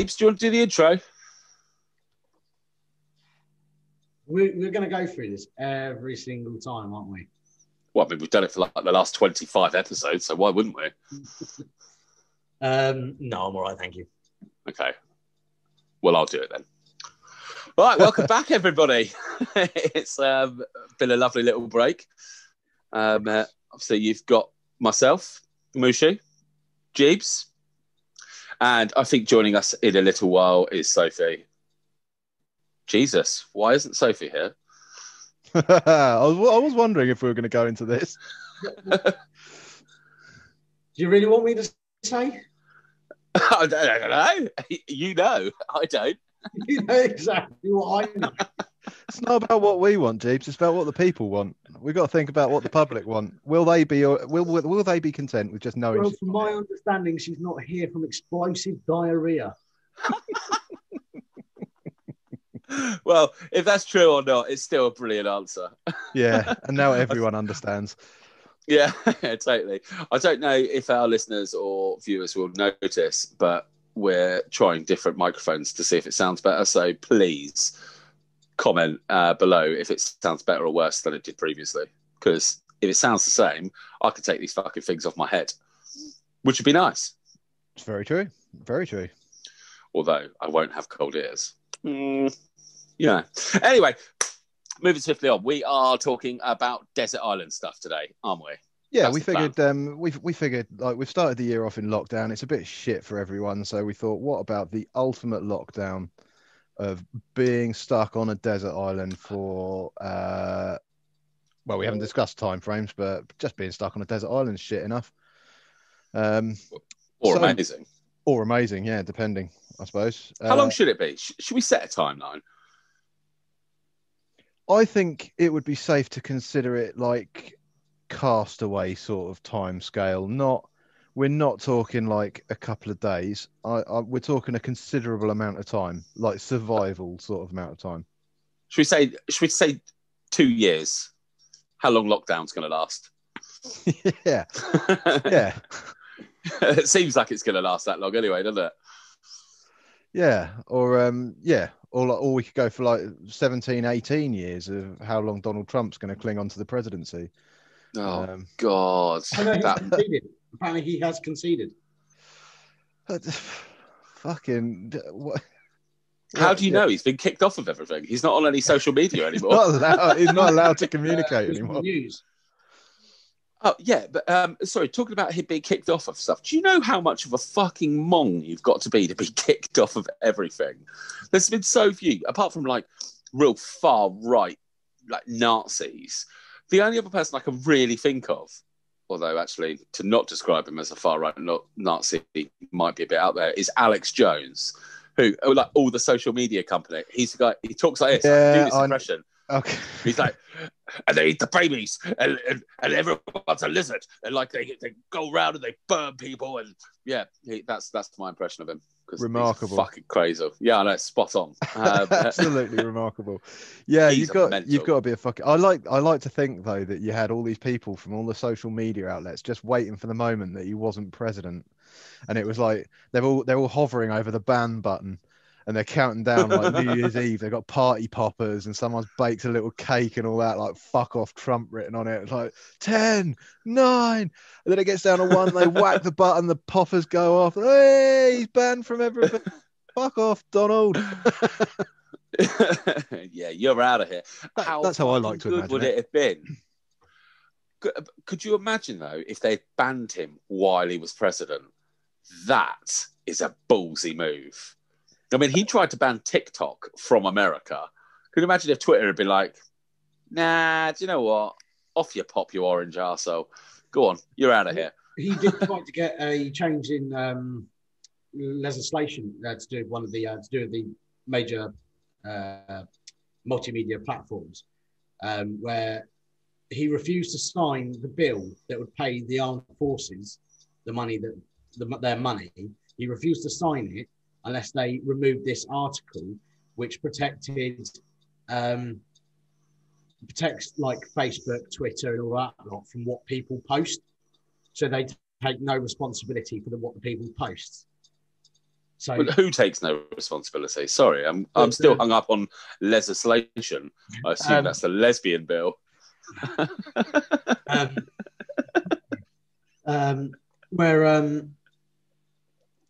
Jeeves, do you want to do the intro? We're, we're going to go through this every single time, aren't we? Well, I mean, we've done it for like the last 25 episodes, so why wouldn't we? Um, no, I'm all right, thank you. Okay. Well, I'll do it then. All right, welcome back, everybody. it's um, been a lovely little break. Um, uh, obviously, you've got myself, Mushu, Jeeves, and I think joining us in a little while is Sophie. Jesus, why isn't Sophie here? I, was, I was wondering if we were going to go into this. Do you really want me to say? I don't, I don't know. You know, I don't. You know exactly what I know. It's not about what we want, Jeeves. It's about what the people want. We've got to think about what the public want. Will they be uh, will will, will they be content with just knowing? Well, from my understanding, she's not here from explosive diarrhea. Well, if that's true or not, it's still a brilliant answer. Yeah, and now everyone understands. Yeah, totally. I don't know if our listeners or viewers will notice, but we're trying different microphones to see if it sounds better. So please comment uh, below if it sounds better or worse than it did previously. Because if it sounds the same, I could take these fucking things off my head, which would be nice. It's very true. Very true. Although I won't have cold ears. Mm, yeah. Anyway, moving swiftly on, we are talking about desert island stuff today, aren't we? Yeah, That's we figured um, we we figured like we've started the year off in lockdown. It's a bit shit for everyone, so we thought, what about the ultimate lockdown of being stuck on a desert island for uh, well, we haven't discussed timeframes, but just being stuck on a desert island is shit enough. Um, Or So- amazing. or amazing, yeah, depending, I suppose. How Uh, long should it be? Sh- should we set a timeline? I think it would be safe to consider it like castaway sort of time scale. Not we're not talking like a couple of days. I, I we're talking a considerable amount of time, like survival sort of amount of time. Should we say? Should we say two years? How long lockdown's going to last? yeah, yeah, it seems like it's going to last that long anyway, doesn't it? yeah. Or um, yeah. Or, or we could go for like 17, 18 years of how long Donald Trump's going to cling on to the presidency. Oh Um, God! I That- Apparently, he has conceded. fucking what? how do you yeah. know he's been kicked off of everything? He's not on any social media He's anymore. not allowed, he's not allowed to Uh, communicate just anymore. News. Oh yeah, but um, sorry, talking about him being kicked off of stuff. Do you know how much of a fucking mong you've got to be to be kicked off of everything? There's been so few, apart from like real far right, like Nazis. The only other person I can really think of, although actually to not describe him as a far right Nazi might be a bit out there, is Alex Jones, who like all the social media company. He's the guy. He talks like this. I Yeah, do this I- impression. Okay. He's like, and they eat the babies, and, and, and everyone's a lizard, and like they, they go around and they burn people, and yeah, he, that's that's my impression of him. Remarkable. fucking crazy. Yeah, I know, spot on. Um, Absolutely remarkable. Yeah, you've got mental. you've got to be a fucking. I like I like to think though that you had all these people from all the social media outlets just waiting for the moment that he wasn't president, and it was like they're all they're all hovering over the ban button, and they're counting down like New Year's Eve. They've got party poppers, and someone's baked a little cake and all that, like "fuck off Trump" written on it. It's like 10, 9. and then it gets down to one. They whack the button, the poppers go off. Hey, he's banned from everything. Fuck off, Donald. yeah, you're out of here. That- that's how I like to good imagine would it. it have been? Could, uh, could you imagine though if they banned him while he was president? That is a ballsy move. I mean, he tried to ban TikTok from America. Could you imagine if Twitter had been like, "Nah, do you know what? Off you pop, you orange arsehole. Go on, you're out of here." He did try to get a change in um, legislation uh, to do one of the uh, to do the major uh, multimedia platforms, um, where he refused to sign the bill that would pay the armed forces the money that the, their money. He refused to sign it unless they removed this article, which protected um, protects like Facebook, Twitter, and all that lot from what people post. So they take no responsibility for the, what the people post. So who takes no responsibility? Sorry, I'm I'm still hung up on legislation. I assume Um, that's the lesbian bill. um, um, where um,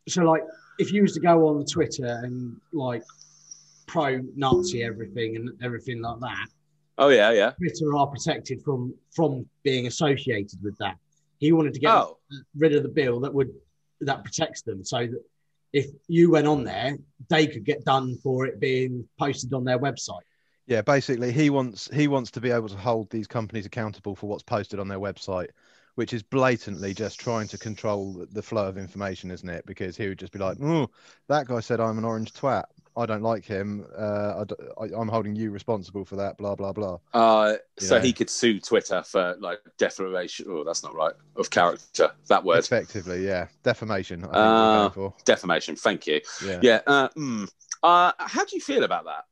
so like if you was to go on Twitter and like pro Nazi everything and everything like that, Oh yeah, yeah. Twitter are protected from from being associated with that. He wanted to get Oh, rid of the bill that would that protects them, so that if you went on there, they could get done for it being posted on their website. Yeah, basically, he wants he wants to be able to hold these companies accountable for what's posted on their website, which is blatantly just trying to control the- flow of information, isn't it? Because he would just be like, "Oh, that guy said I'm an orange twat. I don't like him. Uh, I, am holding you responsible for that. Blah blah blah." uh, so know. he could sue Twitter for like defamation. Oh, that's not right. Of character. That word. Effectively, yeah, defamation. I think we're Defamation. Thank you. Yeah. Yeah. Uh, mm. uh, how do you feel about that?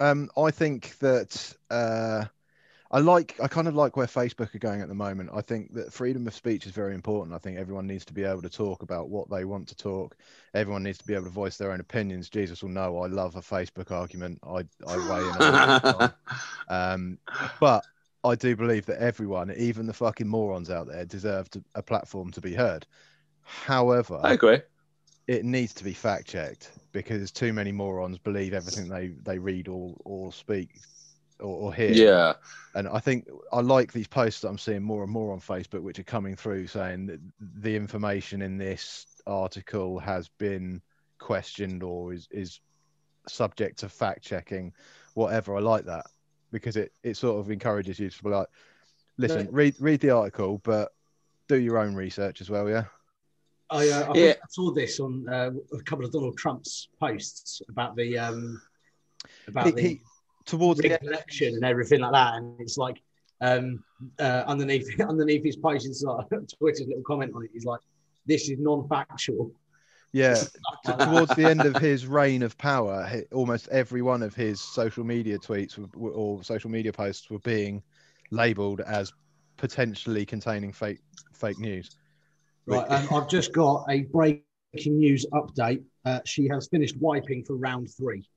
Um, I think that uh, I like, I kind of like where Facebook are going at the moment. I think that freedom of speech is very important. I think everyone needs to be able to talk about what they want to talk. Everyone needs to be able to voice their own opinions. Jesus will know I love a Facebook argument. I, I weigh in on it all the time. Um, but I do believe that everyone, even the fucking morons out there, deserve to, a platform to be heard. However, I agree. it needs to be fact checked because too many morons believe everything they they read or or speak or, or hear. Yeah. And I think I like these posts that I'm seeing more and more on Facebook, which are coming through saying that the information in this article has been questioned or is is subject to fact checking, whatever. I like that because it it sort of encourages you to be like, listen, No. read read the article, but do your own research as well. Yeah. I, uh, I, Yeah. I saw this on uh, a couple of Donald Trump's posts about the um, about He, the he, towards the election and everything like that, and it's like um, uh, underneath underneath his post, it's like Twitter's little comment on it. He's like, "This is non-factual." Yeah, t- towards the end of his reign of power, he, almost every one of his social media tweets w- w- or social media posts were being labelled as potentially containing fake fake news. Right, um, I've just got a breaking news update. Uh, she has finished wiping for round three.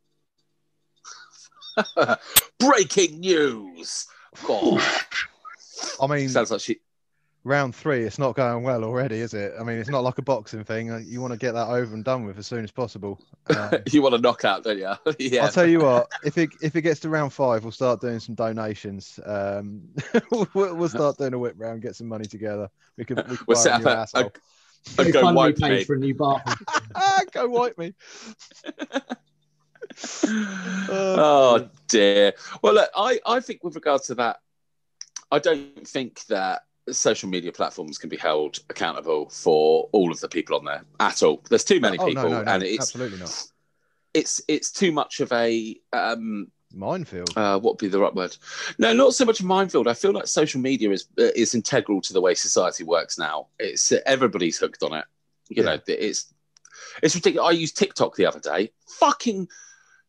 Breaking news. God. I mean, Sounds like she. round three, it's not going well already, is it? I mean, it's not like a boxing thing. Uh, You want to get that over and done with as soon as possible. Um, You want a knockout, don't you? yeah. I'll tell you what. If it if it gets to round five, we'll start doing some donations. Um, we'll, we'll start doing a whip round, get some money together. We can, we can We'll set a up a, a, a go wipe me. for a new bathroom. ah, go wipe me. Oh dear. Well, look, I, I think with regards to that, I don't think that social media platforms can be held accountable for all of the people on there at all. There's too many Oh, people, no, no, no, and it's absolutely not. it's it's too much of a um, Minefield. uh, what would be the right word? No, not so much a minefield. I feel like social media is uh, is integral to the way society works now. It's everybody's hooked on it. You know, it's it's ridiculous. I used TikTok the other day. Fucking,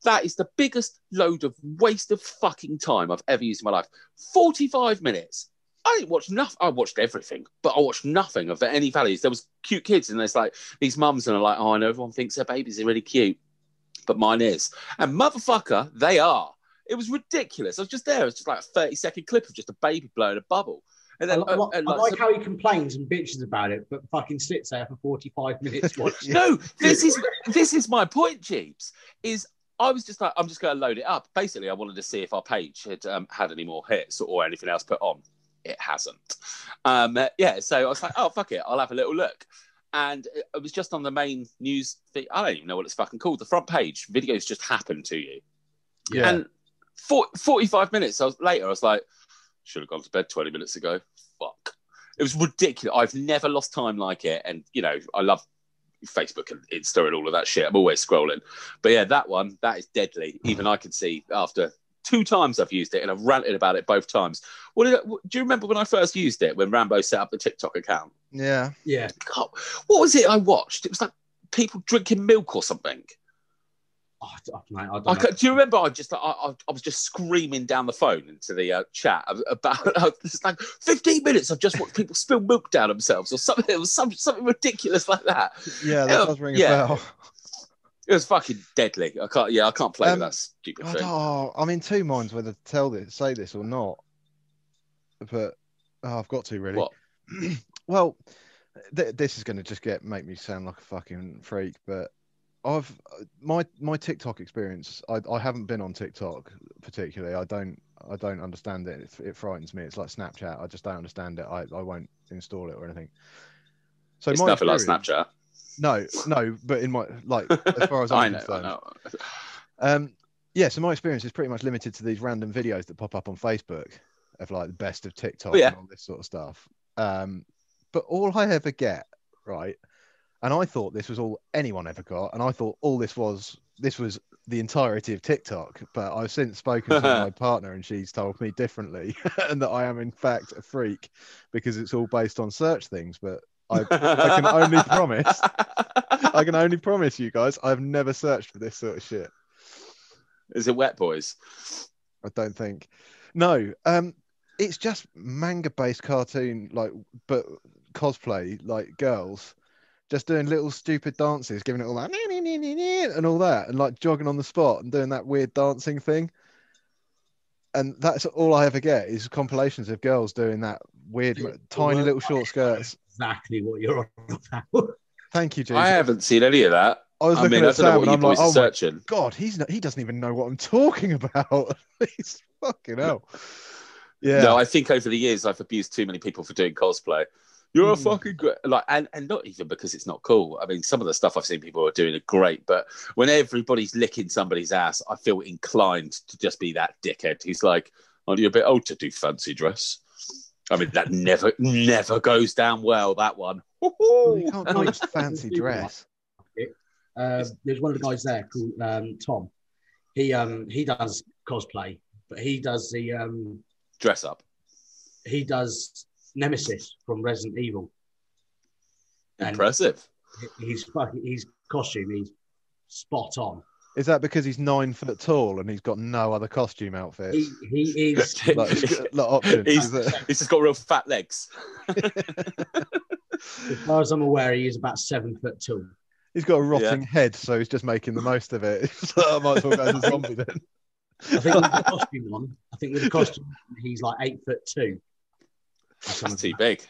that is the biggest load of waste of fucking time I've ever used in my life. Forty five minutes. I didn't watch nothing. I watched everything, but I watched nothing of any values. There was cute kids, and there's like these mums, and are like, oh, I know everyone thinks their babies are really cute, but mine is. And motherfucker, they are. It was ridiculous. I was just there. It was just like a 30 second clip of just a baby blowing a bubble. And I, then, I and I like how he complains and bitches about it, but fucking sits there for 45 minutes watching. no, this is this is my point, Jeeves. Is I was just like, I'm just going to load it up. Basically, I wanted to see if our page had um, had any more hits or anything else put on. It hasn't. Um, yeah, so I was like, oh fuck it, I'll have a little look. And it- was just on the main news feed. I don't even know what it's fucking called. The front page videos just happen to you. Yeah. And for, 45 minutes I was, later, I was like, should have gone to bed 20 minutes ago. Fuck. It was ridiculous. I've never lost time like it. And, you know, I love Facebook and Insta and all of that shit. I'm always scrolling. But yeah, that one, that is deadly. Even I can see after two times I've used it and I've ranted about it both times. What did I, do you remember when I first used it when Rambo set up the TikTok account? yeah. Yeah. God, what was it I watched? It was like people drinking milk or something. Oh, I don't, mate, I don't I know. do you remember? I just I, I, I was just screaming down the phone into the uh, chat about it's like 15 minutes. I've just watched people spill milk down themselves or something. It was some, something ridiculous like that. Yeah, that Yeah, does ring a bell. It was fucking deadly. I can't. Yeah, I can't play Um, with that stupid thing. Oh, I'm in two minds whether to tell this, say this or not. But oh, I've got to really. What? well, th- this is going to just get make me sound like a fucking freak, but I've my my TikTok experience. I, I haven't been on TikTok particularly. I don't I don't understand it. it. It frightens me. It's like Snapchat. I just don't understand it. I, I won't install it or anything. So it's my nothing like experience- Snapchat. No, no, but in my like as far as I I'm know. Concerned, um, yeah, so my experience is pretty much limited to these random videos that pop up on Facebook of like the best of TikTok Oh, yeah. and all this sort of stuff. Um, but all I ever get, right, and I thought this was all anyone ever got, and I thought all this was this was the entirety of TikTok. But I've since spoken to my partner, and she's told me differently, and that I am in fact a freak because it's all based on search things. But I, I can only promise, I can only promise you guys, I've never searched for this sort of shit. Is it Wet Boys? I don't think. No, um, it's just manga-based cartoon, like, but cosplay, like girls, just doing little stupid dances, giving it all that and all that, and like jogging on the spot and doing that weird dancing thing. And that's all I ever get is compilations of girls doing that weird, Yeah, tiny well, little short skirts. exactly what you're on about. Thank you, Jesus. I haven't seen any of that. I was I looking mean, I at don't Sam and I'm like, boys are oh my searching. god, he's not, he doesn't even know what I'm talking about. he's fucking hell. Yeah. No, I think over the years I've abused too many people for doing cosplay. You're a Hmm. fucking great, like, and, and not even because it's not cool. I mean, some of the stuff I've seen people are doing are great, but when everybody's licking somebody's ass, I feel inclined to just be that dickhead who's like, "Aren't you a bit old to do fancy dress?" I mean, that never, never goes down well. That one. Well, you can't call it fancy dress. Uh, there's one of the guys there called um, Tom. He um, he does cosplay, but he does the um, Dress up. he does Nemesis from Resident Evil. And Impressive. he- he's fucking his costume. He's spot on. Is that because he's nine foot tall and he's got no other costume outfits? He he is. Like, like options. He's- is it? He's just got real fat legs. As far as I'm aware, he is about seven foot tall. He's got a rotting head, so he's just making the most of it. so I might as well go as a zombie then. I think with the costume on, I think with the costume, he's like eight foot two. Or something That's too that. big.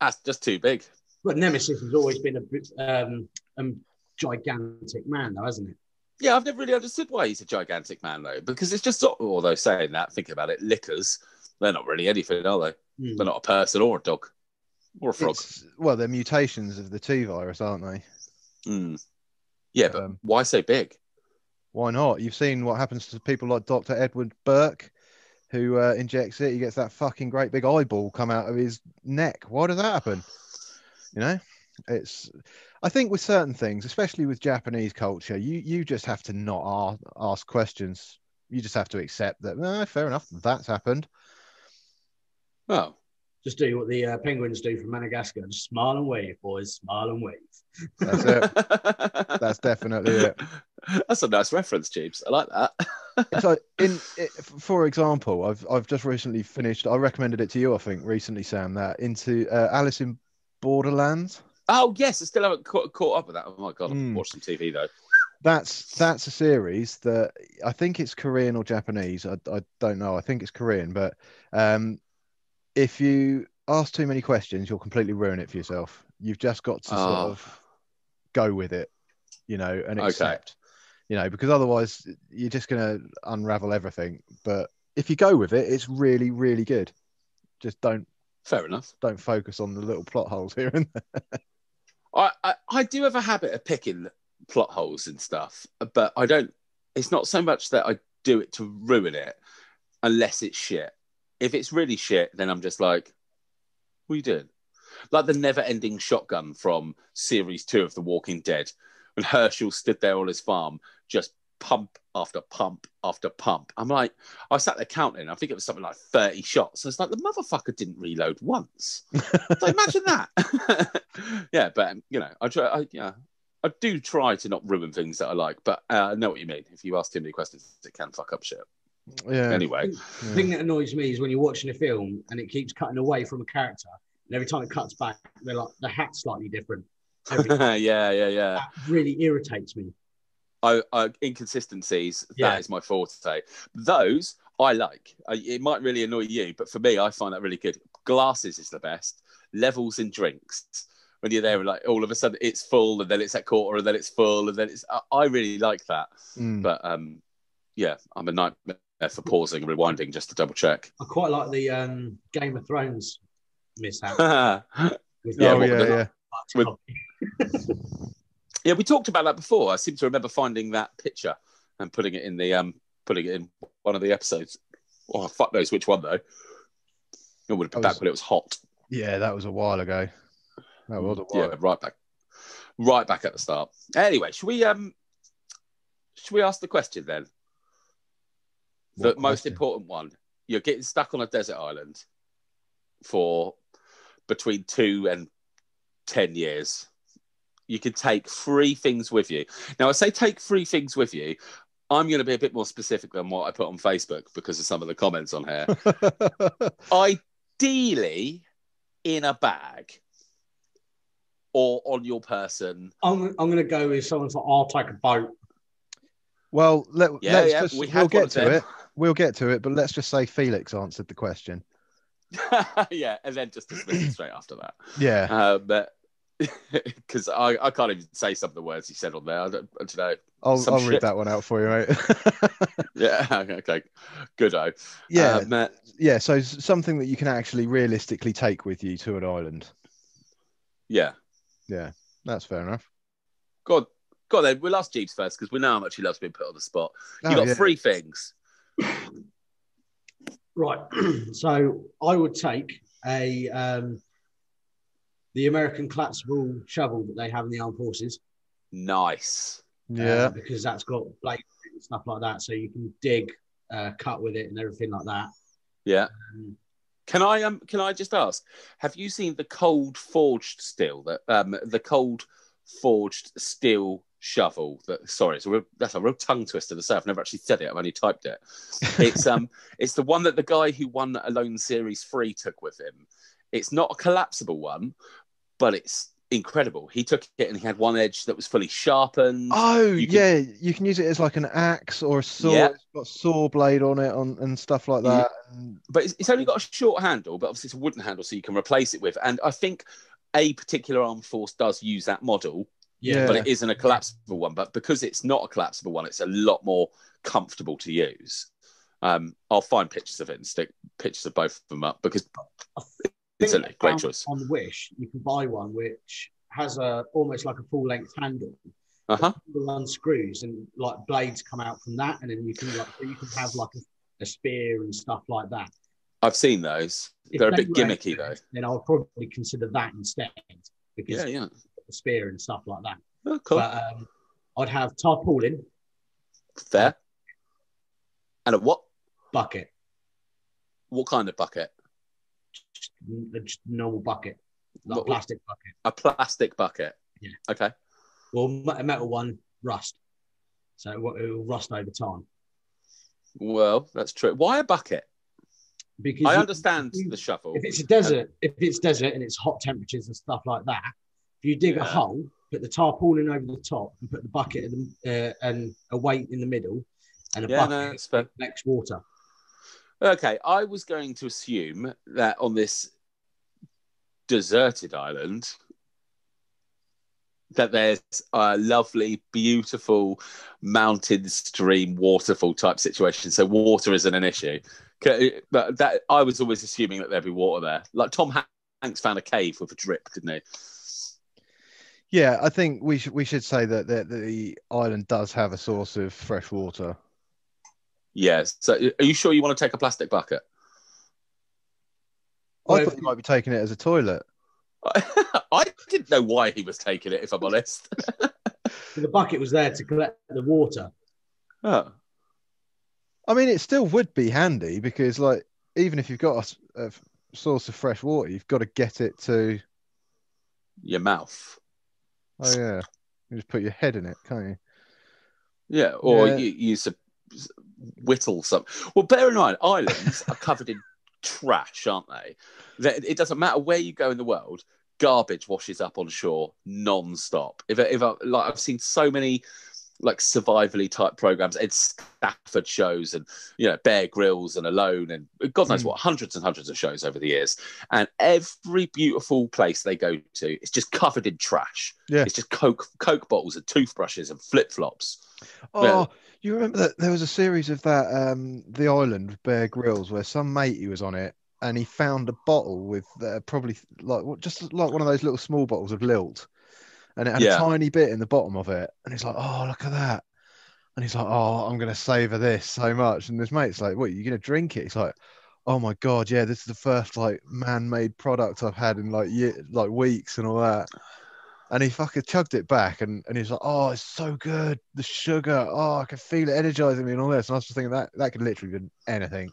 That's just too big. But Nemesis has always been a um, um, gigantic man, though, hasn't it? Yeah, I've never really understood why he's a gigantic man though, because it's just although saying that, thinking about it, lickers, they're not really anything, are they? Hmm. They're not a person or a dog or a frog. It's- well, they're mutations of the T virus, aren't they? Hmm. Yeah, but Um, why so big? Why not? You've seen what happens to people like Dr. Edward Burke, who uh, injects it. He gets that fucking great big eyeball come out of his neck. Why does that happen? You know, it's. I think with certain things, especially with Japanese culture, you you just have to not ask, ask questions. You just have to accept that. No, fair enough. That's happened. Oh, Just do what the uh, penguins do from Madagascar. Just smile and wave, boys. Smile and wave. That's it. That's definitely it. That's a nice reference, Jeeves. I like that. so in it, for example i've i've just recently finished i recommended it to you i think recently sam that into uh, alice in borderlands oh yes, I still haven't caught, caught up with that. Oh my god. I've watched some TV though. that's that's a series that i think it's korean or japanese i, I don't know i think it's korean but um if you ask too many questions you'll completely ruin it for yourself you've just got to sort Oh. of go with it you know and Okay. accept you know because otherwise you're just going to unravel everything but if you go with it it's really really good just don't Fair enough. don't focus on the little plot holes here and there. I, I, I do have a habit of picking plot holes and stuff, but I don't. It's not so much that I do it to ruin it, unless it's shit. If it's really shit, then I'm just like, "What are you doing?" Like the never-ending shotgun from series two of The Walking Dead, when Hershel stood there on his farm, just pump after pump after pump. I'm like, I sat there counting. I think it was something like 30 shots. And it's like the motherfucker didn't reload once. So imagine that. yeah, but um, you know, I try. I, yeah, I do try to not ruin things that I like, but uh, I know what you mean. If you ask too many questions, it can fuck up shit. Yeah. Anyway, The thing that annoys me is when you're watching a film and it keeps cutting away from a character, and every time it cuts back, they're like the hat's slightly different. Yeah, yeah, yeah. that really irritates me. I, I, inconsistencies. Yeah. That is my forte. Those I like. I, it might really annoy you, but for me, I find that really good. Glasses is the best. Levels in drinks. When you're there, like all of a sudden it's full, and then it's at quarter, and then it's full, and then it's. I, I really like that. Mm. But um, yeah, I'm a nightmare for pausing and rewinding just to double check. I quite like the um, Game of Thrones mishap. yeah, with Yeah, oh what yeah, with yeah. we talked about that before. I seem to remember finding that picture and putting it in the um, putting it in one of the episodes. Oh, fuck knows which one though. It would have been That back when it was hot. Yeah, that was a while ago. That was a while. Yeah, right back, right back at the start. Anyway, should we um, should we ask the question then? The What most question? important one. You're getting stuck on a desert island for between two and ten years. You can take three things with you. Now, I say take three things with you. I'm going to be a bit more specific than what I put on Facebook because of some of the comments on here. Ideally, in a bag or on your person. I'm, I'm going to go with someone for I'll take a boat. well, let, Yeah, let's yeah, just we we'll get to them. it. We'll get to it, but let's just say Felix answered the question. yeah, and then just straight after that. Yeah. Uh, but because I, I can't even say some of the words he said on there. I don't, I don't know. I'll, I'll read that one out for you, mate. Yeah, okay, good. Oh, yeah, Um, yeah. So something that you can actually realistically take with you to an island. yeah. Yeah, that's fair enough. God, God. Then we'll ask Jeeves first because we know how much he loves being put on the spot. You Oh, got yeah. three things. Right. so I would take a um, the American collapsible shovel that they have in the armed forces. Nice. uh, Yeah, because that's got blades and stuff like that, so you can dig, uh, cut with it, and everything like that. Yeah. Um, Can I um? Can I just ask? Have you seen the cold forged steel that um the cold forged steel shovel that sorry it's a real, that's a real tongue twister to say. I've never actually said it. I've only typed it. It's um it's the one that the guy who won Alone Series 3 took with him. It's not a collapsible one but it's incredible. He took it and he had one edge that was fully sharpened. Oh You can- yeah, you can use it as like an axe or a saw. Yeah. It's got saw blade on it on and stuff like that. And- but it's, it's only got a short handle, but obviously it's a wooden handle, so you can replace it with. And I think a particular armed force does use that model, yeah, but it isn't a collapsible one. But because it's not a collapsible one, it's a lot more comfortable to use. Um, I'll find pictures of it and stick pictures of both of them up because it's a great choice. On Wish, you can buy one which has a almost like a full length handle. Uh huh. Unscrews and like blades come out from that, and then you can like you can have like a, a spear and stuff like that. I've seen those. If They're a bit gimmicky though. Then I'll probably consider that instead because Yeah, yeah. The spear and stuff like that. Oh, cool. But um, I'd have tarpaulin Fair. And a what? bucket, What kind of bucket? just a just normal bucket, like What- a plastic bucket. A plastic bucket. Yeah. Okay. Well, a metal one rust, so it will, it will rust over time. Well, that's true. Why a bucket? Because I you- understand you- the shovel. if it's a desert, if it's desert and it's hot temperatures and stuff like that, if you dig Yeah. a hole, put the tarpaulin over the top, and put the bucket in the, uh, and a weight in the middle, and a Yeah, bucket fair. next water. Okay, I was going to assume that on this deserted island, that there's a lovely, beautiful mountain stream waterfall type situation. So water isn't an issue. But that I was always assuming that there'd be water there. Like Tom Hanks found a cave with a drip, didn't he? Yeah, I think we should we should say that the, the island does have a source of fresh water. Yes. So uh, are you sure you want to take a plastic bucket? I Well, thought you might be taking it as a toilet. I didn't know why he was taking it, if I'm honest. The bucket was there to collect the water. oh. I mean, it still would be handy because, like, even if you've got a source of fresh water, you've got to get it to. Your mouth. Oh yeah, You just put your head in it, can't you? Yeah, or Yeah. you use a whittle some. Well, bear in mind, islands are covered in trash, aren't they? That- It doesn't matter where you go in the world. Garbage washes up on shore non-stop. If if I, like, I've seen so many like survivally type programs, Ed Stafford shows, and you know Bear Grylls and Alone, and God knows Mm. what, hundreds and hundreds of shows over the years. And every beautiful place they go to, it's just covered in trash. Yeah. it's just coke, coke bottles and toothbrushes and flip flops. Oh, Yeah. you remember that there was a series of that um the island Bear Grylls where some matey was on it and he found a bottle with uh, probably like just like one of those little small bottles of lilt and it had Yeah. a tiny bit in the bottom of it and he's like oh look at that and he's like oh I'm gonna savor this so much and his mate's like what you're gonna drink it he's like oh my god yeah this is the first like man-made product I've had in like year, like weeks and all that and he fucking chugged it back and, and he's like, Oh, it's so good. The sugar. Oh, I can feel it energizing me and all this. And I was just thinking that that could literally be anything.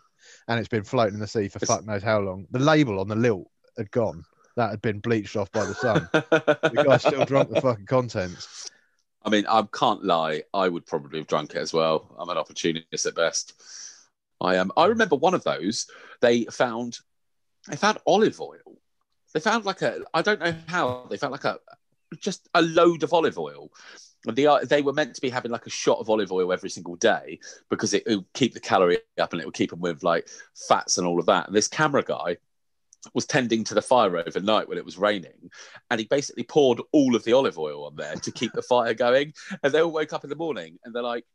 And it's been floating in the sea for It's- fuck knows how long. The label on the lilt had gone. That had been bleached off by the sun. the guy still drunk the fucking contents. I mean, I can't lie. I would probably have drunk it as well. I'm an opportunist at best. I am. I remember one of those. They found, they found olive oil. They found like a. I don't know how they found like a, just a load of olive oil. And the, uh, they were meant to be having like a shot of olive oil every single day because it, it would keep the calorie up and it would keep them with like fats and all of that. And this camera guy was tending to the fire overnight when it was raining, and he basically poured all of the olive oil on there to keep the fire going. And they all woke up in the morning and they're like,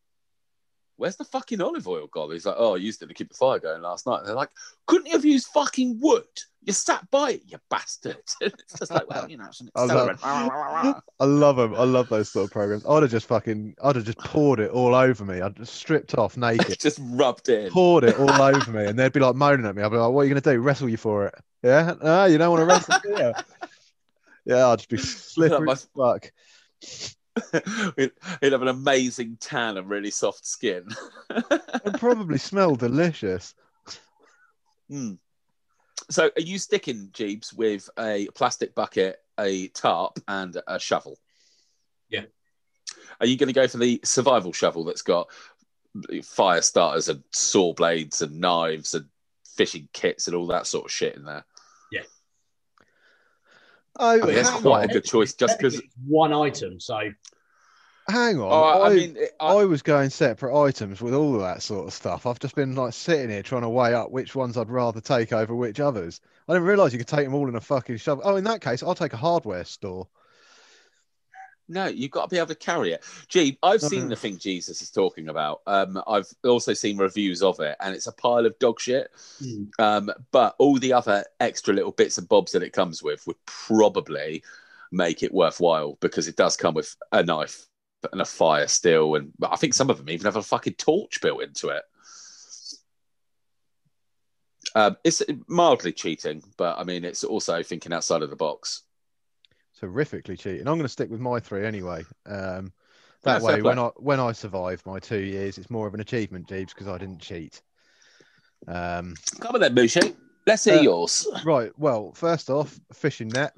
"Where's the fucking olive oil gone?" He's like, "Oh, I used it to keep the fire going last night." And they're like, "Couldn't you have used fucking wood? You sat by it, you bastard." it's just like, well, you know, it's an I love- accelerant. I love them. I love those sort of programs. I'd have just fucking, I'd have just poured it all over me. I'd just stripped off naked, just rubbed it. poured it all over me, and they'd be like moaning at me. I'd be like, "What are you gonna do? Wrestle you for it? Yeah? No, you don't want to wrestle? yeah. Yeah, I'd just be slippery my- fuck. He'd, he'd have an amazing tan and really soft skin. It probably smell delicious. Hmm. So, are you sticking Jeeves with a plastic bucket, a tarp, and a shovel? Yeah. Are you going to go for the survival shovel that's got fire starters and saw blades and knives and fishing kits and all that sort of shit in there? Oh, I mean, that's quite on. a good choice, just because. One item. So Hang on. Oh, I, I, I mean, it- I, I was going separate items with all of that sort of stuff. I've just been like sitting here trying to weigh up which ones I'd rather take over which others. I didn't realize you could take them all in a fucking shovel. Oh, in that case, I'll take a hardware store. No, you've got to be able to carry it. Gee, I've seen the thing Jesus is talking about. Um, I've also seen reviews of it, and it's a pile of dog shit. Hmm. Um, but all the other extra little bits and bobs that it comes with would probably make it worthwhile because it does come with a knife and a fire still, and I think some of them even have a fucking torch built into it. Um, it's mildly cheating, but I mean, it's also thinking outside of the box. Terrifically cheating. I'm going to stick with my three anyway. Um, that way, when I when I survive my two years, it's more of an achievement, Jeeves, because I didn't cheat. Um, Come on then, Boucher. Let's hear Uh, yours. right. Well, first off, a fishing net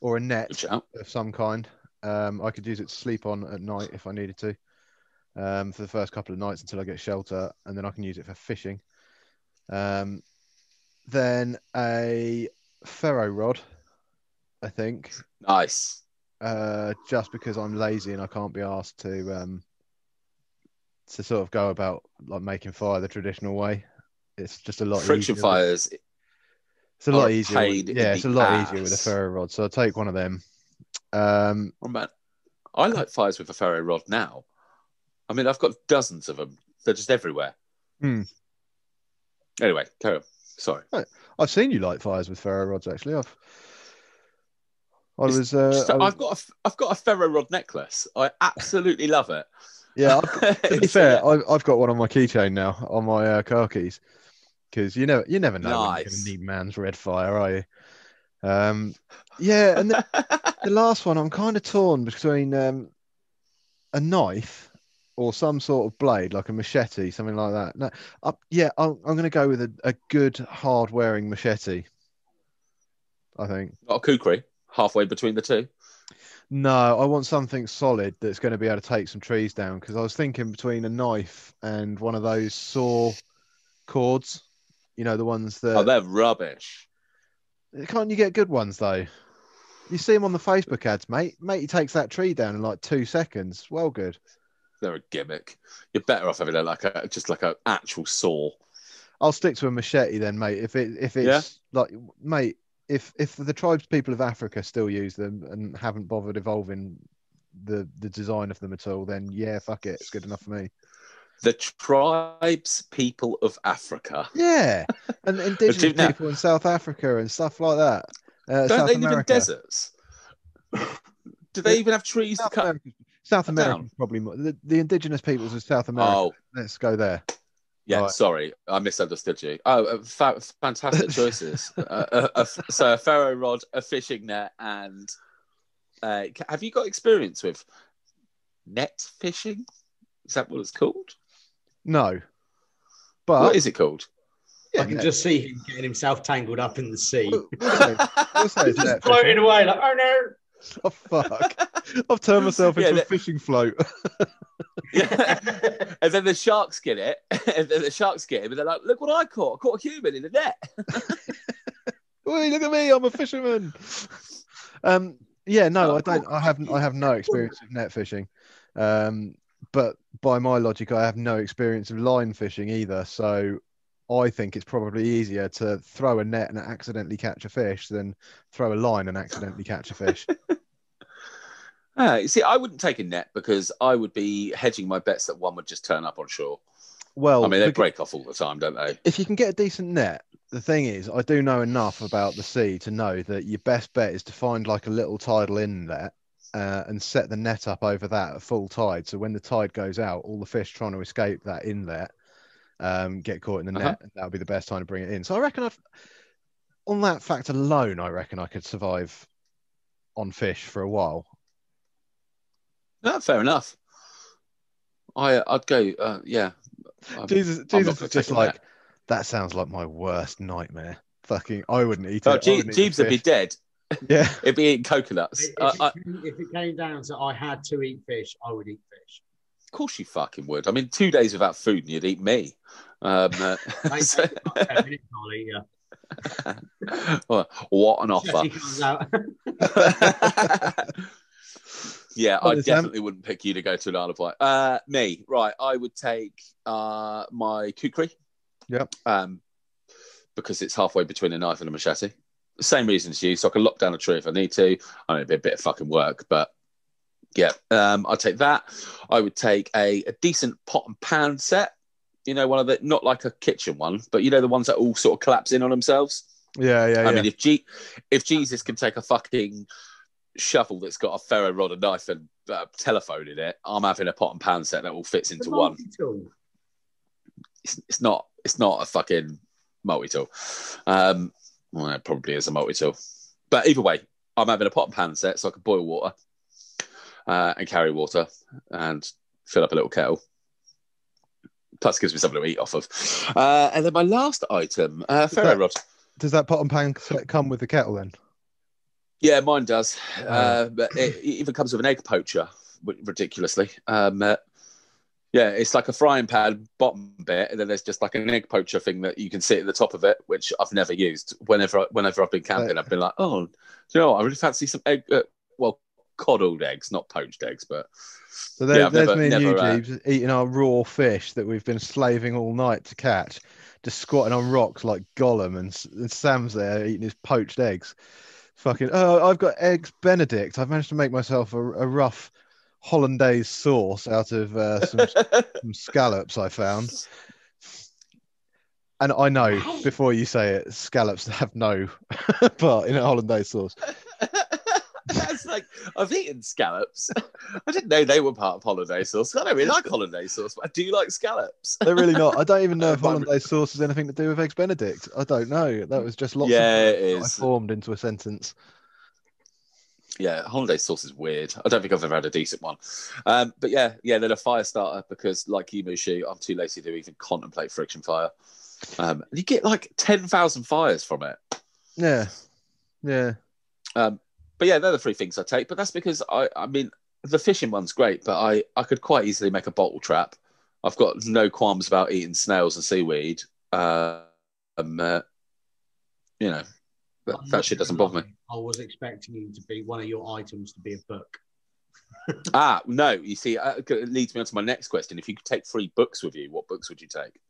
or a net of some kind. Um, I could use it to sleep on at night if I needed to. Um, for the first couple of nights until I get shelter, and then I can use it for fishing. Um, then a ferro rod, I think, Nice. uh, just because I'm lazy and I can't be asked to um, to sort of go about like making fire the traditional way. It's just a lot Friction easier. fires. It's a lot easier. in Yeah, it's a lot easier with a ferro rod. So I'll take one of them. Um, Oh man, I like fires with a ferro rod now. I mean, I've got dozens of them. They're just everywhere. Hmm. Anyway, carry on. Sorry. I've seen you light fires with ferro rods. Actually, I've. I It's was. Uh, I I've got a, I've got a ferro rod necklace. I absolutely love it. yeah. I've, to be fair, I've, I've got one on my keychain now on my uh, car keys because you never you never know when you're Nice. need man's red fire, are you? Um, yeah, and the, the last one I'm kind of torn between um, a knife or some sort of blade, like a machete, something like that. No, I, yeah, I'm, I'm going to go with a, a good hard wearing machete. I think. Not a kukri. Halfway between the two. No, I want something solid that's going to be able to take some trees down. Because I was thinking between a knife and one of those saw cords. You know the ones that. Oh, they're rubbish. Can't you get good ones though? You see them on the Facebook ads, mate. Mate, he takes that tree down in like two seconds. Well, good. They're a gimmick. You're better off having a, like a just like an actual saw. I'll stick to a machete then, mate. If it if it's like, mate, if if the tribes people of Africa still use them and haven't bothered evolving the the design of them at all, then yeah, fuck it, it's good enough for me. The tribes people of Africa. Yeah, and indigenous now- people in South Africa and stuff like that. Uh, Don't South they live in deserts? Do they even have trees to South cut? America, South America is probably more, the, the indigenous peoples of South America. Oh, Let's go there. Yeah. Right. Sorry, I misunderstood you. Oh, uh, fa- fantastic choices. uh, uh, uh, so a ferro rod, a fishing net, and uh, have you got experience with net fishing? Is that what it's called? No, but what is it called? I can just see him getting himself tangled up in the sea. We'll- we'll say- we'll say it's Just floating away like, oh no. Oh fuck! I've turned myself Yeah, into a that- fishing float. Yeah. and then the sharks get it, and then the sharks get him, and they're like, "Look what I caught! I caught a human in a net." Wait, look at me! I'm a fisherman. Um, yeah, no, I don't. I haven't. I have no experience of net fishing. Um, but by my logic, I have no experience of line fishing either. So I think it's probably easier to throw a net and accidentally catch a fish than throw a line and accidentally catch a fish. Ah, you see, I wouldn't take a net because I would be hedging my bets that one would just turn up on shore. Well, I mean, they the- break off all the time, don't they? if you can get a decent net, the thing is, I do know enough about the sea to know that your best bet is to find like a little tidal inlet uh, and set the net up over that at full tide. So when the tide goes out, all the fish trying to escape that inlet um, get caught in the Uh-huh. net. and That would be the best time to bring it in. So I reckon I've, on that fact alone, I reckon I could survive on fish for a while. No, fair enough. I, I'd go. Uh, yeah, I'm- Jesus, I'm Jesus gonna is just like, net. that sounds like my worst nightmare. Fucking, I wouldn't eat Oh, it. I Je- wouldn't Jeeves the would be dead. Yeah. It'd be eating coconuts. If, Uh, I, it came, if it came down to I had to eat fish, I would eat fish. of course, you fucking would. I mean, two days without food, and you'd eat me. Um, uh, so- take about 10 minutes, I'll eat you. well, what an offer! Jesse comes out. yeah, I definitely wouldn't pick you to go to an Isle of Wight. Uh, me, right? I would take uh, my kukri. Yep. Um, because it's halfway between a knife and a machete. Same reason as you, so I can lock down a tree if I need to. I mean, it'd be a bit of fucking work, but yeah, um, I'd take that. I would take a, a decent pot and pan set. You know, one of the not like a kitchen one, but you know the ones that all sort of collapse in on themselves. Yeah, yeah, I yeah. mean, if G, if Jesus can take a fucking shovel that's got a ferro rod, a knife, and uh, telephone in it, I'm having a pot and pan set that all fits into one. It's, it's not. It's not a fucking multi tool. Um, well, it probably is a multi tool, but either way, I'm having a pot and pan set so I can boil water uh, and carry water and fill up a little kettle. Plus, gives me something to eat off of. Uh, and then my last item, uh, ferro rod. Does that pot and pan set come with the kettle then? Yeah, mine does. Oh. Uh, but it, it even comes with an egg poacher, ridiculously. Um, uh, yeah, it's like a frying pan bottom bit, and then there's just like an egg poacher thing that you can sit at the top of it, which I've never used. Whenever whenever I've been camping, I've been like, oh, do you know what? I really fancy some egg. Uh, well, coddled eggs, not poached eggs, but So there, Yeah, there's never- me and you, never, uh, Jeeves, eating our raw fish that we've been slaving all night to catch, just squatting on rocks like Gollum, and, and Sam's there eating his poached eggs. Fucking, oh, I've got eggs Benedict. I've managed to make myself a, a rough hollandaise sauce out of uh, some, some scallops I found. And I know before you say it, scallops have no part in a hollandaise sauce. That's like I've eaten scallops. I didn't know they were part of hollandaise sauce. I don't really like hollandaise sauce, but I do like scallops. They're really not. I don't even know if hollandaise sauce has anything to do with eggs Benedict. I don't know. That was just lots Yeah, of it that I formed into a sentence. Yeah, hollandaise sauce is weird. I don't think I've ever had a decent one. Um, but yeah, yeah, then a fire starter because, like you, I'm too lazy to even contemplate friction fire. Um, you get like ten thousand fires from it. Yeah, yeah. But but yeah, they're the three things I take. But that's because I, I mean, the fishing one's great, but I, I could quite easily make a bottle trap. I've got no qualms about eating snails and seaweed. Uh, um, uh, you know, that, that shit doesn't bother me. I was expecting you to be one of your items to be a book. Ah, no. You see, uh, it leads me on to my next question. If you could take three books with you, what books would you take?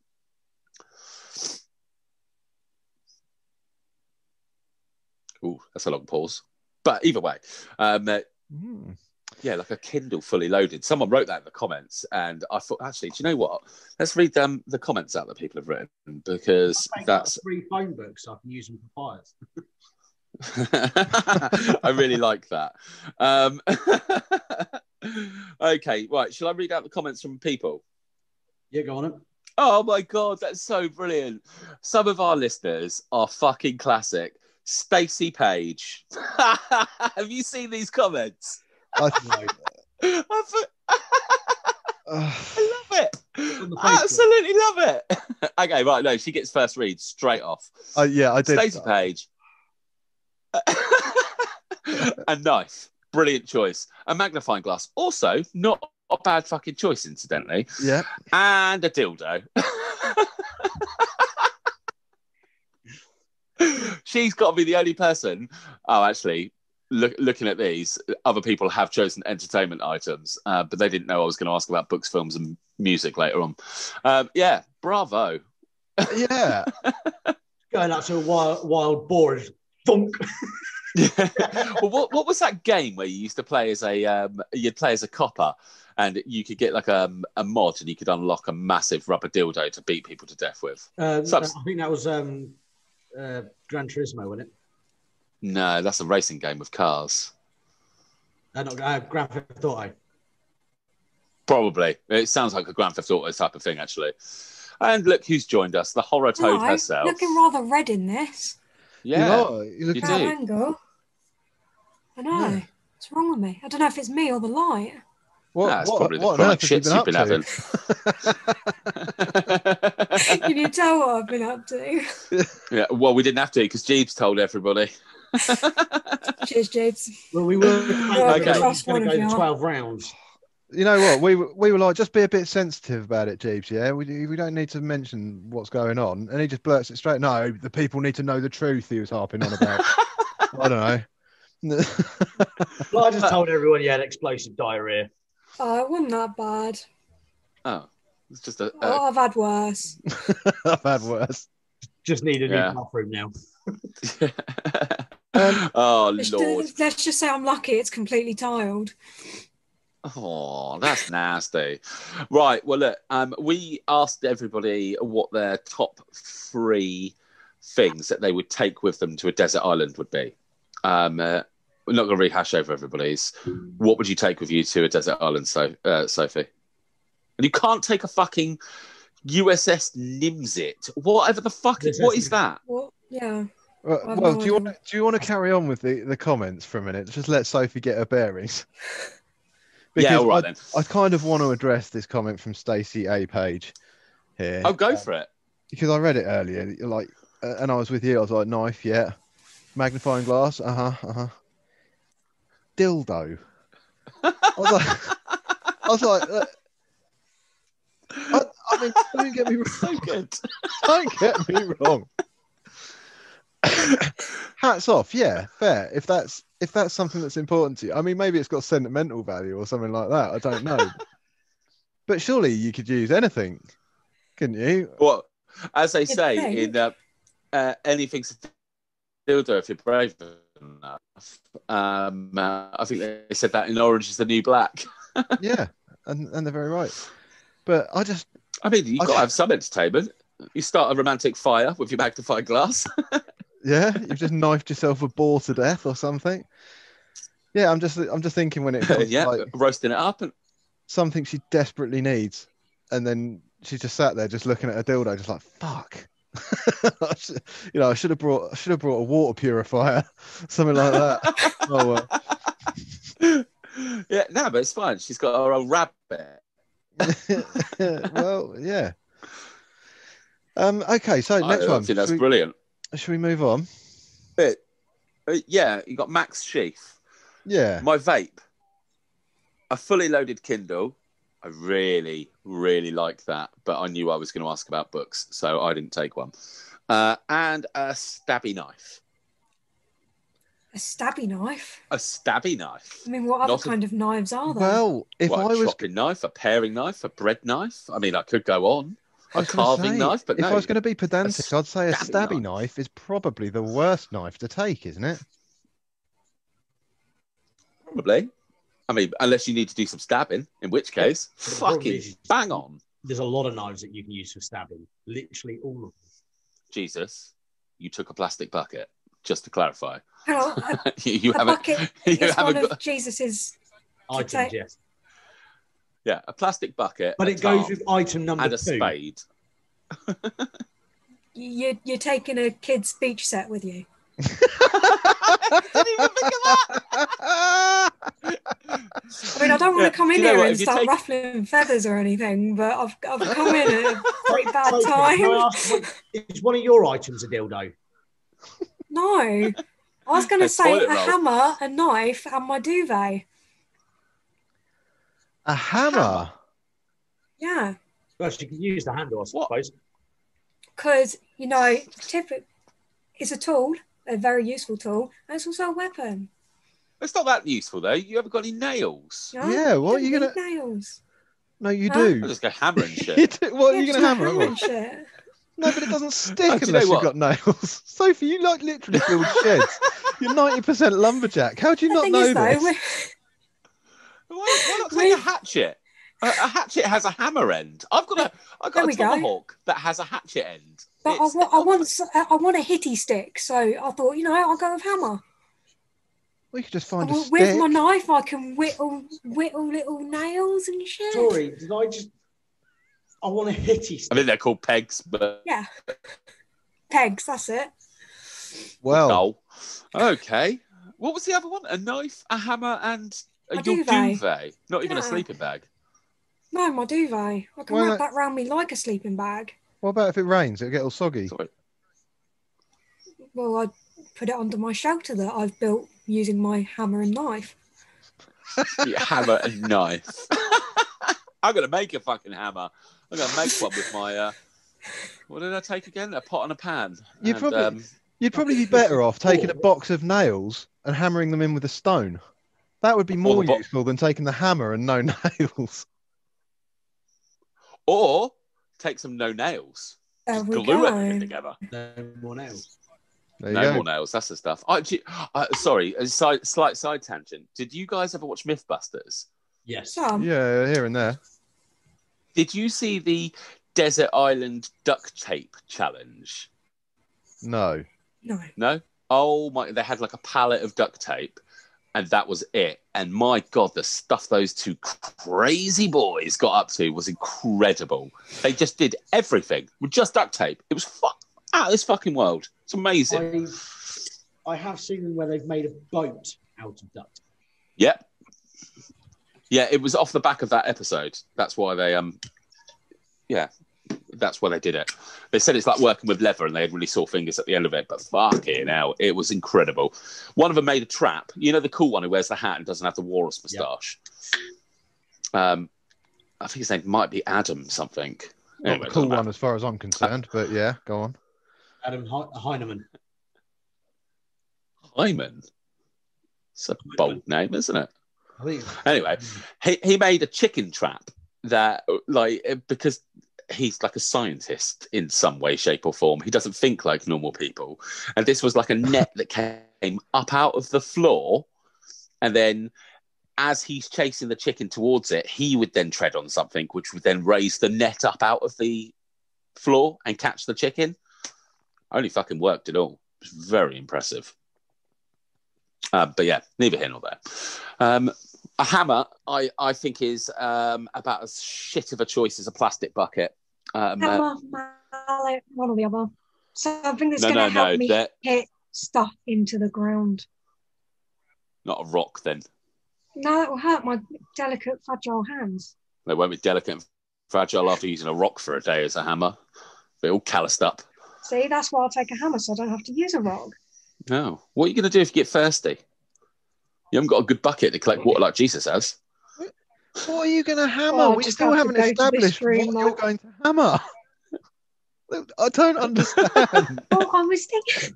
Ooh, that's a long pause. But either way, um, uh, Hmm. yeah, like a Kindle fully loaded. Someone wrote that in the comments, and I thought, actually, do you know what? Let's read um, the comments out that people have written because that's. out three phone books so I can use them for fires. I really like that. Um, okay, right. Shall I read out the comments from people? Yeah, go on it. Oh my god, that's so brilliant. Some of our listeners are fucking classic. Stacey Page. Have you seen these comments? I, I, I love it. I absolutely love it. okay, right. No, she gets first read straight off. uh, yeah, I did. Stacey Page. a knife. Brilliant choice. A magnifying glass. Also, not a bad fucking choice, incidentally. Yeah, and a dildo. She's got to be the only person. Oh, actually, look, looking at these, other people have chosen entertainment items, uh, but they didn't know I was going to ask about books, films, and music later on. Um, yeah, bravo. yeah. Going out to a wild, wild boar. Thunk. well, what, what was that game where you used to play as a um, you'd play as a copper, and you could get like a, a mod, and you could unlock a massive rubber dildo to beat people to death with. Subs- I think that was um, uh, Gran Turismo, wasn't it? No, that's a racing game with cars. Uh, not uh, Grand Theft Auto. Probably. It sounds like a Grand Theft Auto type of thing, actually. And look who's joined us, the horror toad Hello. herself. Looking rather red in this. yeah. You are. You look You That do. angle. I know. Yeah. What's wrong with me? I don't know if it's me or the light. What, That's what, probably the what on chronic have you shits been you've up been to? having. Can you tell what I've been up to? yeah, well, we didn't have to because Jeeves told everybody. Cheers, Jabes. Well, we were Okay. going Trust to go of the 12 rounds. You know what? We were, we were like, just be a bit sensitive about it, Jeeves. Yeah, we, we don't need to mention what's going on. And he just blurts it straight. No, the people need to know the truth. He was harping on about. I don't know. Well, I just told everyone he had explosive diarrhea. Oh, it wasn't that bad. Oh, it's just a. Oh, a I've had worse. I've had worse. Just need a new Yeah. bathroom now. Um, oh Let's, lord! let's just say I'm lucky it's completely tiled. Oh, that's nasty. Right. Well, look. Um, we asked everybody what their top three things that they would take with them to a desert island would be. Um, uh, we're not going to rehash over everybody's. What would you take with you to a desert island, so uh, Sophie? And you can't take a fucking USS Nimzit. Whatever the fuck. This what is- is that? What? Yeah. Well, well do you idea. want do you want to carry on with the, the comments for a minute? Just let Sophie get her bearings. yeah. All right I, then. I kind of want to address this comment from Stacey A. Page here. Oh, go for it. because I read it earlier, like, uh, and I was with you. I was like, knife, yeah, magnifying glass, uh huh, uh huh, dildo. I was like, I was like, uh, I, I mean, don't get me wrong. So good. Don't get me wrong. Hats off, yeah, fair. If that's if that's something that's important to you, I mean, maybe it's got sentimental value or something like that. I don't know. but surely you could use anything, couldn't you? Well, as they say in uh, uh, anything's a dildo if you're brave enough. Um, uh, I think they said that in Orange is the New Black. yeah, and and they're very right. But I just I mean, you've I- got to have some entertainment. You start a romantic fire with your magnifying glass. yeah, you've just knifed yourself a boar to death or something. Yeah, I'm just I'm just thinking when it comes yeah, like roasting it up. And something she desperately needs, and then she's just sat there just looking at a dildo, just like fuck. Should- you know, I should have brought I should have brought a water purifier, something like that. oh well. yeah, no, but it's fine. She's got her own rabbit. well, yeah. Um. Okay, so next I, one. I think that's should, we, brilliant. should we move on? But, uh, yeah, you got Max Sheath. Yeah. My vape, a fully loaded Kindle. I really, really like that, but I knew I was going to ask about books, so I didn't take one. Uh, and a stabby knife. A stabby knife. A stabby knife. I mean, what other Not a- kind of knives are there? Well, if What, I a was, chopping knife, a paring knife, a bread knife. I mean, I could go on. I A was gonna carving say, knife, but if no. I was going to be pedantic, I'd say a stabby stabby knife. knife is probably the worst knife to take, isn't it? Probably. I mean, unless you need to do some stabbing, in which case, But the problem fucking is- bang on. There's a lot of knives that you can use for stabbing. Literally all of them. Jesus, you took a plastic bucket, just to clarify. Hang on, a, you you a haven't, bucket you is one haven't of got, Jesus's. Items, take- yes. yeah, a plastic bucket, But a it goes with item number and a two. spade. You, you're taking a kid's beach set with you. I didn't even think of that. I mean, I don't want Yeah, to come in you know here what, and start take- ruffling feathers or anything, but I've, I've come in at a pretty bad Sophie, time. ask, what- is one of your items a dildo? No. I was going to say a roll. hammer, a knife, and my duvet. a hammer. Yeah. Well, you can use the handle, I suppose. Because, you know, tip it's a tool, a very useful tool, and it's also a weapon. It's not that useful though. You haven't got any nails. You know? Yeah, what are you gonna- need Nails. No, you Huh? I'll just go hammering You shit. do- What are you going to a hammer it and shit. No, but it doesn't Oh, stick do you know unless you've what? got nails. Sophie, you like literally build sheds. You're 90% lumberjack. How do you The not thing know is, this? we're- Why, why not take a hatchet? A, a hatchet has a hammer end. I've got a I've There got we a go. tomahawk that has a hatchet end. but I, It's- wa- I want s- I want a hitty stick, so I thought, you know, I'll go with hammer. We could just find a oh, With stick. with my knife, I can whittle whittle little nails and shit. Sorry, did I just. I want a hitty Stick. I stick. think they're called pegs, but Yeah, pegs. That's it. Well, no. Okay. What was the other one? A knife, a hammer, and a, A your duvet. duvet. Not even a sleeping bag. No, my duvet. I can Well, wrap that- that round me like a sleeping bag. what about if it rains? It'll get all soggy. Sorry. Well, I put it under my shelter that I've built using my hammer and knife. Yeah, hammer and knife. I'm gonna make a fucking hammer. I'm gonna make one with my. Uh, what did I take again? A pot and a pan. You'd And, probably- um, You'd probably be better off taking a box of nails and hammering them in with a stone. That would be more bo- useful than taking the hammer and no nails. Or take some no nails. There Just we glue everything together. No more nails. There No more nails. That's the stuff. I, do you- uh, sorry, a side, slight side tangent. Did you guys ever watch MythBusters? Yes. Some. Yeah, here and there. Did you see the Desert Island duct tape challenge? No. No. No. Oh my! They had like a pallet of duct tape, and that was it. And my god, the stuff those two crazy boys got up to was incredible. They just did everything with just duct tape. It was fu- out of this fucking world. It's amazing. I, I have seen them where they've made a boat out of duct. Tape. Yep. Yeah, it was off the back of that episode. That's why they um yeah, that's why they did it. They said it's like working with leather and they had really sore fingers at the end of it, but fuck fucking hell, it was incredible. One of them made a trap. You know the cool one who wears the hat and doesn't have the walrus moustache. Um I think his name might be Adam something. Not Anyway, the cool one as far as I'm concerned, but yeah, go on. Adam He- Hyneman. Hyman. It's a bold name, isn't it? Anyway, he, he made a chicken trap that like because he's like a scientist in some way shape or form. He doesn't think like normal people. And this was like a net that came up out of the floor. And then as he's chasing the chicken towards it he would then tread on something which would then raise the net up out of the floor and catch the chicken. Only fucking worked at all. It was very impressive. Uh, but yeah neither here nor there. Um, a hammer, I, I think, is um, about as shit of a choice as a plastic bucket. Um, uh, Hammer, mallet, one or the other. Something that's no, going no, to help no, me they're hit stuff into the ground. not a rock. Then No, that will hurt my delicate, fragile hands. they won't be delicate and fragile after using a rock for a day as a hammer. They're all calloused up. See, that's why I'll take a hammer so I don't have to use a rock. No, what are you going to do if you get thirsty? You haven't got a good bucket to collect water like Jesus has. What are you going to hammer? Oh, we still have to haven't go to this established room, what you're going to hammer. I don't understand. Well, oh, I was thinking.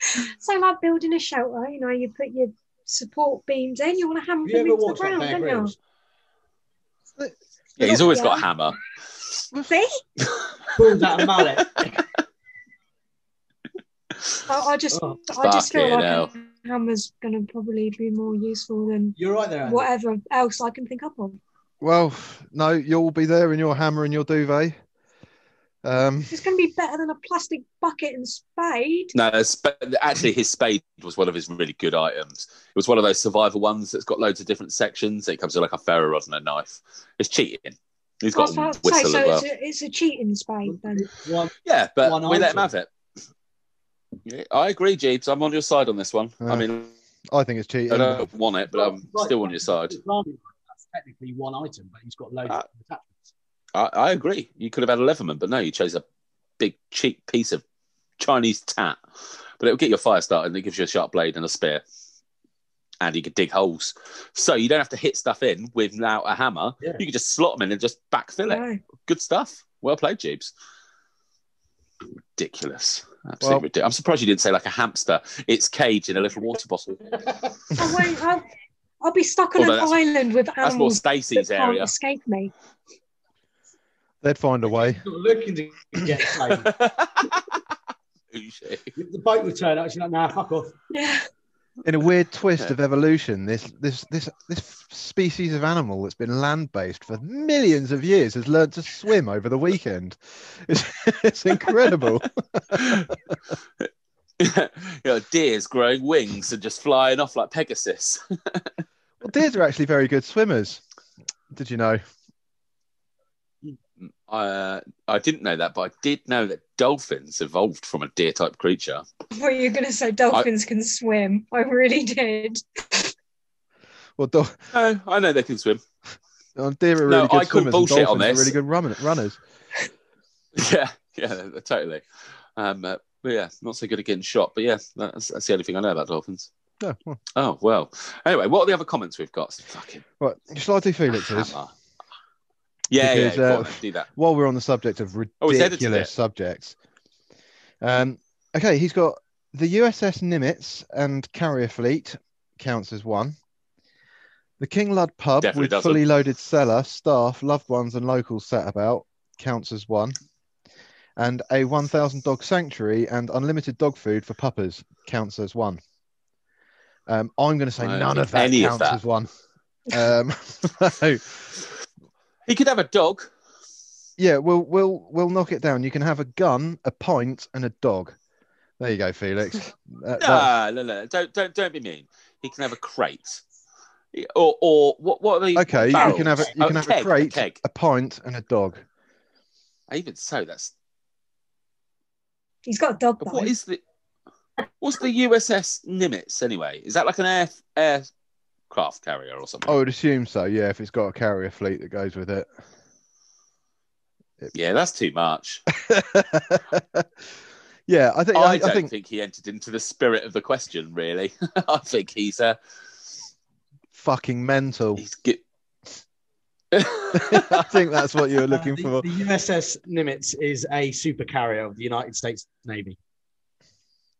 so, like building a shelter, you know, you put your support beams in, you want to hammer you them into the ground, don't you? Yeah, he's always got a hammer. See? Pulled out a mallet. I, I just, Oh, I just feel like hell. a hammer's going to probably be more useful than You're right there. Andy. whatever else I can think up of. well, no, you'll be there in your hammer and your duvet. Um, It's going to be better than a plastic bucket and spade. No, it's- actually, his spade was one of his really good items. It was one of those survival ones that's got loads of different sections. It comes with like a ferro rod and a knife. It's cheating. He's I got was a about say, whistle so as well. it's, a, it's a cheating spade then. One, Yeah, but one we let him have it. Yeah, I agree, Jeeves. I'm on your side on this one. I mean, I think it's cheating. I don't want it, but I'm Right. still on your side. That's technically one item, but he's got loads Uh, of attachments. I, I agree. You could have had a Leatherman, but no, you chose a big, cheap piece of Chinese tat. But it'll get your fire started and it gives you a sharp blade and a spear. And you could dig holes. So you don't have to hit stuff in without a hammer. Yeah. You could just slot them in and just backfill it. No. Good stuff. Well played, Jeeves. Ridiculous. Absolutely Well- ridiculous. I'm surprised you didn't say like a hamster. It's caged in a little water bottle. Oh, I won't, I'll, I'll be stuck on Although an island with That's more animals that Stacey's can't area. escape me. They'd find a way. Not looking to get the boat would turn up. She's like, nah, fuck off. Yeah. In a weird twist of evolution, this this this this species of animal that's been land based for millions of years has learned to swim over the weekend. It's, it's incredible. you know, deers growing wings and just flying off like Pegasus. well, deers are actually very good swimmers. Did you know? Uh, I didn't know that, but I did know that dolphins evolved from a deer type creature. I thought you were going to say dolphins can swim. I really did. Well, do- No, I know they can swim. uh, deer are No, really good I call swimmers. and bullshit on dolphins are really good run- runners. Yeah, yeah, totally. Um, uh, but yeah, not so good at getting shot. But yeah, that's, that's the only thing I know about dolphins. Yeah, well, Oh well. Anyway, what are the other comments we've got? Fucking right. Shall I do Felix's? hammer. Yeah, Because, yeah. Uh, on, do that. while we're on the subject of Oh, ridiculous it. subjects. Um, okay, he's got the USS Nimitz and carrier fleet counts as one. The King Lud pub Definitely with doesn't. fully loaded cellar, staff, loved ones, and locals sat about counts as one. And a 1,000 dog sanctuary and unlimited dog food for puppers counts as one. Um, I'm going to say don't none of that any of counts that. as one. Um, so, He could have a dog. Yeah, we'll we'll we'll knock it down. You can have a gun, a pint, and a dog. There you go, Felix. That- No, no, no. Don't, don't, don't be mean. He can have a crate. Or, or what? What are the okay, you can have a you Oh, can have keg, a crate, keg. a pint, and a dog. Even so, that's He's got a dog though. what is the what's the USS Nimitz anyway? Is that like an air air aircraft carrier or something? I would assume so. Yeah, if it's got a carrier fleet that goes with it. Yeah, that's too much. yeah, I think I, I, don't I think... think he entered into the spirit of the question. Really, I think he's a fucking mental. he's good. I think that's what you were looking Uh, the, for. the USS Nimitz is a super carrier of the United States Navy.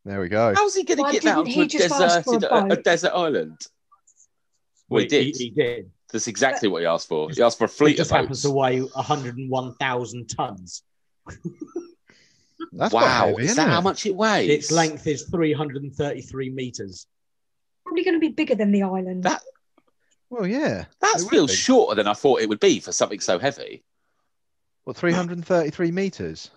There we go. How's he going to get didn't down to he a just ask a deserted, a, a desert island? Well, he did. He, did. That's exactly what he asked for. He asked for a fleet It just of happens boats. to weigh 101,000 tons. That's quite wow, heavy, is isn't that how much it weighs? Its length is 333 meters. Probably going to be bigger than the island. That Well, yeah. that it feels shorter than I thought it would be for something so heavy. What, 333 meters?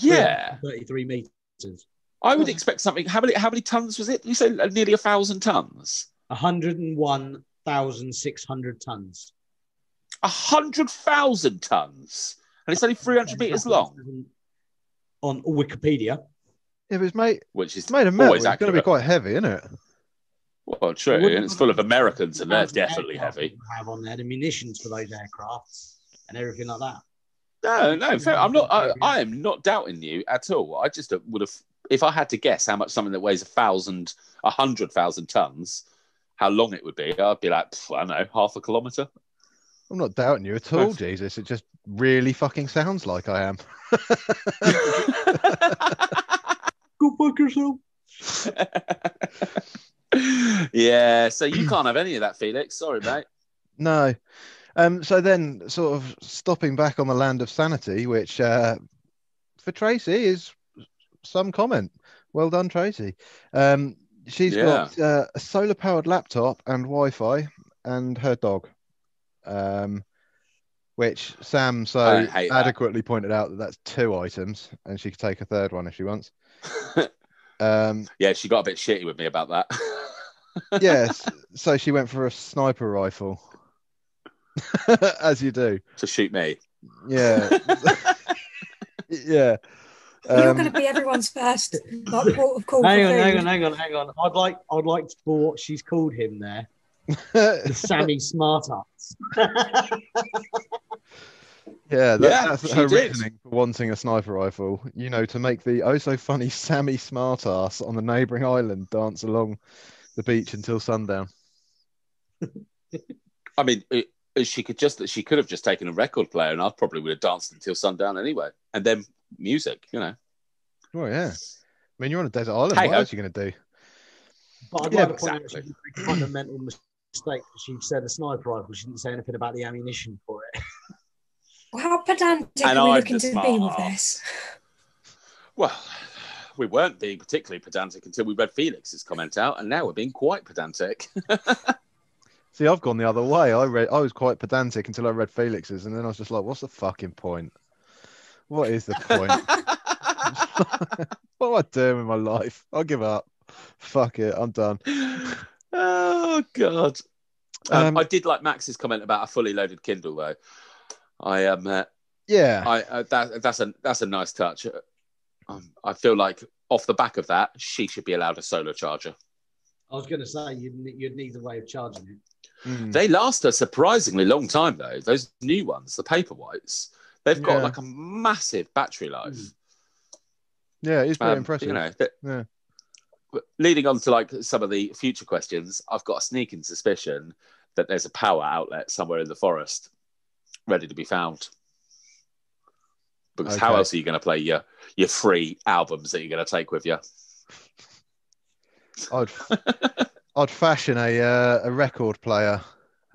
Yeah, 33 meters. I would expect something. How many? How many tons was it? You said uh, nearly a thousand tons. 101,600 tons. A hundred thousand tons, and it's only three hundred meters long, On Wikipedia. If it's made, which is it's made of metal, always it's going to be quite heavy, isn't it? Well, true, and it's full of Americans, and they're definitely heavy. Have on there the munitions for those aircrafts and everything like that. No, no, fair. I'm not. I, I am not doubting you at all. I just uh, would have if I had to guess how much something that weighs a thousand, a hundred thousand tons, how long it would be, I'd be like, I don't know, half a kilometer. I'm not doubting you at all. Jesus. It just really fucking sounds like I am. Go fuck yourself. yeah, so you can't have any of that, Felix. Sorry, mate. No. Um, so then, sort of stopping back on the land of sanity, which uh, for Tracy is some comment. Well done, Tracy. Um, she's got uh, a solar powered laptop and Wi Fi and her dog. Um, which Sam so hate that. adequately pointed out that that's two items and she could take a third one if she wants. Um, yeah, she got a bit shitty with me about that. yes, so she went for a sniper rifle, as you do. to shoot me. Yeah, yeah. You're Um, going to be everyone's first like, port of call Hang for on, hang on, hang on, hang on. I'd like, I'd like to for what she's called him there, the Sammy Smartass. Yeah, that, Yeah, that's her did. reasoning for wanting a sniper rifle. You know, to make the oh so funny Sammy Smartass on the neighbouring island dance along the beach until sundown. I mean, it, she could just she could have just taken a record player, and I probably would have danced until sundown anyway, and then music. You know, Oh yeah, I mean you're on a desert island. Hey, what else are you gonna do? But I'd Yeah, like to point out exactly. she a fundamental mistake. She said a sniper rifle. She didn't say anything about the ammunition for it. Well, how pedantic And are we I'm looking the to be with smart this? well, we weren't being particularly pedantic until we read Felix's comment out, and now we're being quite pedantic. See, I've gone the other way. I read, I was quite pedantic until I read Felix's, and then I was just like, "What's the fucking point? What is the point? what am I doing with my life? I'll give up. Fuck it, I'm done." oh God! Um, Um, I did like Max's comment about a fully loaded Kindle, though. I am. Uh, Yeah, I uh, that that's a that's a nice touch. Um, I feel like off the back of that, she should be allowed a solar charger. I was going to say you'd, you'd need a way of charging it. Mm. They last a surprisingly long time, though. Those new ones, the paper whites, they've got Yeah. like a massive battery life. Mm. yeah, it's pretty Um, impressive. You know, Yeah. leading on to like some of the future questions, I've got a sneaking suspicion that there's a power outlet somewhere in the forest ready to be found. Because how else are you going to play your your free albums that you're going to take with you? I'd I'd fashion a uh, a record player,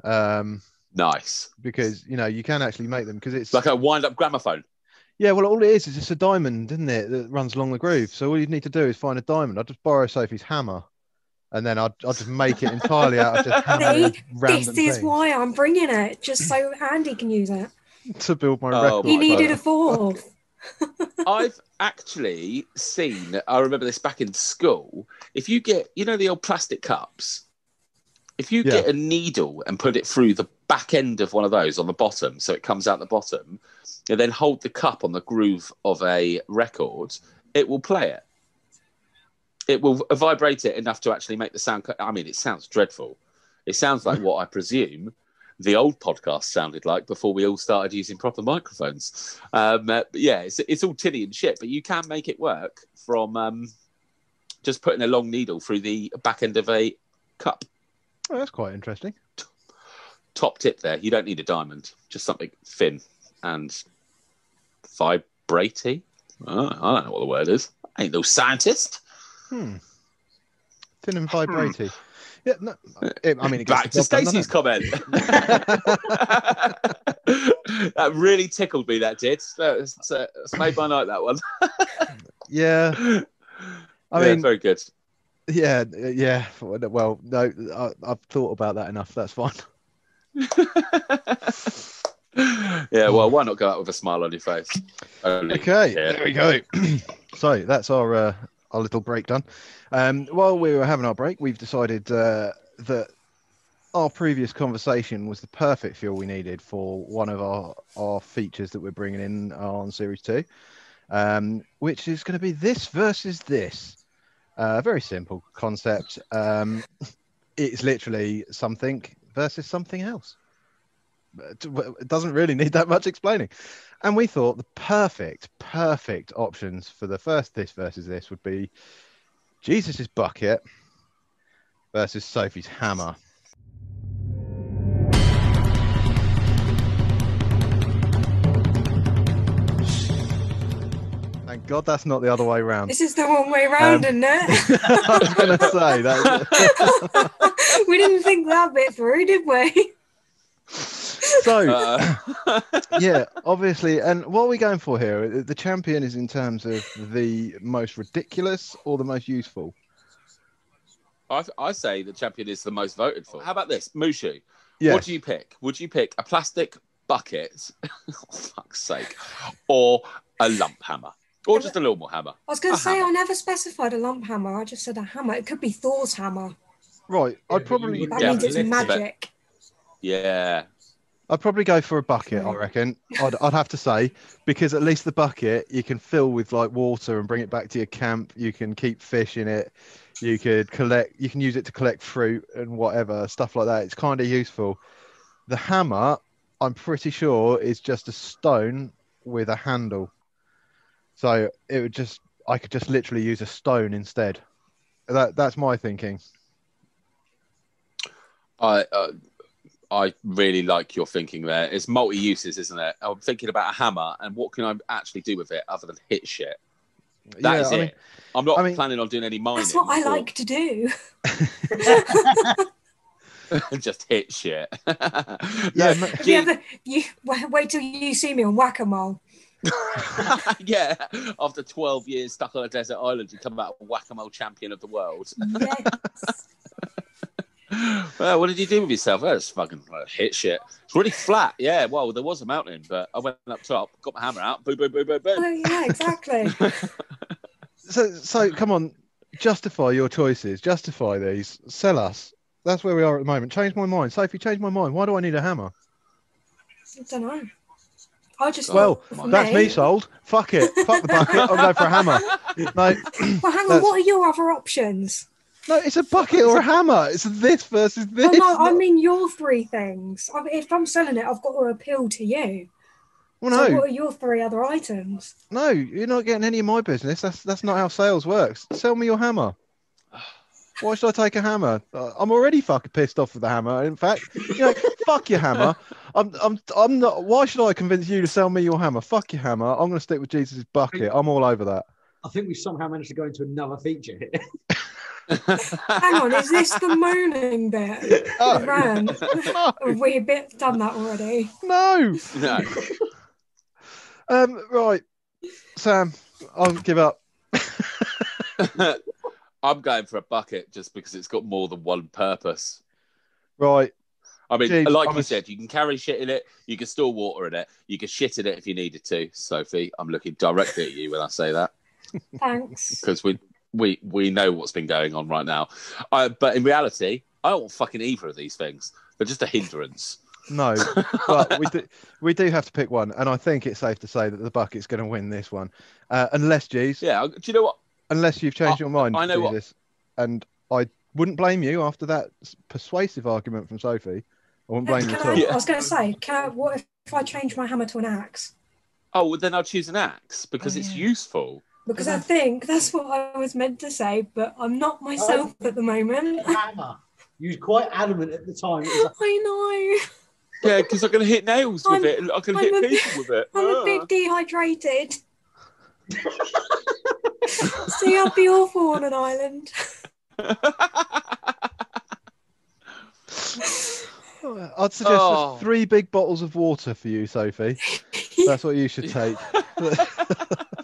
um, Nice, because you know you can actually make them because it's like a wind up gramophone. yeah. Well, all it is is just a diamond, isn't it, that runs along the groove. So all you need to do is find a diamond. I'd just borrow Sophie's hammer, and then I'd I'd just make it entirely out of just hammering See, random this is things why I'm bringing it, just so Andy can use it. to build my Oh, record. He needed a fourth. I've actually seen, I remember this back in school. If you get, you know, the old plastic cups, if you Yeah. get a needle and put it through the back end of one of those on the bottom, so it comes out the bottom, and then hold the cup on the groove of a record, it will play it. It will vibrate it enough to actually make the sound. I mean, it sounds dreadful. It sounds like what I presume the old podcast sounded like before we all started using proper microphones. Um, uh, but yeah, it's, it's all tinny and shit, but you can make it work from um, just putting a long needle through the back end of a cup. Oh, that's quite interesting. Top tip there: you don't need a diamond, just something thin and vibratey. Oh, I don't know what the word is. I ain't no scientist. Hmm. Thin and vibrating. Yeah, no, I mean, Back to Stacey's comment. that really tickled me. That did. That's, uh, that's made my night. That one. yeah, I Yeah, mean, very good. yeah, yeah. Well, no, I, I've thought about that enough. That's fine. yeah, well, why not go out with a smile on your face? Only Okay, here. there we go. so that's our uh, our little break done. Um, while we were having our break, we've decided uh, that our previous conversation was the perfect fuel we needed for one of our our features that we're bringing in on series two, um, which is going to be this versus this. Uh, very simple concept. Um, it's literally something versus something else. It doesn't really need that much explaining. And we thought the perfect, perfect options for the first this versus this would be Jesus's bucket versus Sophie's hammer. Thank God that's not the other way round. This is the one way round, Um, isn't it? I was going to say that. we didn't think that bit through, did we? So, Uh, yeah, obviously. And what are we going for here? The champion is in terms of the most ridiculous or the most useful? I, I say the champion is the most voted for. How about this, Mushu? Yes. What do you pick? Would you pick a plastic bucket, oh, fuck's sake, or a lump hammer, or just a normal hammer? I was going to say hammer. I never specified a lump hammer. I just said a hammer. It could be Thor's hammer. Right. I'd probably That Yeah, means it's lift it. magic. Yeah, I'd probably go for a bucket, I reckon. I'd, I'd have to say, because at least the bucket you can fill with like water and bring it back to your camp. You can keep fish in it. You could collect, you can use it to collect fruit and whatever, stuff like that. It's kind of useful. The hammer, I'm pretty sure, is just a stone with a handle. So it would just, I could just literally use a stone instead. That, that's my thinking. I uh, I really like your thinking there. It's multi uses, isn't it? I'm thinking about a hammer and what can I actually do with it other than hit shit. That is I it. mean, I'm not I mean- planning on doing any mining. That's what I or like to do. just hit shit. Yeah, yeah, Have you ever, you, wait, wait till you see me on whack a mole. yeah. After 12 years stuck on a desert island, you come out whack a mole champion of the world. Yes. Well, what did you do with yourself? It's fucking hit shit. It's really flat. Yeah, well, there was a mountain, but I went up top, got my hammer out, boom, boom, boom, boom, boom. Oh, yeah, exactly. So, so come on, justify your choices. Justify these. Sell us. That's where we are at the moment. Change my mind. Sophie, change my mind. Why do I need a hammer? I don't know. I just Well, thought for That's me sold. Fuck it. Fuck the bucket. I'll go for a hammer. No, Well, hang on. That's- What are your other options? No, it's a bucket or a hammer. It's this versus this. Oh, no, I mean your three things. I mean, if I'm selling it, I've got to appeal to you. well, So no, what are your three other items? no, you're not getting any of my business. That's that's not how sales works. Sell me your hammer. Why should I take a hammer? I'm already fucking pissed off with the hammer. In fact, you know, fuck your hammer. I'm, I'm, I'm not. Why should I convince you to sell me your hammer? Fuck your hammer. I'm going to stick with Jesus' bucket. I'm all over that. I think we've somehow managed to go into another feature here. Hang on, is this the moaning bit? No. Ran. No, Have we a bit done that already? no. no. Um, right, Sam, I'll give up. I'm going for a bucket just because it's got more than one purpose. Right, I mean, Jeez, like I'm you a- said, you can carry shit in it, you can store water in it, you can shit in it if you needed to. Sophie, I'm looking directly at you when I say that Thanks. because we we we know what's been going on right now. Uh, but in reality, I don't want fucking either of these things. They're just a hindrance. no, but we do we do have to pick one, and I think it's safe to say that the bucket's going to win this one, uh, unless, geez, Yeah, do you know what? unless you've changed I- your mind, I know what- Jesus, and I wouldn't blame you after that persuasive argument from Sophie. I wouldn't blame you Can at I, all. Yeah. I was going to say, can I, what if, if I change my hammer to an axe? Oh, well, then I'll choose an axe because Oh, it's yeah. useful. Because I think that's what I was meant to say, but I'm not myself at the moment. Hammer. You were quite adamant at the time. It was like, I know. Yeah, because I can hit nails with I'm- it. I can I'm hit a people with it. I'm a Ah. bit dehydrated. See, I'd be awful on an island. I'd suggest Oh. three big bottles of water for you, Sophie. That's what you should take.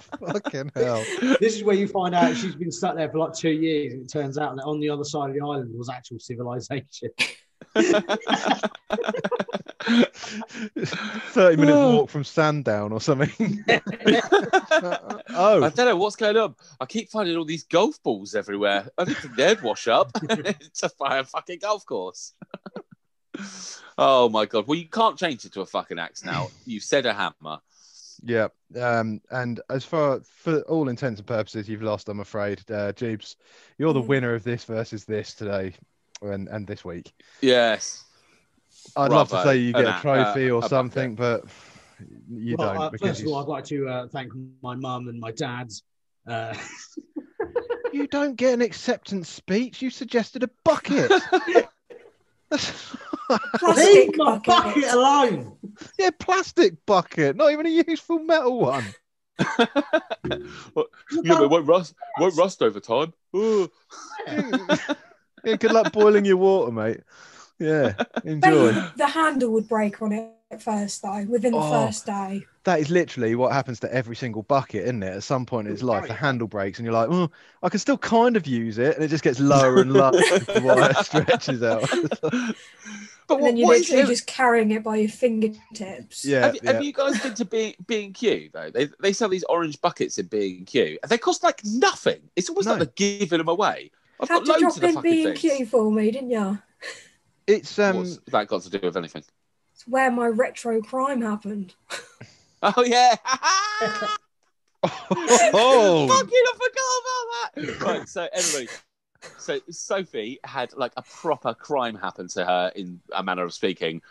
Fucking hell. this is where you find out she's been stuck there for like two years, and it turns out that on the other side of the island was actual civilization. 30 minutes Oh. walk from Sandown or something. Oh. I don't know what's going on. I keep finding all these golf balls everywhere. I didn't think they'd wash up. it's a fire fucking golf course. oh my god! Well, you can't change it to a fucking axe now. You said a hammer. Yeah. Um, and as far for all intents and purposes, you've lost. I'm afraid, uh, Jeeps. You're the Mm. winner of this versus this today, and and this week. Yes. I'd love to say you get a a- trophy uh, or a something, but You Well, don't uh, first of all, I'd like to uh, thank my mum and my dad. Uh, you don't get an acceptance speech. You suggested a bucket. That's- Plastic leave my bucket. bucket alone. yeah, plastic bucket, not even a useful metal one. yeah, but it won't rust. Won't rust over time. Yeah, good luck boiling your water, mate. Yeah, enjoy. Bet the handle would break on it at first, though, within the Oh. first day. That is literally what happens to every single bucket, isn't it? At some point in its life, the handle breaks, and you're like, "Oh, I can still kind of use it," and it just gets lower and lower as the wire stretches out. But And what, then you're what is literally it? just carrying it by your fingertips. yeah, have, you- yeah. have you guys been to B B and Q though? They they sell these orange buckets in B and Q. They cost like nothing. It's almost like they're giving them away. I've Had got to loads of drop the in fucking B and. Q for me, didn't you? It's um, What's that got to do with anything? It's where my retro crime happened. Oh yeah. oh, Fucking, I forgot about that. Right, so everybody. So Sophie had like a proper crime happen to her in a manner of speaking,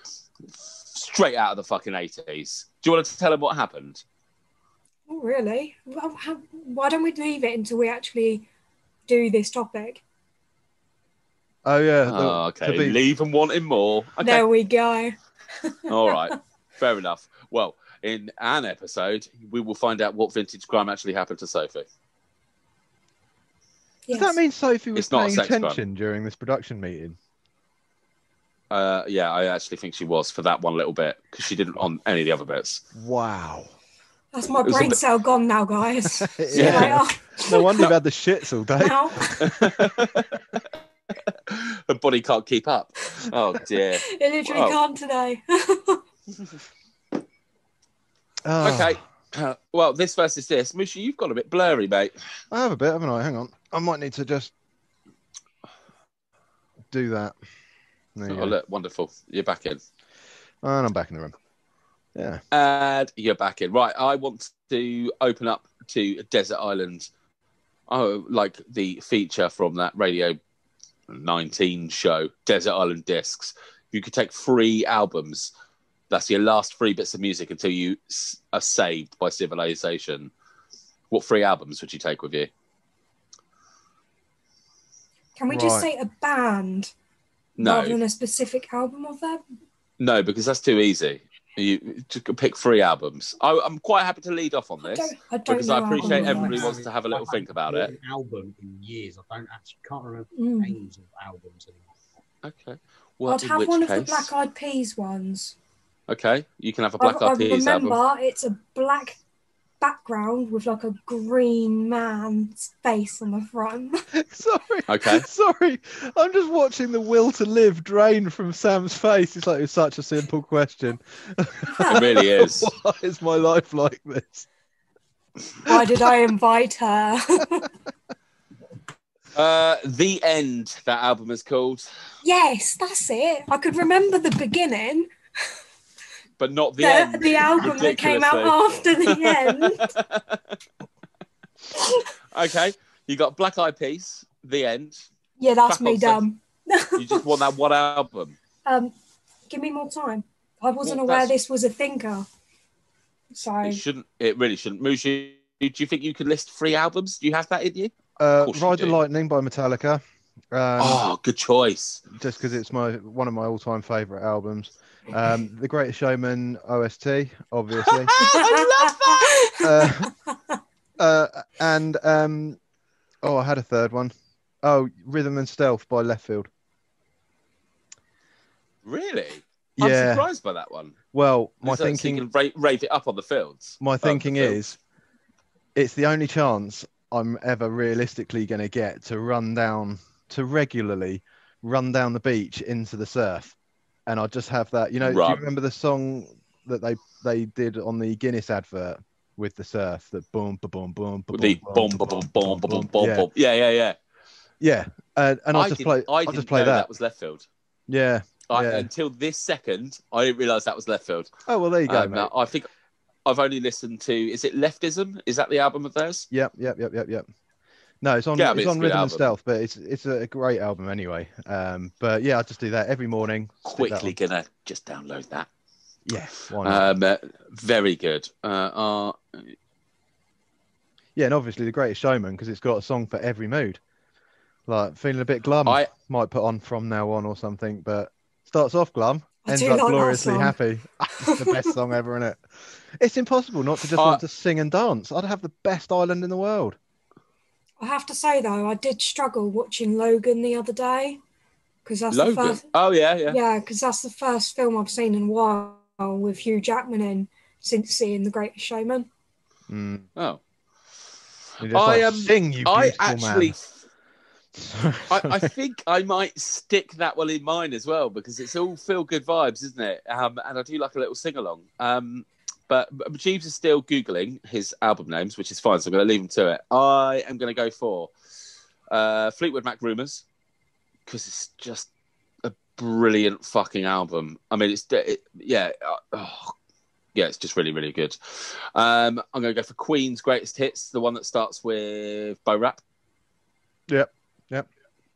straight out of the fucking eighties. Do you want to tell them what happened? Oh, really? Well, how, why don't we leave it until we actually do this topic? oh yeah. Ah, the- Oh, okay. be- Leave them wanting more. Okay. There we go. All right. Fair enough. Well, in an episode, we will find out what vintage crime actually happened to Sophie. Does Yes. that mean Sophie was It's not a paying sex crime. attention during this production meeting? Uh, yeah, I actually think she was for that one little bit because she didn't on any of the other bits. Wow. That's my was a brain bit- cell gone now, guys. Yeah. Like, No wonder you've had the shits all day. now. Her body can't keep up. Oh dear. It literally Wow. can't today. Ah, Okay. Uh, well, this versus this. Musha, you've got a bit blurry, mate. I have a bit, haven't I? Hang on. I might need to just do that. There Oh, look, wonderful. You're back in. And I'm back in the room. Yeah. And you're back in. Right. I want to open up to Desert Island. Oh, like the feature from that Radio 19 show, Desert Island Discs. You could take three albums. That's your last three bits of music until you are saved by civilization. What three albums would you take with you? Can we just say a band rather No, than a specific album of them? no, because that's too easy. You just pick three albums. I, I'm quite happy to lead off on I this. don't, I don't Because I appreciate everybody wants to have a little I think about it. album in years. I don't actually can't remember Mm. names of albums anymore. Okay. Well, I'd have which one of the Black Eyed Peas ones. Okay, you can have a Black I Eyed Peas remember album. it's a black background with like a green man's face on the front. Sorry. Okay. Sorry. I'm just watching the will to live drain from Sam's face. It's like it's such a simple question. It really is. Why is my life like this? Why did I invite her? Uh, the End, that album is called, yes, that's it. I could remember the beginning, but not the, the, end. the album that came out after the end. okay, you got Black Eyed Peas, The End. Yeah, that's Crack me on, dumb. You just want that one album. Um, give me more time. I wasn't Well, aware this was a thinker. So It shouldn't. It really shouldn't. Mushu, do you think you could list three albums? Do you have that in you? Uh, course you Ride the. Lightning by Metallica. Um, oh, good choice. just because it's my one of my all-time favorite albums. Um, the Greatest Showman OST, obviously, I love that. uh, uh, and um, oh, I had a third one. Oh, Rhythm and Stealth by Leftfield. Really? I'm Yeah. surprised by that one. Well, my Is that so you thinking, can ra- rave it up on the fields. my thinking fields. is, it's the only chance I'm ever realistically going to get to run down to regularly run down the beach into the surf, and I just have that. You know, do you remember the song that they they did on the Guinness advert with the surf? That boom, ba boom, boom, the boom, boom, boom, boom, boom, boom, Yeah. boom. Yeah, yeah, yeah. Yeah, uh, and I'll I just play. I I'll just play that. that was Leftfield. Yeah. I, Yeah. Until this second, I didn't realise that was Leftfield. Oh well, there you go, Um, mate. I think I've only listened to. Is it Leftism? Is that the album of theirs? Yep, yep, yep, yep, yep. No, it's on Yeah, it's it's on a good Rhythm and. Stealth, but it's it's a great album anyway. Um, but yeah, I just do that every morning. Quickly gonna just download that. Yeah, why not? Um, uh, very good. Uh, uh, yeah, and obviously the Greatest Showman because it's got a song for every mood. Like feeling a bit glum, I might put on from now on or something, but starts off glum, I ends up like gloriously happy. it's the best song ever, in it? It's impossible not to just I- want to sing and dance. I'd have the best island in the world. I have to say though, I did struggle watching Logan the other day because that's Logan. the first. Oh yeah, yeah. Yeah, because that's the first film I've seen in a while with Hugh Jackman in since seeing The Greatest Showman. Mm. Oh, You're just I, like, um, sing, you I beautiful actually. man. I, I think I might stick that one in mine as well because it's all feel good vibes, isn't it? Um, and I do like a little sing along. Um, but, but Jeeves is still googling his album names, which is fine. So I'm going to leave him to it. I am going to go for uh, Fleetwood Mac Rumors because it's just a brilliant fucking album. I mean, it's it, yeah, uh, oh, yeah, it's just really really good. Um, I'm going to go for Queen's greatest hits, the one that starts with Bo Rap Yep, yep.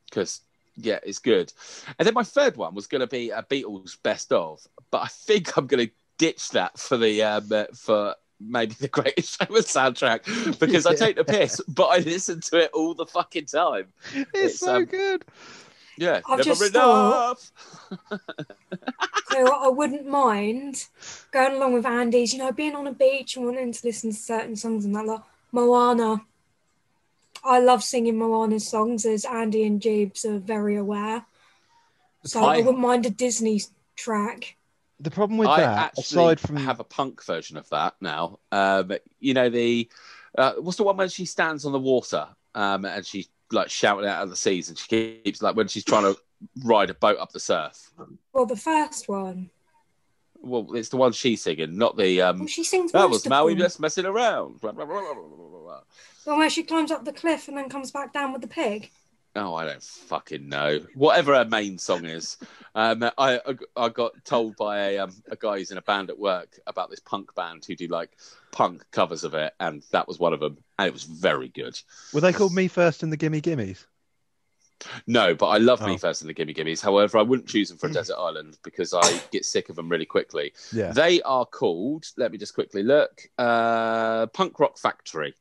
because yeah, it's good. And then my third one was going to be a Beatles best of, but I think I'm going to ditch that for the um, uh, for maybe the Greatest show Showman soundtrack because I take the piss, but I listen to it all the fucking time. It's, It's, so um, good. Yeah, I've never just enough. So I wouldn't mind going along with Andy's, you know, being on a beach and wanting to listen to certain songs and that. Like Moana. I love singing Moana's songs, as Andy and Jeeves are very aware. So I, I- wouldn't mind a Disney track. The problem with I that, actually aside from I have a punk version of that now. Um, you know the uh, what's the one when she stands on the water um, and she like shouting out of the seas and she keeps like when she's trying to ride a boat up the surf. Well, the first one. Well, it's the one she's singing, not the um, Well, she sings That was Maui them. just messing around. The one where she climbs up the cliff and then comes back down with the pig. Oh, I don't fucking know. Whatever her main song is. Um, I I got told by a, um, a guy who's in a band at work about this punk band who do like punk covers of it, and that was one of them, and it was very good. were they called Me First and the Gimme Gimmies? No, but I love Me Oh. First and the Gimme Gimmies. However, I wouldn't choose them for a desert island because I get sick of them really quickly. Yeah. They are called, let me just quickly look, uh, Punk Rock Factory.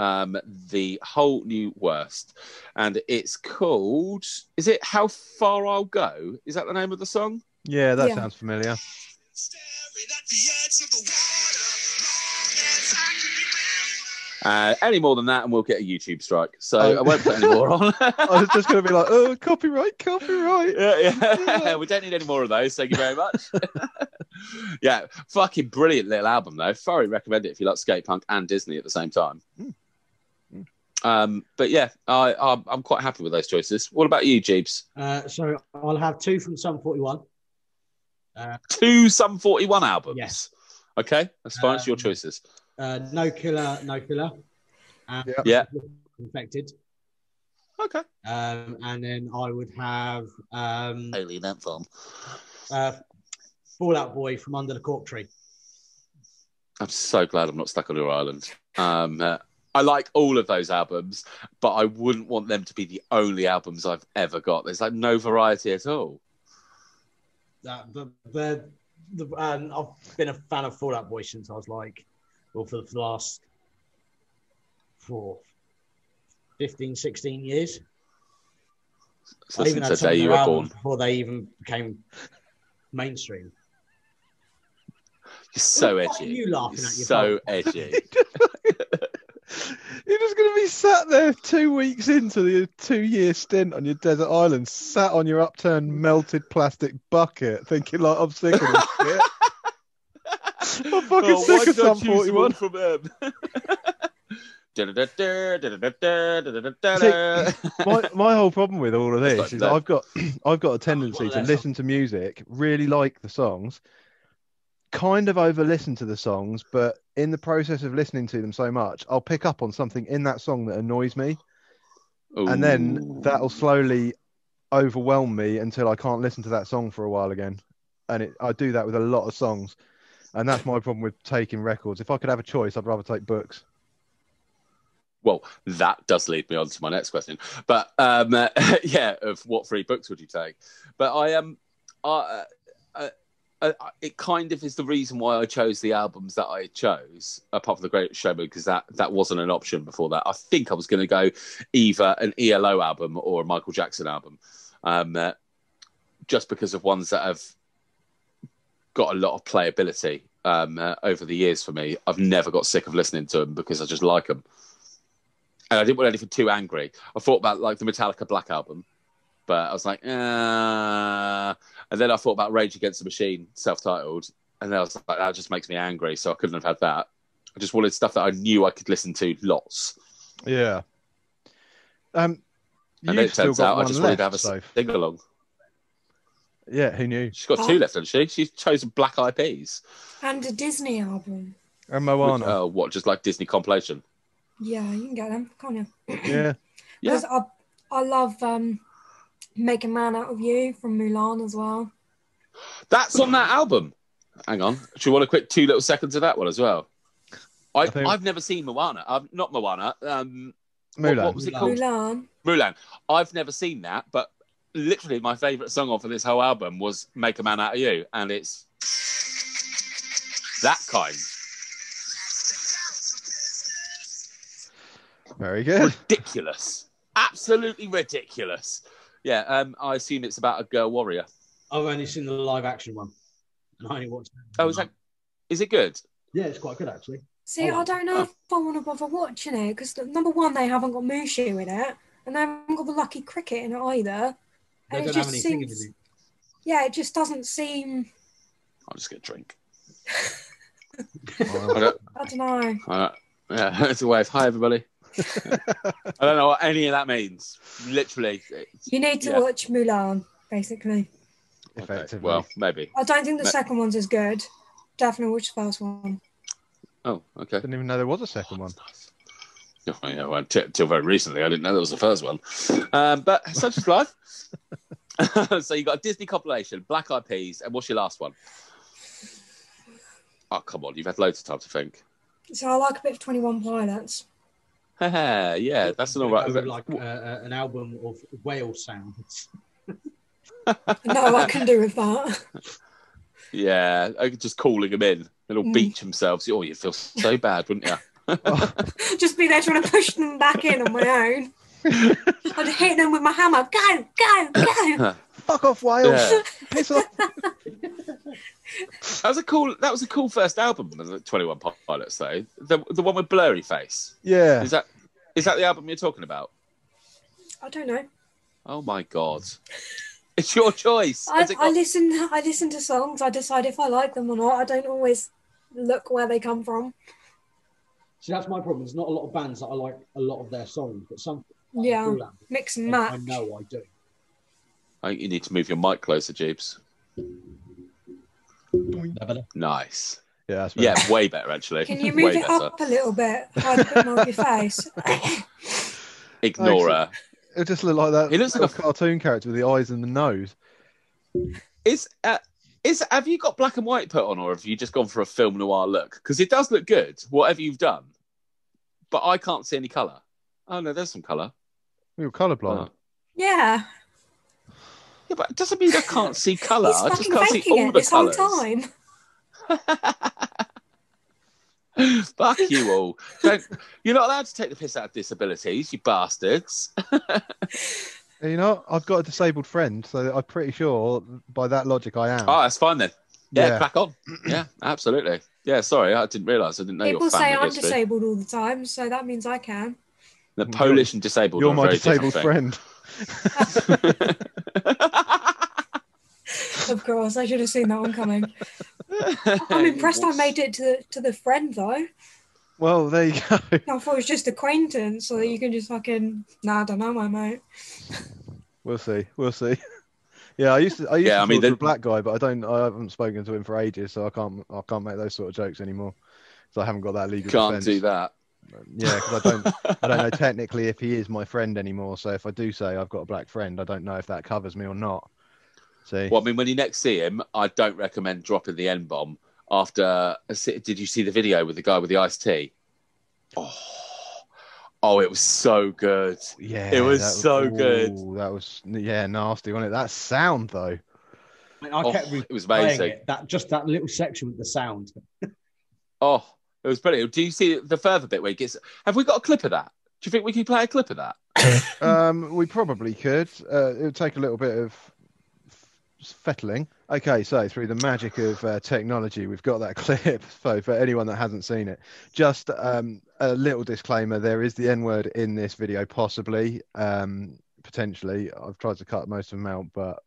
Um, the whole new worst. And it's called, is it How Far I'll Go? Is that the name of the song? Yeah, that Yeah. sounds familiar. Uh, any more than that, and we'll get a YouTube strike. So Oh. I won't put any more on. I was just going to be like, oh, copyright, copyright. yeah, yeah. we don't need any more of those. Thank you very much. yeah, fucking brilliant little album though. Thoroughly recommend it if you like skate punk and Disney at the same time. Mm. Um, but yeah, I, I'm, I'm quite happy with those choices. What about you, Jeeves? Uh, so I'll have two from Sum 41. Uh, Two Sum 41 albums. Yes. Okay, that's fine. it's your Um, choices. uh, no Killer, No Killer. And Yep. Yeah. Infected. Okay. Um, and then I would have um, Alien Anthem. uh, Fall Out Boy from Under the Cork Tree. I'm so glad I'm not stuck on your island. Um, uh, I like all of those albums, but I wouldn't want them to be the only albums I've ever got. There's like no variety at all. That the the, the um, I've been a fan of Fall Out Boy since I was like, well, for the last four, 15, 16 years. So I even since had the day you were born. before they even became mainstream. You're so What are edgy. you laughing You're at, you so bum? edgy. You're just going to be sat there two weeks into the two year stint on your desert island, sat on your upturned melted plastic bucket, thinking, like, I'm sick of this shit. I'm fucking Oh, sick of did Sum 41. from them? Da-da-da-da, my my whole problem with all of this like is that. I've got I've got a tendency to listen to music, really like the songs, kind of over listen to the songs, but in the process of listening to them so much, I'll pick up on something in that song that annoys me, and then that'll slowly overwhelm me until I can't listen to that song for a while again. And it, I do that with a lot of songs, and that's my problem with taking records. If I could have a choice, I'd rather take books. Well, that does lead me on to my next question. But um, uh, yeah, of what three books would you take? But I am, um, uh, uh, uh, it kind of is the reason why I chose the albums that I chose, apart from the Great Showman, because that that wasn't an option before that. I think I was going to go either an ELO album or a Michael Jackson album, um, uh, just because of ones that have got a lot of playability um, uh, over the years for me. I've never got sick of listening to them because I just like them. And I didn't want anything too angry. I thought about like the Metallica Black album, but I was like, uh... and then I thought about Rage Against the Machine, self-titled, and then I was like, that just makes me angry, so I couldn't have had that. I just wanted stuff that I knew I could listen to lots. Yeah. Um, And then it turns out I one just wanted to have a so sing along. yeah, who knew? She's got two left, hasn't she? She's chosen Black Eyed Peas. And a Disney album. And Moana. Uh, what, just like Disney compilation? Yeah, you can get them, can't you? yeah. Yeah. Because I, I love um, Make a Man Out of You from Mulan as well. That's on that album. Hang on. Do you want a quick two little seconds of that one as well? I, I think- I've never seen Moana. I've not Moana. Um, Mulan. what was it Mulan. called? Mulan. Mulan. I've never seen that, but literally my favourite song off of this whole album was "Make a Man Out of You," and it's that kind. Very good. Ridiculous. Absolutely ridiculous. Yeah. Um, I assume it's about a girl warrior. I've only seen the live action one, and I only watched. Oh, is that? Is it good? Yeah, it's quite good actually. See, Oh. I don't know if I want to bother watching it because number one, they haven't got Mushu in it, and they haven't got the Lucky Cricket in it either. They And don't have just any seems, it. yeah, it just doesn't seem. I'll just get a drink. I don't, I don't know. I don't, yeah, it's a wave. Hi, everybody. I don't know what any of that means. Literally. You need to Yeah. watch Mulan, basically. okay, Effectively. Well, maybe. I don't think the Ma- second one's as good. Definitely watch the first one. Oh, okay. I didn't even know there was a second one. Oh, yeah, well, t- till very recently, I didn't know that was the first one. Um, but such is life. so you got a Disney compilation, Black Eyed Peas, and what's your last one? Oh, come on, you've had loads of time to think. So I like a bit of Twenty One Pilots. yeah, that's an all Go right. with, like uh, uh, an album of whale sounds. No, I can do with that. Yeah, I could just calling them in. They'll Mm. beach themselves. Oh, you'd feel so bad, wouldn't you? Just be there trying to push them back in on my own. I'd hit them with my hammer. Go, go, go. Fuck off, Wales! Yeah. Piss off! That was a cool. That was a cool first album. The Twenty One Pilots, though. The the one with blurry face. Yeah. Is that is that the album you're talking about? I don't know. Oh my god! It's your choice. I, Has it I listen. I listen to songs. I decide if I like them or not. I don't always look where they come from. See, that's my problem. There's not a lot of bands that I like a lot of their songs, but some like Yeah, mix and match. I know I do. I think you need to move your mic closer, Jeeves. Nice. Yeah, that's better. Yeah, way better actually. Can you way move it better. up a little bit? Hide a bit more of your face. Ignore her. It just looked like that He looks like a cartoon character with the eyes and the nose. Is uh, is have you got black and white put on, or have you just gone for a film noir look? Because it does look good, whatever you've done. But I can't see any colour. Oh no, there's some colour. You're colourblind. Oh. Yeah, Yeah, but it doesn't mean I can't see colour. I just can't see all it the this whole colours. time. Fuck you all. Don't, you're not allowed to take the piss out of disabilities, you bastards. You know, I've got a disabled friend, so I'm pretty sure by that logic I am. Oh, that's fine then. Yeah, Yeah. crack on. Yeah, absolutely. Yeah, sorry, I didn't realise. I didn't know People your say I'm history. disabled all the time, so that means I can. The Polish and disabled. You're my disabled different friend. Thing. Of course, I should have seen that one coming. I'm impressed I made it to the, to the friend though. Well, there you go. I thought it was just acquaintance, so that you can just fucking. Nah, I don't know, my mate. We'll see. We'll see. Yeah, I used to. I used Yeah, to I mean, talk to the- a black guy, but I don't. I haven't spoken to him for ages, so I can't. I can't make those sort of jokes anymore. So I haven't got that legal. Can't defense. do that. Yeah, because I don't. I don't know technically if he is my friend anymore. So if I do say I've got a black friend, I don't know if that covers me or not. See. Well, I mean, when you next see him, I don't recommend dropping the N bomb. After, uh, did you see the video with the guy with the iced tea? Oh, oh, it was so good. Yeah, It was that so good. ooh, That was yeah nasty, wasn't it? That sound though. And I Oh, kept it was amazing. it, that just that little section with the sound. Oh, it was brilliant. Do you see the further bit where he gets? Have we got a clip of that? Do you think we can play a clip of that? Um, we probably could. Uh, it would take a little bit of fettling. Okay, so through the magic of uh, technology, we've got that clip. So for anyone that hasn't seen it, just um, a little disclaimer: there is the N word in this video, possibly, um, potentially. I've tried to cut most of them out, but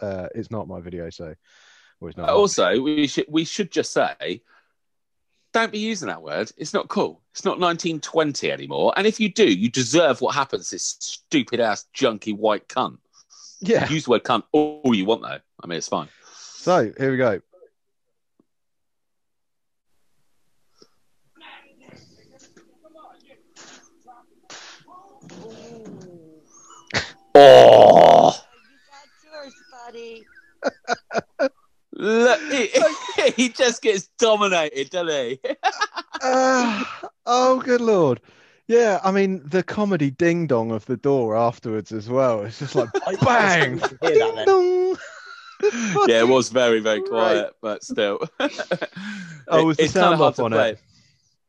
uh, it's not my video, so or it's not. Also, we should we should just say, don't be using that word. It's not cool. It's not 1920 anymore. And if you do, you deserve what happens. This stupid ass junky white cunt. yeah. Use the word cunt all you want though. I mean, it's fine. So here we go. Oh, That's yours, buddy. look, he, he just gets dominated, doesn't he? Ah, oh, good lord. Yeah, I mean the comedy ding dong of the door afterwards as well. It's just like bang, that ding dong. yeah, it was very, very Right. quiet, but still. Oh, was the it's sound off on play. it?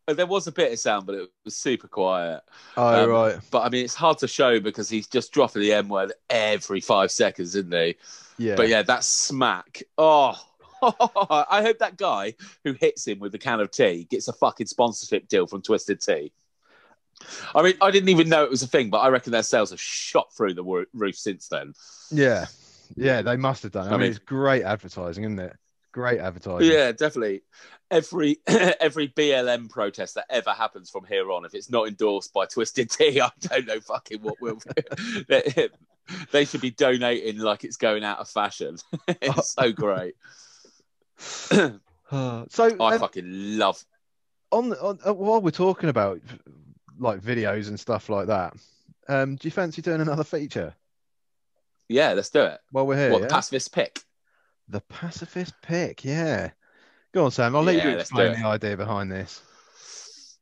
Uh, There was a bit of sound, but it was super quiet. Oh Um, right, But I mean, it's hard to show because he's just dropping the M word every five seconds, isn't he? Yeah. But yeah, that smack. Oh, I hope that guy who hits him with the can of tea gets a fucking sponsorship deal from Twisted Tea. I mean, I didn't even know it was a thing, but I reckon their sales have shot through the roof since then. yeah, yeah. They must have done. I, I mean, mean- it's great advertising, isn't it? Great advertising. Yeah, definitely. Every every BLM protest that ever happens from here on, if it's not endorsed by Twisted Tea, I don't know fucking what will. they, should be donating like it's going out of fashion. it's so great. So I um, fucking love. on, on uh, while we're talking about like videos and stuff like that, um, do you fancy doing another feature Yeah, let's do it. while we're here? what yeah? pacifist pick? The pacifist pick, yeah. Go on, Sam. I'll let Yeah, you explain the idea behind this.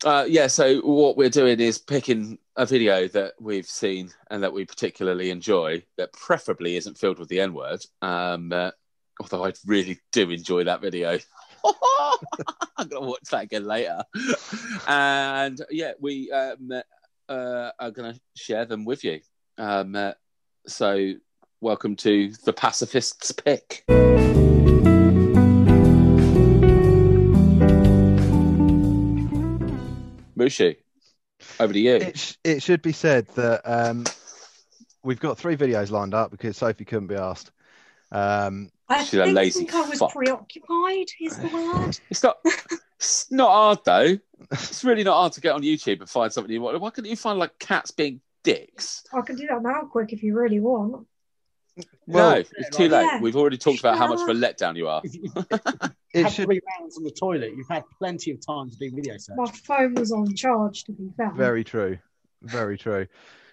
Uh, yeah, so what we're doing is picking a video that we've seen and that we particularly enjoy, that preferably isn't filled with the N word. Um, uh, although I really do enjoy that video. I'm gonna watch that again later. and yeah, we um, uh, are gonna share them with you. Um, uh, so welcome to the pacifist's pick. Mushu, over to you. It, sh- it should be said that um, we've got three videos lined up because Sophie couldn't be asked. Um, I She's a think, lazy I was fuck. preoccupied. Is the word? It's not. It's not hard though. It's really not hard to get on YouTube and find something you want. Why couldn't you find like cats being dicks? I can do that now, quick, if you really want. Well, no, it's too late. Yeah. We've already talked about how much of a letdown you are. If it had should three rounds on the toilet, you've had plenty of time to do video search. My phone was on charge, to be fair. very true, very true.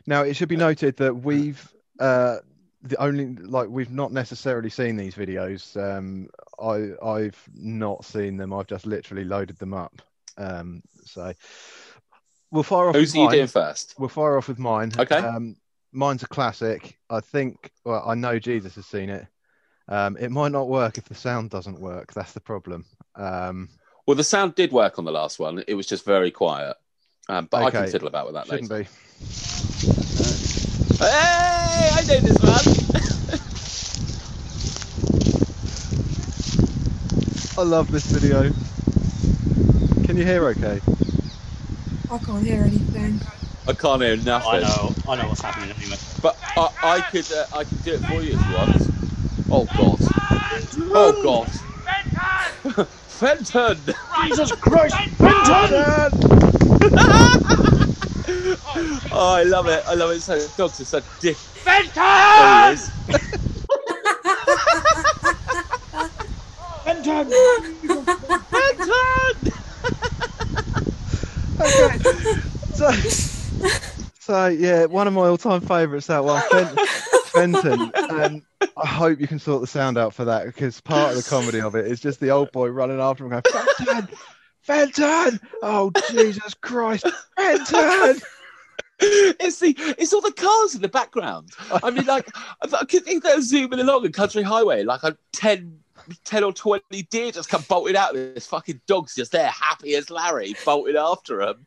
Now it should be noted that we've uh, the only like we've not necessarily seen these videos. Um, I I've not seen them. I've just literally loaded them up. Um, so we'll fire off. Who's with you mine. doing first? We'll fire off with mine. Okay. Um, mine's a classic. I think. Well, I know Jesus has seen it. Um, it might not work if the sound doesn't work. That's the problem. Um, Well, the sound did work on the last one. It was just very quiet. Um, but I can fiddle about with that shouldn't later. be. Hey, I know this one. I love this video. Can you hear okay? I can't hear anything. I can't hear nothing. I know, I know what's happening anyway. But I, I could, uh, I could do it for you if you want. Oh God! Oh God! Fenton! Jesus Christ, Benton! oh, I love it. I love it. So dogs are such dick. Fenton! There he is. Benton! Fenton! Okay. so, so yeah, one of my all-time favourites. That one, Fen- Fenton. Um, I hope you can sort the sound out for that because part of the comedy of it is just the old boy running after him, going, "Fenton, Fenton! Oh Jesus Christ, Fenton!" it's the it's all the cars in the background. I mean, like I could think they're zooming along a country highway, like a 10, 10 or twenty deer just come bolted out. This fucking dog's just there, happy as Larry, bolted after him.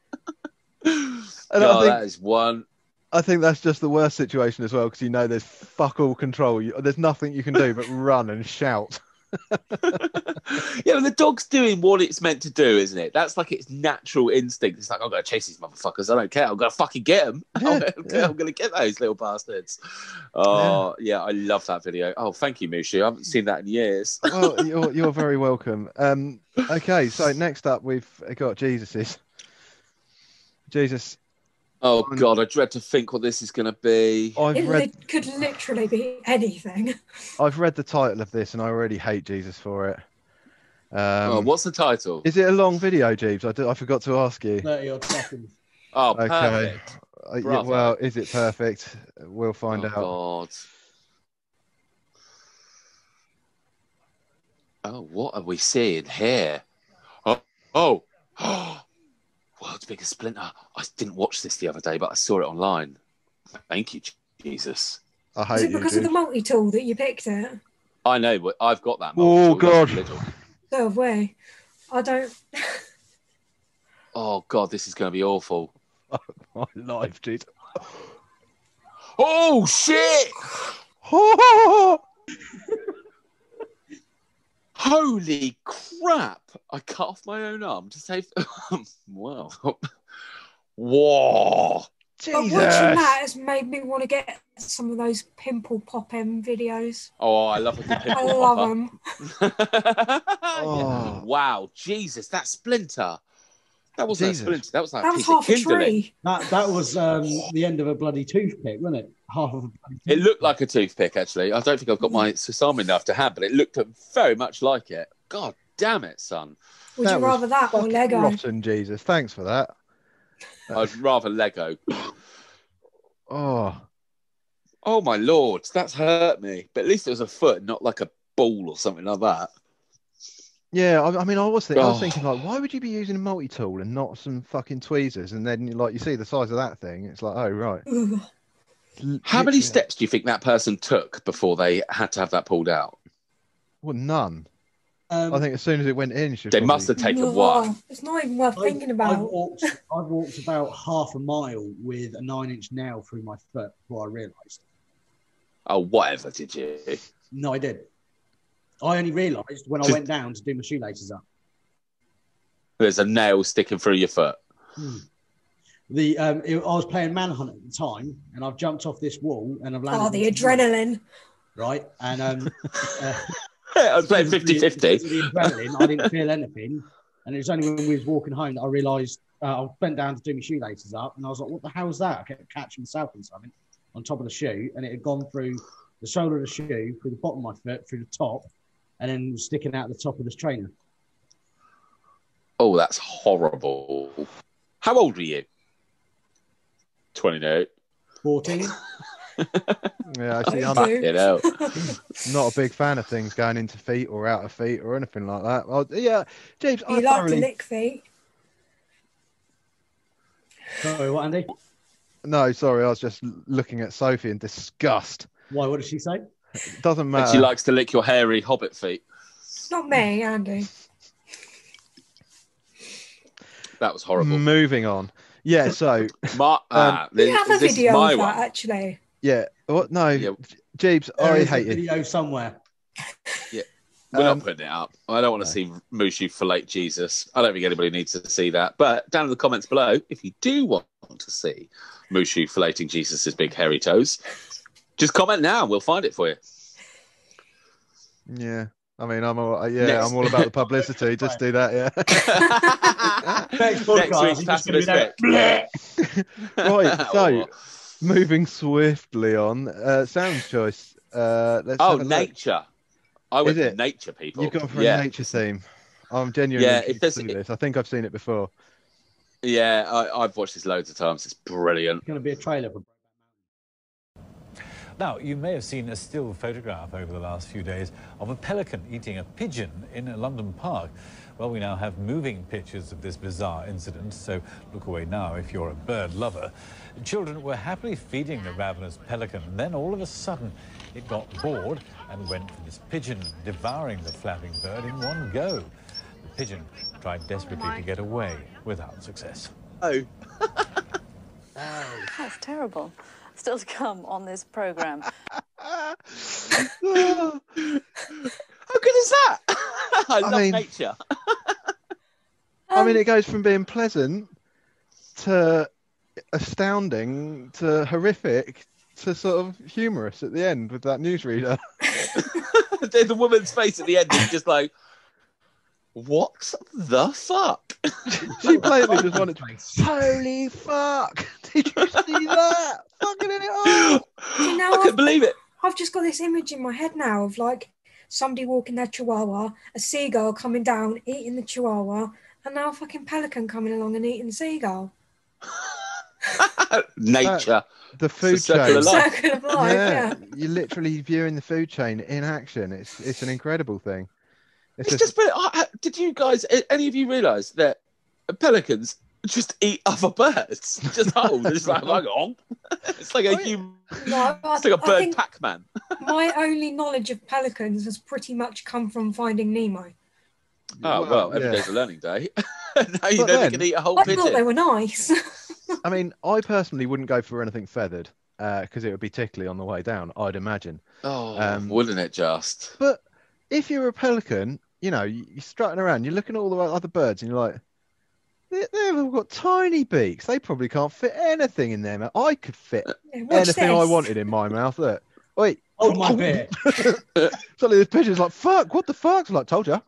And I think that is one. I think that's just the worst situation as well because you know there's fuck all control. You, there's nothing you can do but run and shout. yeah, but the dog's doing what it's meant to do, isn't it? That's like its natural instinct. It's like, I'm going to chase these motherfuckers. I don't care. I'm going to fucking get them. Yeah, I'm, yeah. going to get those little bastards. Oh, yeah. I love that video. Oh, thank you, Mushu. I haven't seen that in years. well, you're you're very welcome. Um, okay, so next up we've got Jesus's. Jesus, Oh, God. I dread to think what this is going to be. I've It read li- could literally be anything. I've read the title of this and I already hate Jesus for it. Um, oh, what's the title? is it a long video, Jeeves? I, did, I forgot to ask you. 30 odd seconds. Oh, Okay. perfect. Uh, yeah, well, is it perfect? We'll find oh, out. God. Oh, what are we seeing here? Oh, oh, Oh, world's biggest splinter. I didn't watch this the other day, but I saw it online. Thank you, Jesus. I Is hate it you, because of the multi tool that you picked it? I know, but I've got that. Oh, God. little. So have we. I don't. Oh God, this is going to be awful. My life, dude. Oh shit! Holy crap! I cut off my own arm to save. Um, wow. Whoa. But watching Jesus. that has made me want to get some of those pimple pop M videos. Oh, I love a good I love popper. them. Oh. Wow, Jesus, that splinter. That wasn't Jesus. a. That was like That a was half a tree. That that was um, the end of a bloody toothpick, wasn't it? Half of a bloody It looked like a toothpick, actually. I don't think I've got my Swiss Army enough to hand, but it looked very much like it. God damn it, son. Would That you was rather that or Fucking Lego? Rotten, Jesus. Thanks for that. I'd rather Lego. Oh, Oh my lord, that's hurt me. But at least it was a foot, not like a ball or something like that. Yeah. I, I mean, I was, think, I was Oh. thinking, like, why would you be using a multi tool and not some fucking tweezers? And then, like, you see the size of that thing. It's like, oh, right. How many steps do you think that person took before they had to have that pulled out? Well, none. Um, I think as soon as it went in, she They probably- must have taken Ugh. one. It's not even worth I've- thinking I've about. walked, I've walked about half a mile with a nine inch nail through my foot before I realised. Oh, whatever, did you? No, I did. I only realised when I went down to do my shoelaces up. There's a nail sticking through your foot. The um, it- I was playing Manhunt at the time, and I've jumped off this wall and I've landed. Oh, the on some adrenaline. Right, and um, uh, I was playing because of the- 50 because of 50. The adrenaline, I didn't feel anything, and it was only when we was walking home that I realised uh, I bent down to do my shoelaces up, and I was like, "What the hell's that?" I kept catching myself in something on top of the shoe, and it had gone through the sole of the shoe, through the bottom of my foot, through the top, and then sticking out the top of this trainer. Oh, that's horrible. How old were you? 28. Fourteen. Yeah, actually, I'm do. You know. not a big fan of things going into feet or out of feet or anything like that. Well, yeah, James, I You like to lick feet. Sorry, what, Andy? No, sorry, I was just looking at Sophie in disgust. Why? What did she say? It doesn't And matter. she likes to lick your hairy hobbit feet. Not me, Andy. That was horrible. Moving on. Yeah, so My, ah, We this, have a this video my of that, one. actually. yeah, what? No, Yeah. Jeeves, There I is a hate you. video somewhere. Yeah. We're Um, not putting it up. I don't want to see Mushu fillet Jesus. I don't think anybody needs to see that. But down in the comments below, if you do want to see Mushu filleting Jesus' big hairy toes, just comment now. We'll find it for you. Yeah, I mean, I'm all, uh, yeah, Next- I'm all about the publicity. Just do that, yeah. Next Next podcast, week's you're just Pastor gonna be there, Biscuit. right, so Oh. moving swiftly on. Uh, sound choice. Uh, let's Oh, have a look. nature. I went Is it? nature, people. You've gone for yeah. a nature theme. I'm genuinely Yeah, if there's- to this. I think I've seen it before. Yeah, I, I've watched this loads of times. It's brilliant. It's going to be a trailer for. Now, you may have seen a still photograph over the last few days of a pelican eating a pigeon in a London park. Well, we now have moving pictures of this bizarre incident, so look away now if you're a bird lover. Children were happily feeding the ravenous pelican, and then all of a sudden it got bored and went for this pigeon, devouring the flapping bird in one go. The pigeon tried desperately to get away without success. Oh, That's terrible. Still to come on this programme. how good is that? I love mean- nature. I Um, mean, it goes from being pleasant to astounding to horrific to sort of humorous at the end with that newsreader. the, the woman's face at the end is just like, what the fuck? she plainly just wanted to. Face. Holy fuck! Did you see that? Fucking it up! Oh. you know, I I've, couldn't believe it. I've just got this image in my head now of like somebody walking their chihuahua, a seagull coming down, eating the chihuahua, and now a fucking pelican coming along and eating the seagull. Nature. The food circle chain. of life. Circle of life, yeah. you're literally viewing the food chain in action. It's it's an incredible thing. It's, It's just, just brilliant. I- I- Did you guys, any of you realise that pelicans just eat other birds? Just hold. It's like, hang on. It's like a human, No, I, it's like a I bird Pac-Man. my only knowledge of pelicans has pretty much come from Finding Nemo. Oh well, every yeah. day's a learning day. now you But know then- they can eat a whole I thought they were nice. I mean, I personally wouldn't go for anything feathered because it would be tickly on the way down. I'd imagine. Oh, Um, wouldn't it just? But if you're a pelican, you know, you- you're strutting around, you're looking at all the other birds, and you're like, they, they've all got tiny beaks. They probably can't fit anything in their mouth. I could fit Yeah, watch anything I wanted in my mouth. Look, wait. Oh my beer. Suddenly this pigeon's like, fuck, what the fuck? I'm like, told you.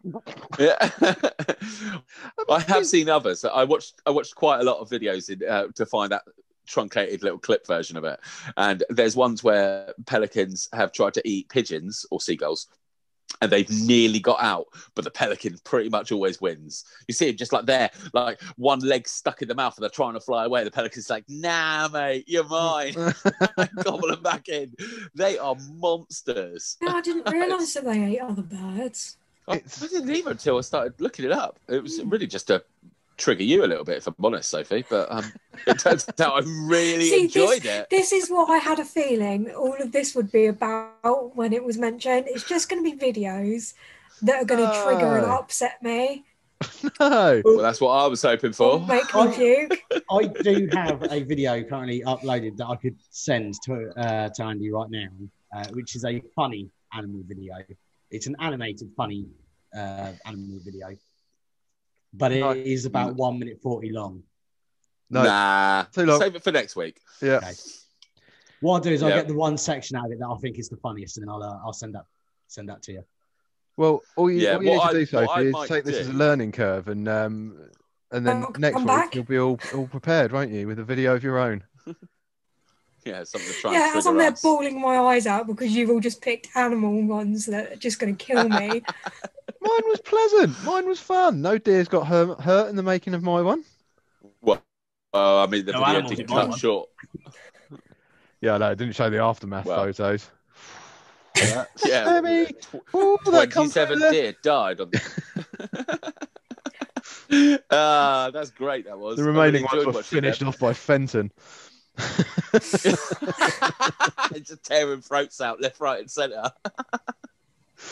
Yeah. I have seen others. I watched I watched quite a lot of videos in, uh, to find that truncated little clip version of it. And there's ones where pelicans have tried to eat pigeons or seagulls. And they've nearly got out, but the pelican pretty much always wins. You see him just like there, like one leg stuck in the mouth, and they're trying to fly away. The pelican's like, "Nah, mate, you're mine." Gobble them back in. They are monsters. No, I didn't realise that they ate other birds. I, I didn't either until I started looking it up. It was hmm. really just to trigger you a little bit, if I'm honest, Sophie. But um, it turns out I really See, enjoyed this, it. This is what I had a feeling all of this would be about when it was mentioned. It's just going to be videos that are going to trigger and upset me, no. Well, that's what I was hoping for. make me Oh. puke. I do have a video currently uploaded that I could send to uh, to Andy right now, uh, which is a funny animal video. It's an animated funny uh, animal video, but it Right. is about one minute forty long. No. Nah, Too long. save it for next week. Yeah. Okay. What I'll do is I'll Yeah. get the one section out of it that I think is the funniest, and then I'll uh, I'll send that send that to you. Well, all you, Yeah, all you need what to do, Sophie, is might take this as a learning curve, and um, and then I'll next week back. you'll be all all prepared, won't you, with a video of your own? Yeah, something to try Yeah, and as I'm there us. bawling my eyes out because you've all just picked animal ones that are just going to kill me. Mine was pleasant. Mine was fun. No deer's got hurt, hurt in the making of my one. Well, uh, I mean, the No video animals did in cut short. Yeah, no, it didn't show the aftermath Well. photos. Yeah, Baby. Oh, that twenty-seven through there. deer died on. Ah, that's great. That was The I really remaining ones enjoyed were finished them. off by Fenton. just tearing throats out left, right, and centre.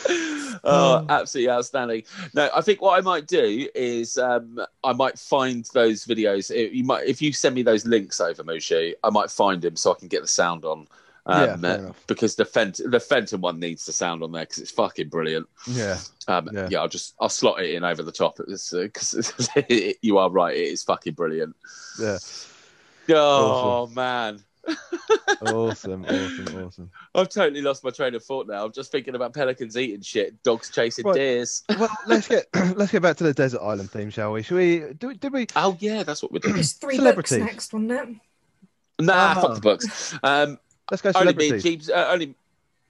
oh, absolutely outstanding. No, I think what I might do is um, I might find those videos. If you might, if you send me those links over, Mushu, I might find them so I can get the sound on. Yeah, Um, enough. because the Fent the Fenton one needs the sound on there because it's fucking brilliant. Yeah. Um, Yeah. yeah. I'll just I'll slot it in over the top because you are right. It is fucking brilliant. Yeah. Oh man. Awesome. Awesome. Awesome. I've totally lost my train of thought now. I'm just thinking about pelicans eating shit, dogs chasing Right. deers. Well, let's get let's get back to the desert island theme, shall we? Shall we? Do, did we? Oh yeah, that's what we're doing. There's three Celebrities. books next, wasn't it? nah, Ah. fuck the books. Um, Let's go only me, celebrities. Jeeves. Uh, only,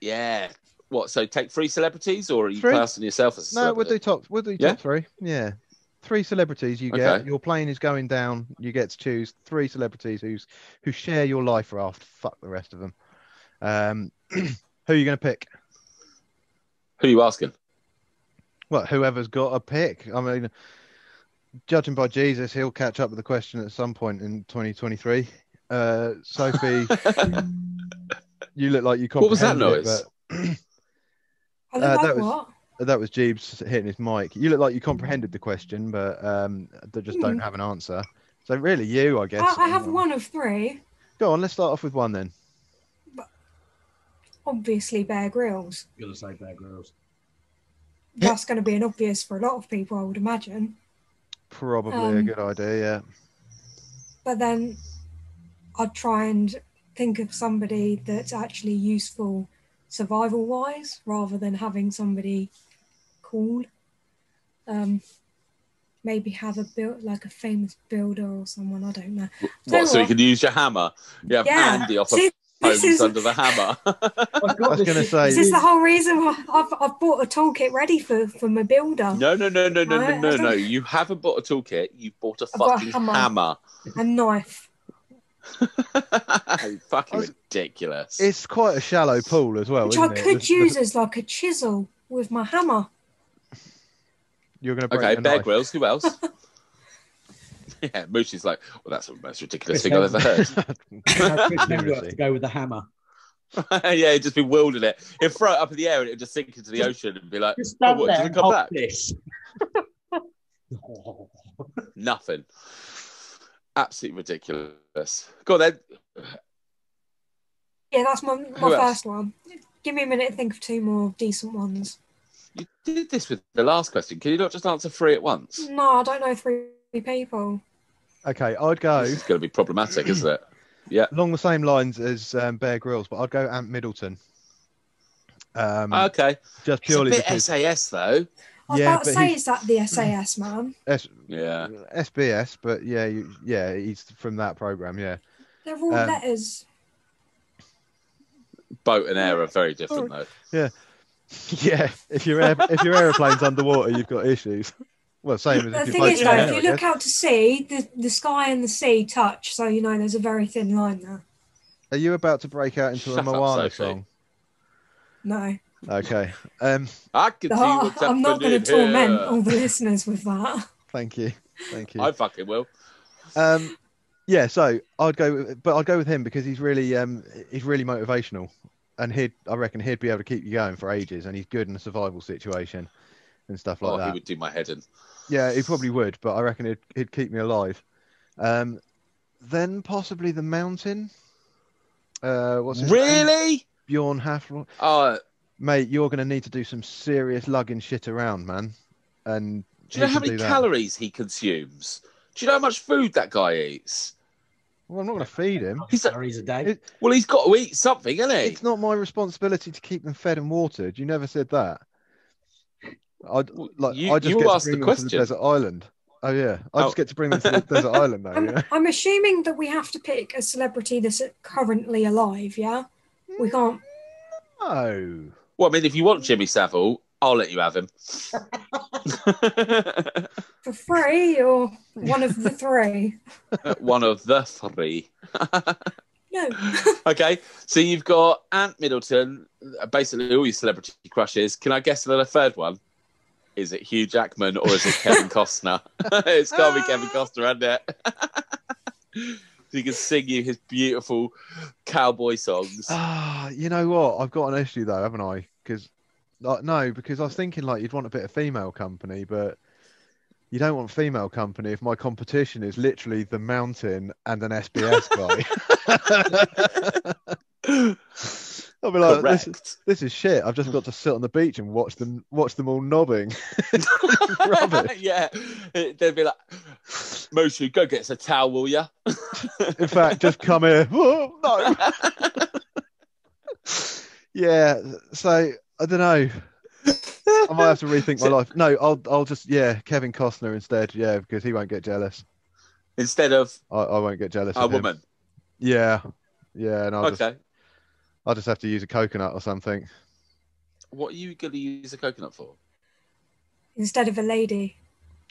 yeah. What? So take three celebrities, or are you Three? classing yourself as a No, we'll do top. We'll do Yeah? top three. Yeah, three celebrities you get. Okay. Your plane is going down. You get to choose three celebrities who's who share your life raft. Fuck the rest of them. Um, who are you going to pick? Who are you asking? Well, whoever's got a pick. I mean, judging by Jesus, he'll catch up with the question at some point in 2023. Uh, Sophie, you look like you What was that comprehended it, noise? but Uh, like that was- what? That was Jeeves hitting his mic. You look like you comprehended the question, but um, they just don't Hmm. have an answer. So really, you, I guess. I, I have one of three. Go on, let's start off with one then. Obviously, Bear Grylls. You're Gonna say Bear Grylls. That's going to be an obvious for a lot of people, I would imagine. Probably a Um, good idea. Yeah. But then I'd try and think of somebody that's actually useful survival wise rather than having somebody cool. Um, maybe have a build like a famous builder or someone, I don't know. Tell What, so you what. can use your hammer? You have Yeah. Andy off See, of this homes is- under the hammer. I've got I was this going to say. This is the whole reason why I've, I've bought a toolkit ready for, for my builder no, no, no, no, no, No, no, no, no. You haven't bought a toolkit. You've bought a I've got a fucking hammer. hammer. and knife. fucking was- ridiculous. It's quite a shallow pool as well. Which isn't I could There's- use as like a chisel with my hammer. You're going to break Okay, the Bear knife. Grylls. Who else? yeah, Mushu's like, well, that's the most ridiculous Chris thing I've ever heard. Chris Hemsworth to go with the hammer. yeah, he'd just be wielding it. He'd throw it up in the air and it'd just sink into the ocean and be like, Just oh, what, there does it and come back? this. Nothing. Absolutely ridiculous. Go on then. Yeah, that's my, my Who else? first one. Give me a minute to think of two more decent ones. You did this with the last question. Can you not just answer three at once? No, I don't know three people. Okay, I'd go This is going to be problematic, isn't it? Yeah. Along the same lines as um, Bear Grylls, but I'd go Ant Middleton. Um, Okay. just It's a purely bit because SAS though. I was Yeah, about to say, he's- is that the SAS man? S- Yeah. SBS, but yeah, you, yeah, he's from that program. Yeah, They're all Um, letters. Boat and air are very different though. yeah. Yeah, if your air, if your aeroplane's underwater, you've got issues. Well, same as The if you're thing is, floating though, if you look out to sea, the, the sky and the sea touch, so you know there's a very thin line there. Are you about to break out into Shut a up, Moana Sophie. song? No, Okay. Um, I can see Oh, what's I'm not going to torment here. all the listeners with that. thank you, thank you. I fucking will. Um, yeah, so I'd go, with, but I'd go with him because he's really, um, he's really motivational, and he'd, I reckon, he'd be able to keep you going for ages, and he's good in a survival situation and stuff like oh, that. he would do my head in. Yeah, he probably would, but I reckon he'd, he'd keep me alive. Um, then possibly the mountain. Uh, what's his name? Really? Bjorn Hafl. Oh, Mate, you're going to need to do some serious lugging shit around, man. And do you know how many calories he consumes? Do you know how much food that guy eats? Well, I'm not going to feed him. He's a- calories a day. It- Well, he's got to eat something, isn't he? It's not my responsibility to keep them fed and watered. You never said that. I'd like you- I just you get to asked the bring them to the question. desert island. Oh yeah, I Oh. just get to bring them to the desert island though. I'm, Yeah. I'm assuming that we have to pick a celebrity that's currently alive, yeah? We hmm. can't. No. Well, I mean, if you want Jimmy Savile, I'll let you have him. For free or one of the three? One of the three. No. Okay, so you've got Ant Middleton, uh, basically all your celebrity crushes. Can I guess the third one? Is it Hugh Jackman or is it Kevin Costner? it's got to be Kevin Costner, hasn't it? he can sing you his beautiful cowboy songs. Ah, you know what? I've got an issue though, haven't I? Because like, no, because I was thinking like you'd want a bit of female company, but you don't want female company if my competition is literally the mountain and an SBS guy. I'll be like, this, Correct. this is shit. I've just got to sit on the beach and watch them watch them all nobbing. Rubbish. yeah, they'd be like, Mushu, go get us a towel, will ya? In fact, just come here. Oh, no. yeah. So I don't know. I might have to rethink my life. No, I'll I'll just yeah, Kevin Costner instead. Yeah, because he won't get jealous. Instead of I, I won't get jealous. a of him. woman. Yeah, yeah, and I'll Okay. just I'll just have to use a coconut or something. What are you going to use a coconut for? Instead of a lady.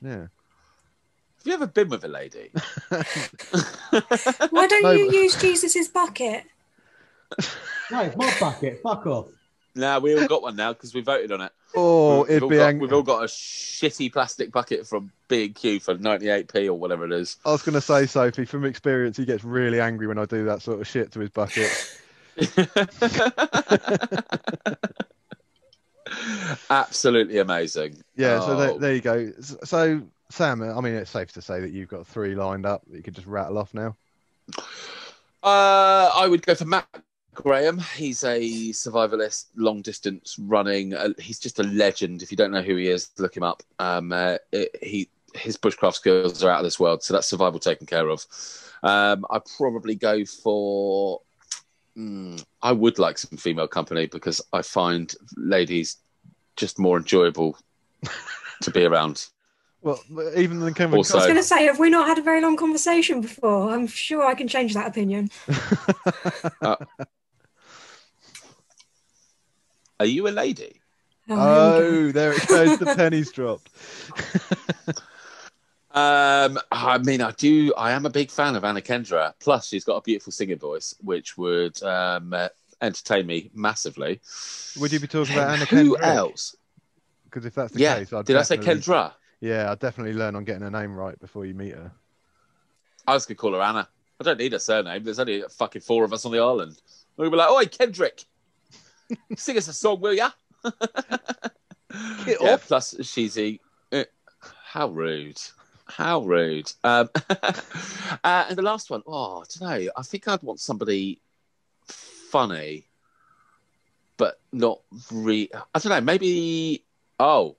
Yeah. Have you ever been with a lady? Why don't No, you but- use Jesus's bucket? No, it's my bucket. Fuck off. Now we all got one now because we voted on it. Oh, we've, it'd all be. got, ang- we've all got a shitty plastic bucket from B&Q for 98p or whatever it is. I was going to say, Sophie, from experience, he gets really angry when I do that sort of shit to his bucket. Absolutely amazing. Yeah, so there, Oh. there you go. So, Sam, I mean, it's safe to say that you've got three lined up that you could just rattle off now. Uh, I would go for Matt Graham. He's a survivalist, long distance running. Uh, he's just a legend. If you don't know who he is, look him up. Um, uh, it, he his bushcraft skills are out of this world, so that's survival taken care of. Um, I'd probably go for. Mm, I would like some female company because I find ladies just more enjoyable to be around. Well, even than Kevin Also- I was going to say, have we not had a very long conversation before? I'm sure I can change that opinion. Are you a lady? Oh, here we go. Oh, there it goes. The pennies dropped. Um, I mean, I do. I am a big fan of Anna Kendra. Plus, she's got a beautiful singing voice, which would um, uh, entertain me massively. Would you be talking about Anna Kendra? Who else? Because if that's the Yeah. case, I'd Did I say Kendra? Yeah, I'd definitely learn on getting her name right before you meet her. I was gonna call her Anna. I don't need a surname. There's only fucking four of us on the island. We'll be like, "Oi, Kendrick, sing us a song, will ya?" Get yeah. off. Plus, she's a. uh, how rude. How rude. Um, uh, and the last one, oh, I don't know. I think I'd want somebody funny, but not re. I don't know. Maybe. Oh,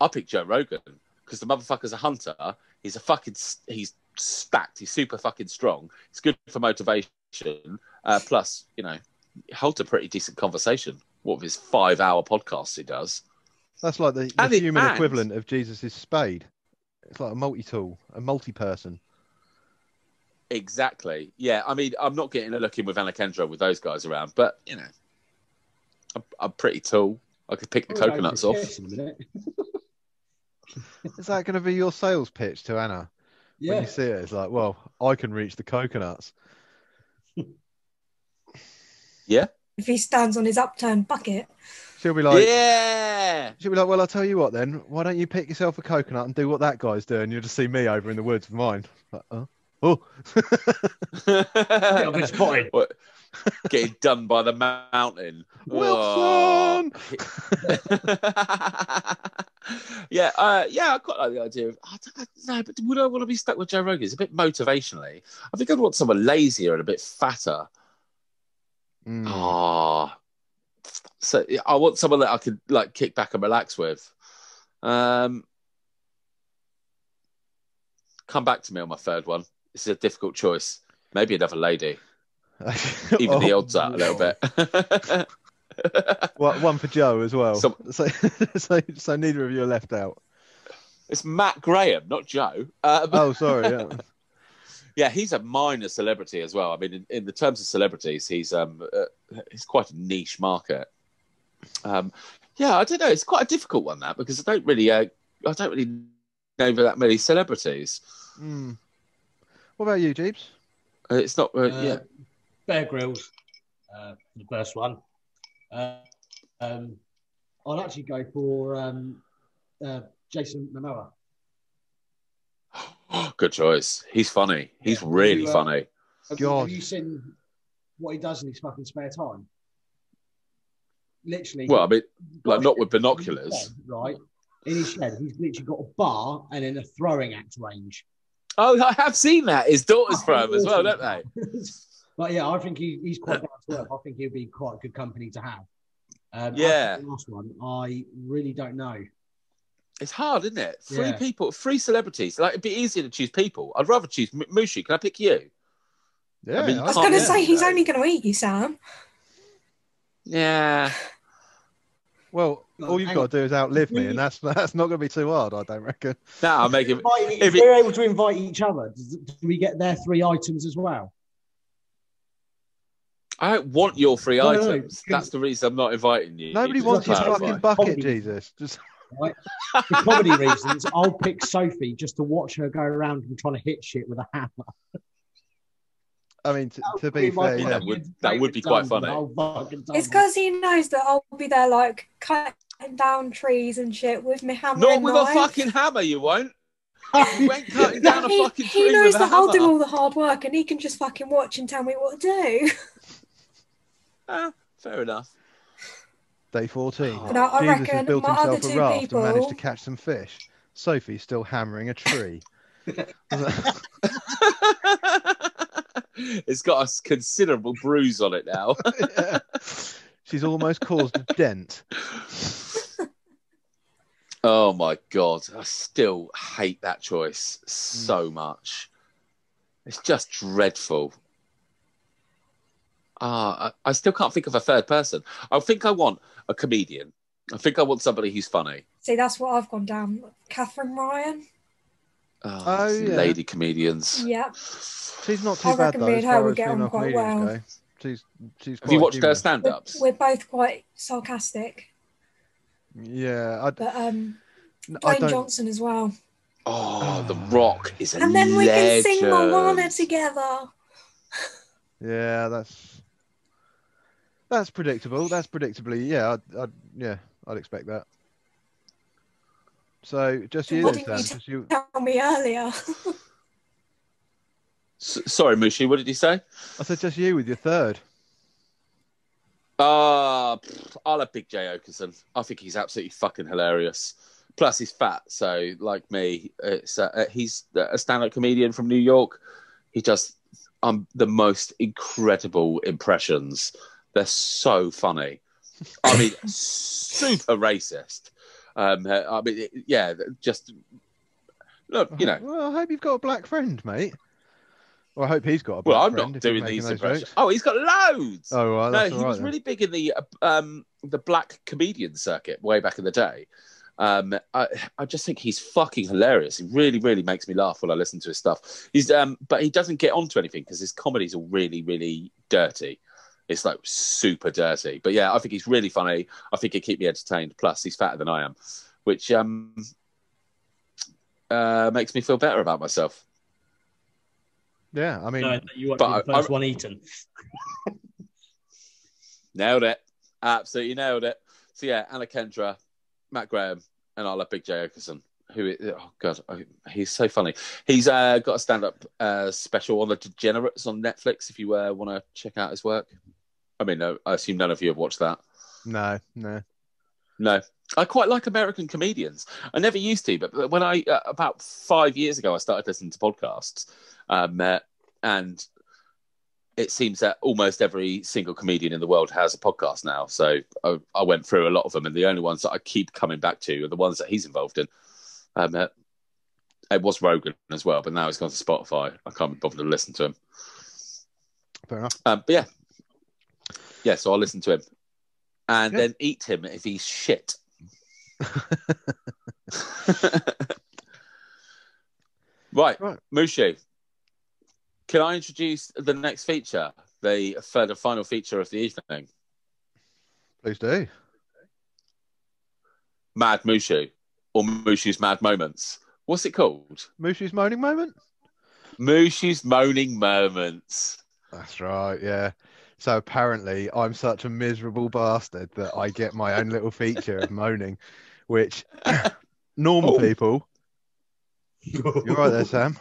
I'll pick Joe Rogan because the motherfucker's a hunter. He's a fucking. He's stacked. He's super fucking strong. It's good for motivation. Uh, plus, you know, holds a pretty decent conversation. What with his five-hour podcast he does. That's like the, the human and- equivalent of Jesus' spade. It's like a multi-tool, a multi-person. Exactly. Yeah. I mean, I'm not getting a look in with Anna Kendra with those guys around, but you know, I'm, I'm pretty tall. I could pick the We'll coconuts for off. kiss in a minute. Is that going to be your sales pitch to Anna? When you see it, it's like, well, I can reach the coconuts. If he stands on his upturned bucket, She'll be like, yeah. she'll be like, well, I'll tell you what then. Why don't you pick yourself a coconut and do what that guy's doing? You'll just see me over in the woods with mine. Like, oh, oh. I've. What? Getting done by the mountain. Wilson! Oh. yeah, uh, yeah, I quite like the idea of. I don't know, but would I want to be stuck with Joe Rogan? It's a bit motivationally. I think I'd want someone lazier and a bit fatter. Mm. Ah, so I want someone that I could like kick back and relax with. Um, come back to me on my third one. This is a difficult choice. Maybe another lady. Even the Oh, odds out a little bit. One one for Joe as well. Some- So, so, so neither of you are left out. it's Matt Graham, not Joe. Um, Oh, sorry. Yeah. Yeah, he's a minor celebrity as well. I mean, in, in the terms of celebrities, he's um, uh, he's quite a niche market. Um, yeah, I don't know. It's quite a difficult one that because I don't really, uh, I don't really know that many celebrities. Mm. What about you, Jeeves? Uh, It's not, uh, Uh, yeah. Bear Grylls, uh, the first one. Uh, um, I'll actually go for um, uh, Jason Momoa. Good choice. He's funny. He's Yeah, really you, uh, funny. Have, you- God. have you seen what he does in his fucking spare time? Literally. Well, I mean, like not with shed in his binoculars. shed, right? In his shed, he's literally got a bar and then a throwing axe range. Oh, I have seen that. His daughters Oh, throw him as well, don't they? but yeah, I think he, he's quite down to earth. I think he'd be quite a good company to have. Um, Yeah. The last one, I really don't know. It's hard, isn't it? Three Yeah. people, three celebrities. Like it'd be easier to choose people. I'd rather choose M- Mushi. Can I pick you? Yeah, mean, I was Oh, going to say he's only going to eat you, Sam. Yeah. Well, oh, all you've hang got on. to do is outlive me, and that's that's not going to be too hard, I don't reckon. No, I'll make him. Invite- If if we're able to invite each other, do we get their three items as well? I don't want your three No, no, no, items. That's the reason I'm not inviting you. Nobody Just wants to your fucking bucket, Comedy. Jesus. Just For comedy reasons, I'll pick Sophie just to watch her go around and trying to hit shit with a hammer. I mean, t- to Be be fair, you know, that would- that would be quite funny. It's because he knows that I'll be there, like cutting down trees and shit with my hammer. Not and with a fucking hammer, you won't. You ain't cutting down a he, fucking he tree knows with a that I'll do all the hard work, and he can just fucking watch and tell me what to do. Ah, fair enough. Day 14. But I, I Jesus has built himself a raft people. and managed to catch some fish. Sophie's still hammering a tree. it's got a considerable bruise on it now. Yeah. She's almost caused a dent. Oh my god, I still hate that choice Hmm. so much. It's just dreadful. Ah, I, I still can't think of a third person. I think I want a comedian. I think I want somebody who's funny. See, that's what I've gone down. Katherine Ryan. Oh, Oh, yeah. lady comedians. Yeah. She's not too I bad reckon though. me As and her would get on quite well. go. She's she's. Have you quite watched her humorous. stand We're, ups? we're both quite sarcastic, Yeah, I, but um, I Dwayne. Johnson as well. Oh, The Rock is a And then we can sing legend. Moana together. Yeah, that's that's predictable. That's predictably. Yeah, I'd, I'd yeah, I'd expect that. So just you, What then, did you Sam. Just you. Tell me earlier. S- sorry, Mushi, what did you say? I said just you with your third. Uh, I'll have Big Jay Oakerson. I think he's absolutely fucking hilarious. Plus, he's fat, so like me, it's uh, uh, he's a stand-up comedian from New York. He does um the most incredible impressions. They're so funny. I mean, super racist. Um, uh, I mean, yeah, just look, you know. Well, I hope you've got a black friend, mate. Well, I hope he's got a black Well, I'm friend. not if doing making these those impressions. jokes. Oh, he's got loads. Oh, right, no, that's he all right was then. really big in the uh, um the black comedian circuit way back in the day. Um, I, I just think he's fucking hilarious. He really, really makes me laugh when I listen to his stuff. He's um, but he doesn't get onto anything because his comedy's all really, really dirty. It's like super dirty. But yeah, I think he's really funny. I think he'd keep me entertained. Plus, he's fatter than I am, which um uh makes me feel better about myself. Yeah, I mean, No, you want But the first I- one eaten. Nailed it. Absolutely nailed it. So yeah, Anna Kendra, Matt Graham, and I'll have Big Jay Oakerson. Who? is- Oh god, he's so funny. He's uh, got a stand-up uh, special on the Degenerates on Netflix. If you uh, want to check out his work, I mean, no, I assume none of you have watched that. no, no. No, I quite like American comedians. I never used to, but when I uh, about five years ago, I started listening to podcasts, um, uh, and it seems that almost every single comedian in the world has a podcast now. So I, I went through a lot of them, and the only ones that I keep coming back to are the ones that he's involved in. Um, uh, it was Rogan as well, but now he's gone to Spotify. I can't be bothered to listen to him. Fair enough. Um, but yeah, yeah. So I'll listen to him, and Yeah. then eat him if he's shit. right, Right. Mushi. Can I introduce the next feature, the third and final feature of the evening? Please do. Mad Mushu, or Mushu's Mad Moments. What's it called? Mushi's moaning moment. Mushu's Moaning Moments. That's right. Yeah. So apparently, I'm such a miserable bastard that I get my own little feature of moaning, which normal Oh. people. You're right there, Sam.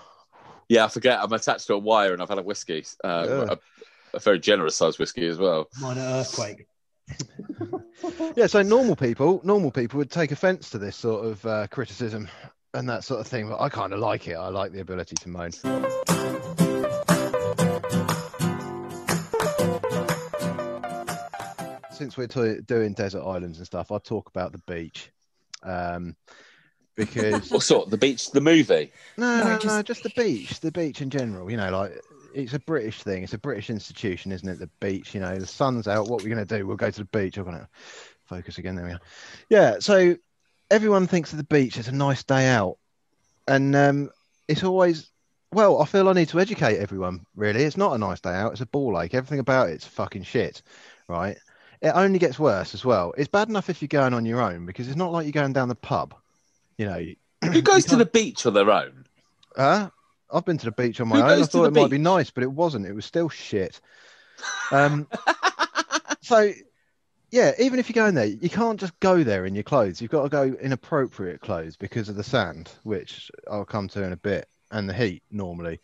Yeah, I forget. I'm attached to a wire, and I've had a whiskey, uh, Yeah. a, a very generous sized whiskey as well. Minor earthquake. Yeah. So normal people, normal people would take offence to this sort of uh, criticism and that sort of thing, but I kind of like it. I like the ability to moan. Since we're to- doing desert islands and stuff, I'll talk about the beach. Um, because What sort? The beach, the movie. No, No, no, no, just- just... the beach, the beach in general. You know, like it's a British thing. It's a British institution, isn't it? The beach. You know, the sun's out. What are we're going to do? We'll go to the beach. I'm going to focus again. There we are. Yeah. So everyone thinks of the beach as a nice day out, and um, it's always. Well, I feel I need to educate everyone. Really, it's not a nice day out. It's a ball ache. Everything about it's fucking shit, right? It only gets worse as well. It's bad enough if you're going on your own because it's not like you're going down the pub. You know, Who goes to the beach on their own? Huh? I've been to the beach on my Who own. I thought it might be nice, but it wasn't. It was still shit. Um, so yeah, even if you go in there, you can't just go there in your clothes. You've got to go in appropriate clothes because of the sand, which I'll come to in a bit, and the heat normally.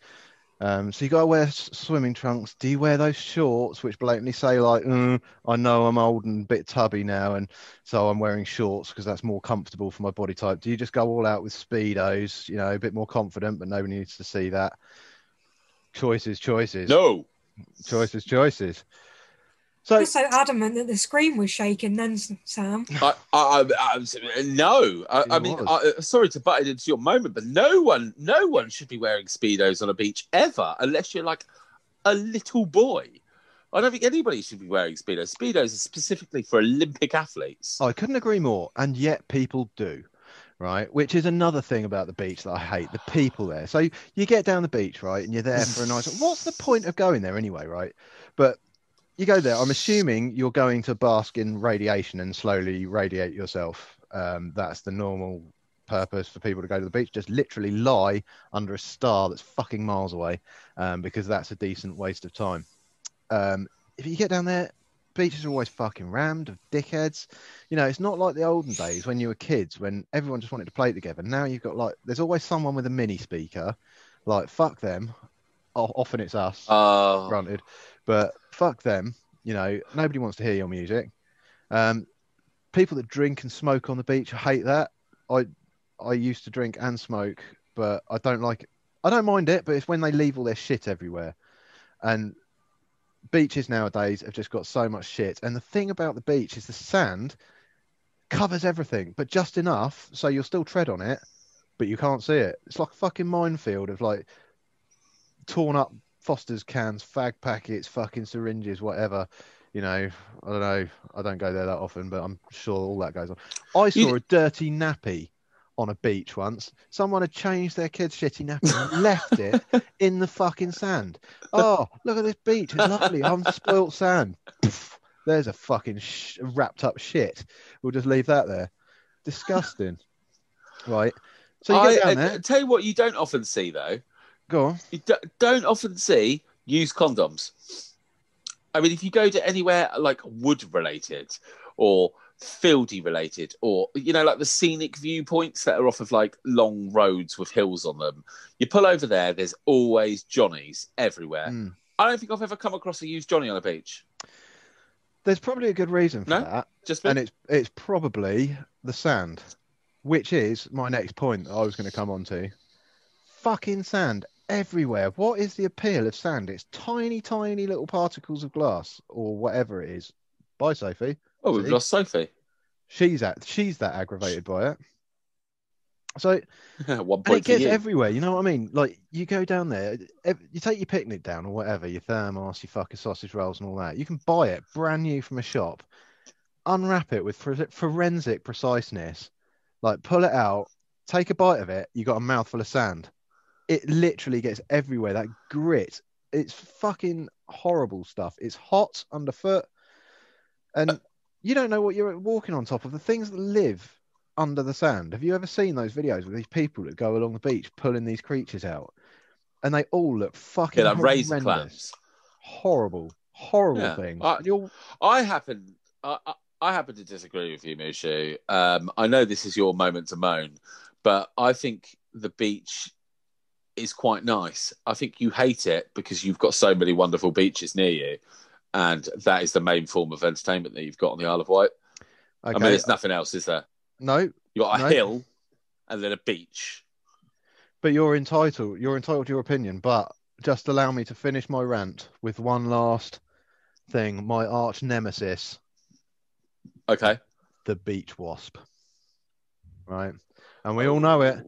Um, so you got to wear s- swimming trunks. Do you wear those shorts which blatantly say like, "Mm, "I know I'm old and a bit tubby now, and so I'm wearing shorts because that's more comfortable for my body type"? Do you just go all out with speedos, you know, a bit more confident, but nobody needs to see that? Choices, choices, No. choices, choices. So You're so adamant that the screen was shaking then, Sam. I, I, I, I, no, I, I mean. I, sorry to butt it into your moment, but no one, no one should be wearing speedos on a beach ever, unless you're like a little boy. I don't think anybody should be wearing speedos. Speedos are specifically for Olympic athletes. I couldn't agree more, and yet people do, right? Which is another thing about the beach that I hate the people there. So you, you get down the beach, right, and you're there for a nice. What's the point of going there anyway, right? But you go there. I'm assuming you're going to bask in radiation and slowly radiate yourself. Um, that's the normal purpose for people to go to the beach. Just literally lie under a star that's fucking miles away, um, because that's a decent waste of time. Um, if you get down there, beaches are always fucking rammed of dickheads. You know, it's not like the olden days when you were kids, when everyone just wanted to play together. Now you've got like, there's always someone with a mini speaker. Like, fuck them. Often it's us Uh, granted, but fuck them. You know, nobody wants to hear your music. Um, people that drink and smoke on the beach, I hate that. I I used to drink and smoke, but I don't like. I don't mind it, but it's when they leave all their shit everywhere. And beaches nowadays have just got so much shit. And the thing about the beach is the sand covers everything, but just enough so you'll still tread on it, but you can't see it. It's like a fucking minefield of like torn up Foster's cans, fag packets, fucking syringes, whatever. You know, I don't know. I don't go there that often, but I'm sure all that goes on. I saw You- a dirty nappy on a beach once. Someone had changed their kid's shitty nappy and left it in the fucking sand. Oh, look at this beach. It's lovely. Unspoilt sand. Pff, there's a fucking sh- wrapped up shit. We'll just leave that there. Disgusting. right. So you I, down I- there. tell you what, you don't often see though. Go on. You do, don't often see used condoms. I mean, if you go to anywhere like wood related or fieldy related, or you know, like the scenic viewpoints that are off of like long roads with hills on them, you pull over there. There's always Johnnies everywhere. Mm. I don't think I've ever come across a used Johnny on a beach. There's probably a good reason for No? that. Just and it's it's probably the sand, which is my next point that I was going to come on to. Fucking sand everywhere. What is the appeal of sand? It's tiny, tiny little particles of glass or whatever it is. Bye, Sophie. oh, we've See? lost Sophie. She's at she's that aggravated by it. So One and point it gets you. everywhere. You know what I mean? Like you go down there, you take your picnic down or whatever, your thermos, your fucking sausage rolls and all that. You can buy it brand new from a shop, unwrap it with forensic preciseness, like pull it out, take a bite of it. You got a mouthful of sand. It literally gets everywhere. That grit, it's fucking horrible stuff. It's hot underfoot, and you don't know what you're walking on top of. The things that live under the sand. Have you ever seen those videos with these people that go along the beach pulling these creatures out? And they all look fucking Yeah, like razor. Horrible, horrible Yeah. things. I- You're I happen, I, I, I happen to disagree with you, Mushu. Um, I know this is your moment to moan, but I think the beach is quite nice. I think you hate it because you've got so many wonderful beaches near you, and that is the main form of entertainment that you've got on the Isle of Wight. okay. I mean, there's nothing else, is there? no, You've got a No. hill and then a beach. but you're entitled. You're entitled to your opinion. But just allow me to finish my rant with one last thing. My arch nemesis, Okay, the beach wasp. Right, and we all know it.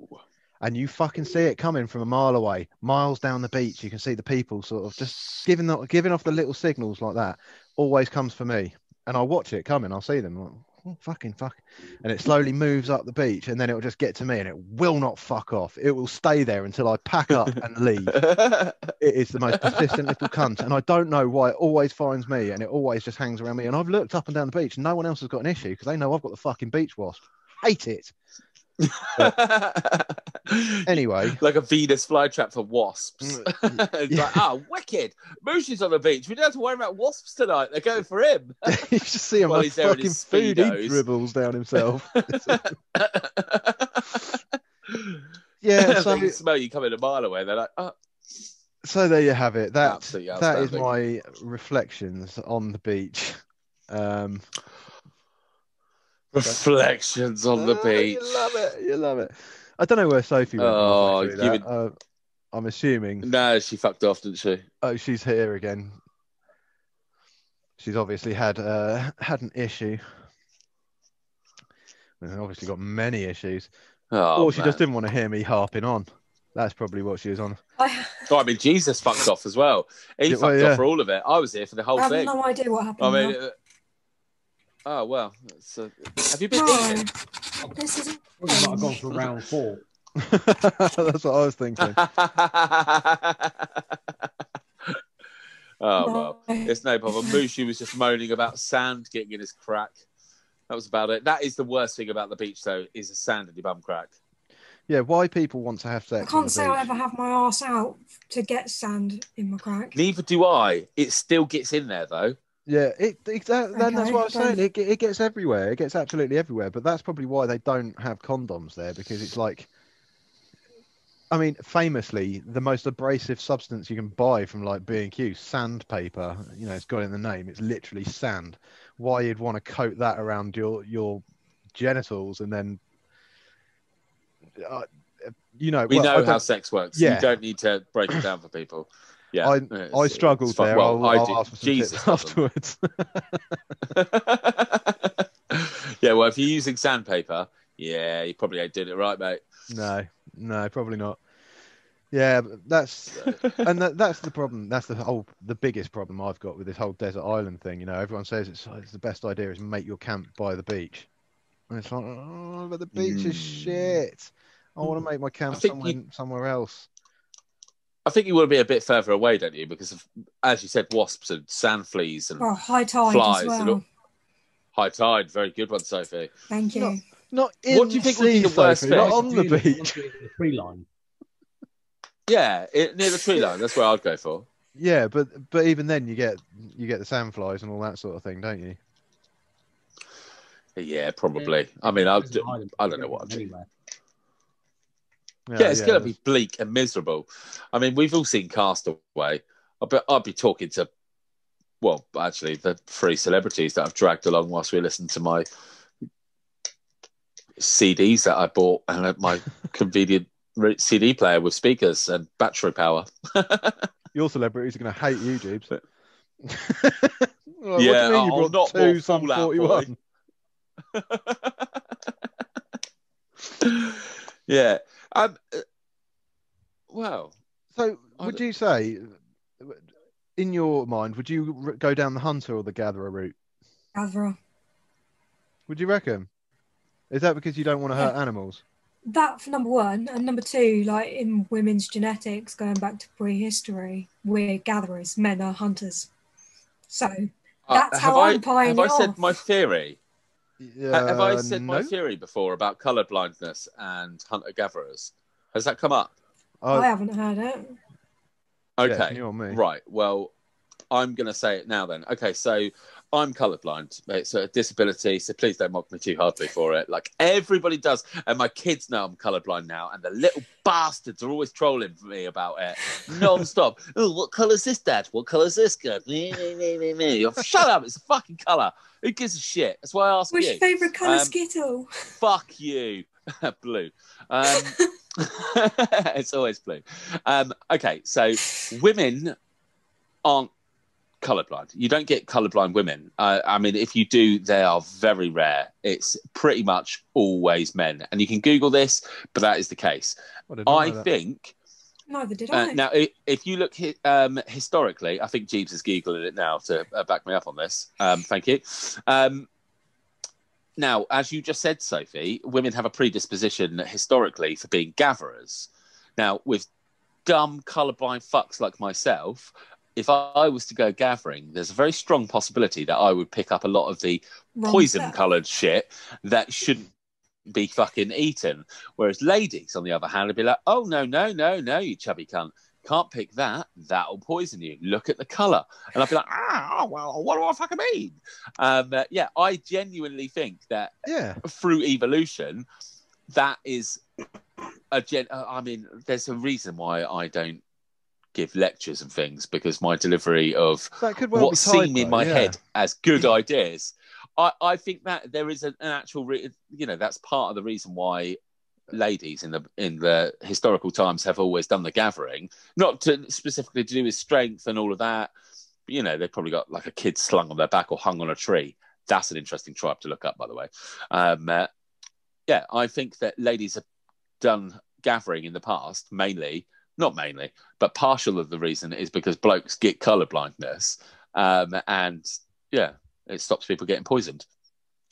And you fucking see it coming from a mile away, miles down the beach. You can see the people sort of just giving the, giving off the little signals like that. Always comes for me, and I watch it coming. I'll see them. Like, oh, fucking fuck, and it slowly moves up the beach, and then it will just get to me, and it will not fuck off. It will stay there until I pack up and leave. It is the most persistent little cunt, and I don't know why it always finds me, and it always just hangs around me. And I've looked up and down the beach, and no one else has got an issue because they know I've got the fucking beach wasp. Hate it. Anyway, like a Venus flytrap for wasps. Mm, it's like, oh, wicked! Mushi's on the beach. We don't have to worry about wasps tonight. They're going for him. you just see him Well, like he's there in fucking food. He dribbles down himself. yeah. they So, can smell you coming a mile away. They're like, oh, so there you have it. That that is my reflections on the beach. Um, reflections on the oh, beach. You love it. You love it. I don't know where Sophie went. Oh, after give it- Uh, I'm assuming. No, she fucked off, didn't she? Oh, she's here again. She's obviously had uh, had an issue. And obviously got many issues. Oh, or she man. just didn't want to hear me harping on. That's probably what she was on. I Oh, I mean, Jesus fucked off as well. He Yeah, fucked well, yeah. off for all of it. I was here for the whole have thing. no idea what happened. I mean, now. Oh well. It's, uh, have you been no, this is Probably might have gone for round four. That's what I was thinking. oh well, it's no problem. Mushu was just moaning about sand getting in his crack. That was about it. That is the worst thing about the beach, though, is the sand in your bum crack. Yeah, why people want to have sex? I on can't the say I beach. ever have my ass out to get sand in my crack. Neither do I. It still gets in there, though. Yeah, it, it that, then that's what I was saying. It, it gets everywhere. It gets absolutely everywhere. But that's probably why they don't have condoms there because it's like, I mean, famously, the most abrasive substance you can buy from like B and Q, sandpaper. You know, it's got in the name. It's literally sand. Why you'd want to coat that around your your genitals and then, uh, you know, We well, know how sex works. Yeah. You don't need to break it down for people. Yeah, I it's- I struggled there. Well, I'll, I I'll ask for some Jesus tips afterwards. yeah, well, if you're using sandpaper, yeah, you probably ain't doing it right, mate. No, no, probably not. Yeah, that's and that, that's the problem. That's the whole the biggest problem I've got with this whole desert island thing. You know, everyone says it's, it's the best idea is make your camp by the beach, and it's like, oh, but the beach is Mm. shit. I want to make my camp somewhere you- somewhere else. I think you want to be a bit further away, don't you? Because, of, as you said, wasps and sand fleas and Well, high tide Flies as and well. all- high tide. Very good one, Sophie. Thank you. No. Not in What do you think would be sea, the worst Sophie, not on the beach. once the tree line. Yeah, it, near the tree line. That's where I'd go for. Yeah, but but even then you get you get the sandflies and all that sort of thing, don't you? Yeah, probably. I mean, I'll do, island, I don't know what I'd do. anywhere. Yeah, it's going to be bleak and miserable. I mean, we've all seen Castaway. I'd be, I'd be talking to, well, actually, the three celebrities that I've dragged along whilst we listen to my CDs that I bought and my convenient CD player with speakers and battery power. Your celebrities are going to hate you, Jeeves. Yeah, you mean you brought not two Sum 41? yeah. Um, uh, well, So, would don't- you say, in your mind, would you r- go down the hunter or the gatherer route? Gatherer. Would you reckon? Is that because you don't want to hurt animals? That for number one, and number two, like in women's genetics, going back to prehistory, we're gatherers, men are hunters. So uh, That's have how I, I'm buying Have I it said my theory? Ha- have I said my Uh, theory before about colour blindness and hunter gatherers? Has that come up? Oh, I haven't heard it. yeah, it's Okay, new me. right. Well, I'm going to say it now then. Okay, so I'm colourblind. It's a disability, so please don't mock me too hardly for it. Like everybody does, and my kids know I'm colourblind now, and the little bastards are always trolling me about it non-stop. oh, what colour's this, Dad? What colour's this, Dad? Me, me, me, me, me. Shut up! It's a fucking colour. Who gives a shit? That's why I ask What's you. your favourite colour Um, skittle? Fuck you, blue. Um, it's always blue. Um, okay, so women aren't colorblind. You don't get colorblind women. Uh, I mean, if you do, they are very rare. It's pretty much always men, and you can Google this, but that is the case. I did I think Neither did uh, I. now, if you look hi- um, historically, I think Jeeves is googling it now to uh, back me up on this. Um, thank you. Um, now, as you just said, Sophie, women have a predisposition historically for being gatherers. Now, with dumb colourblind fucks like myself, if I was to go gathering, there's a very strong possibility that I would pick up a lot of the Wrong poison coloured shit that shouldn't be fucking eaten. Whereas ladies, on the other hand, would be like, oh no, no, no, no, you chubby cunt. Can't pick that. That'll poison you. Look at the color. And I'd be like, ah, well, what do I fucking mean? Um, uh, yeah, I genuinely think that Yeah. through evolution, that is a gen. uh, I mean, there's a reason why I don't give lectures and things because my delivery of well what be seem typo, in my yeah. head as good ideas. I, I think that there is an, an actual, re- you know, that's part of the reason why ladies in the in the historical times have always done the gathering, not to specifically to do with strength and all of that. But, you know, they've probably got like a kid slung on their back or hung on a tree. That's an interesting tribe to look up, by the way. Um, uh, yeah, I think that ladies have done gathering in the past mainly, not mainly, but partial of the reason is because blokes get colour blindness, um, and yeah, it stops people getting poisoned.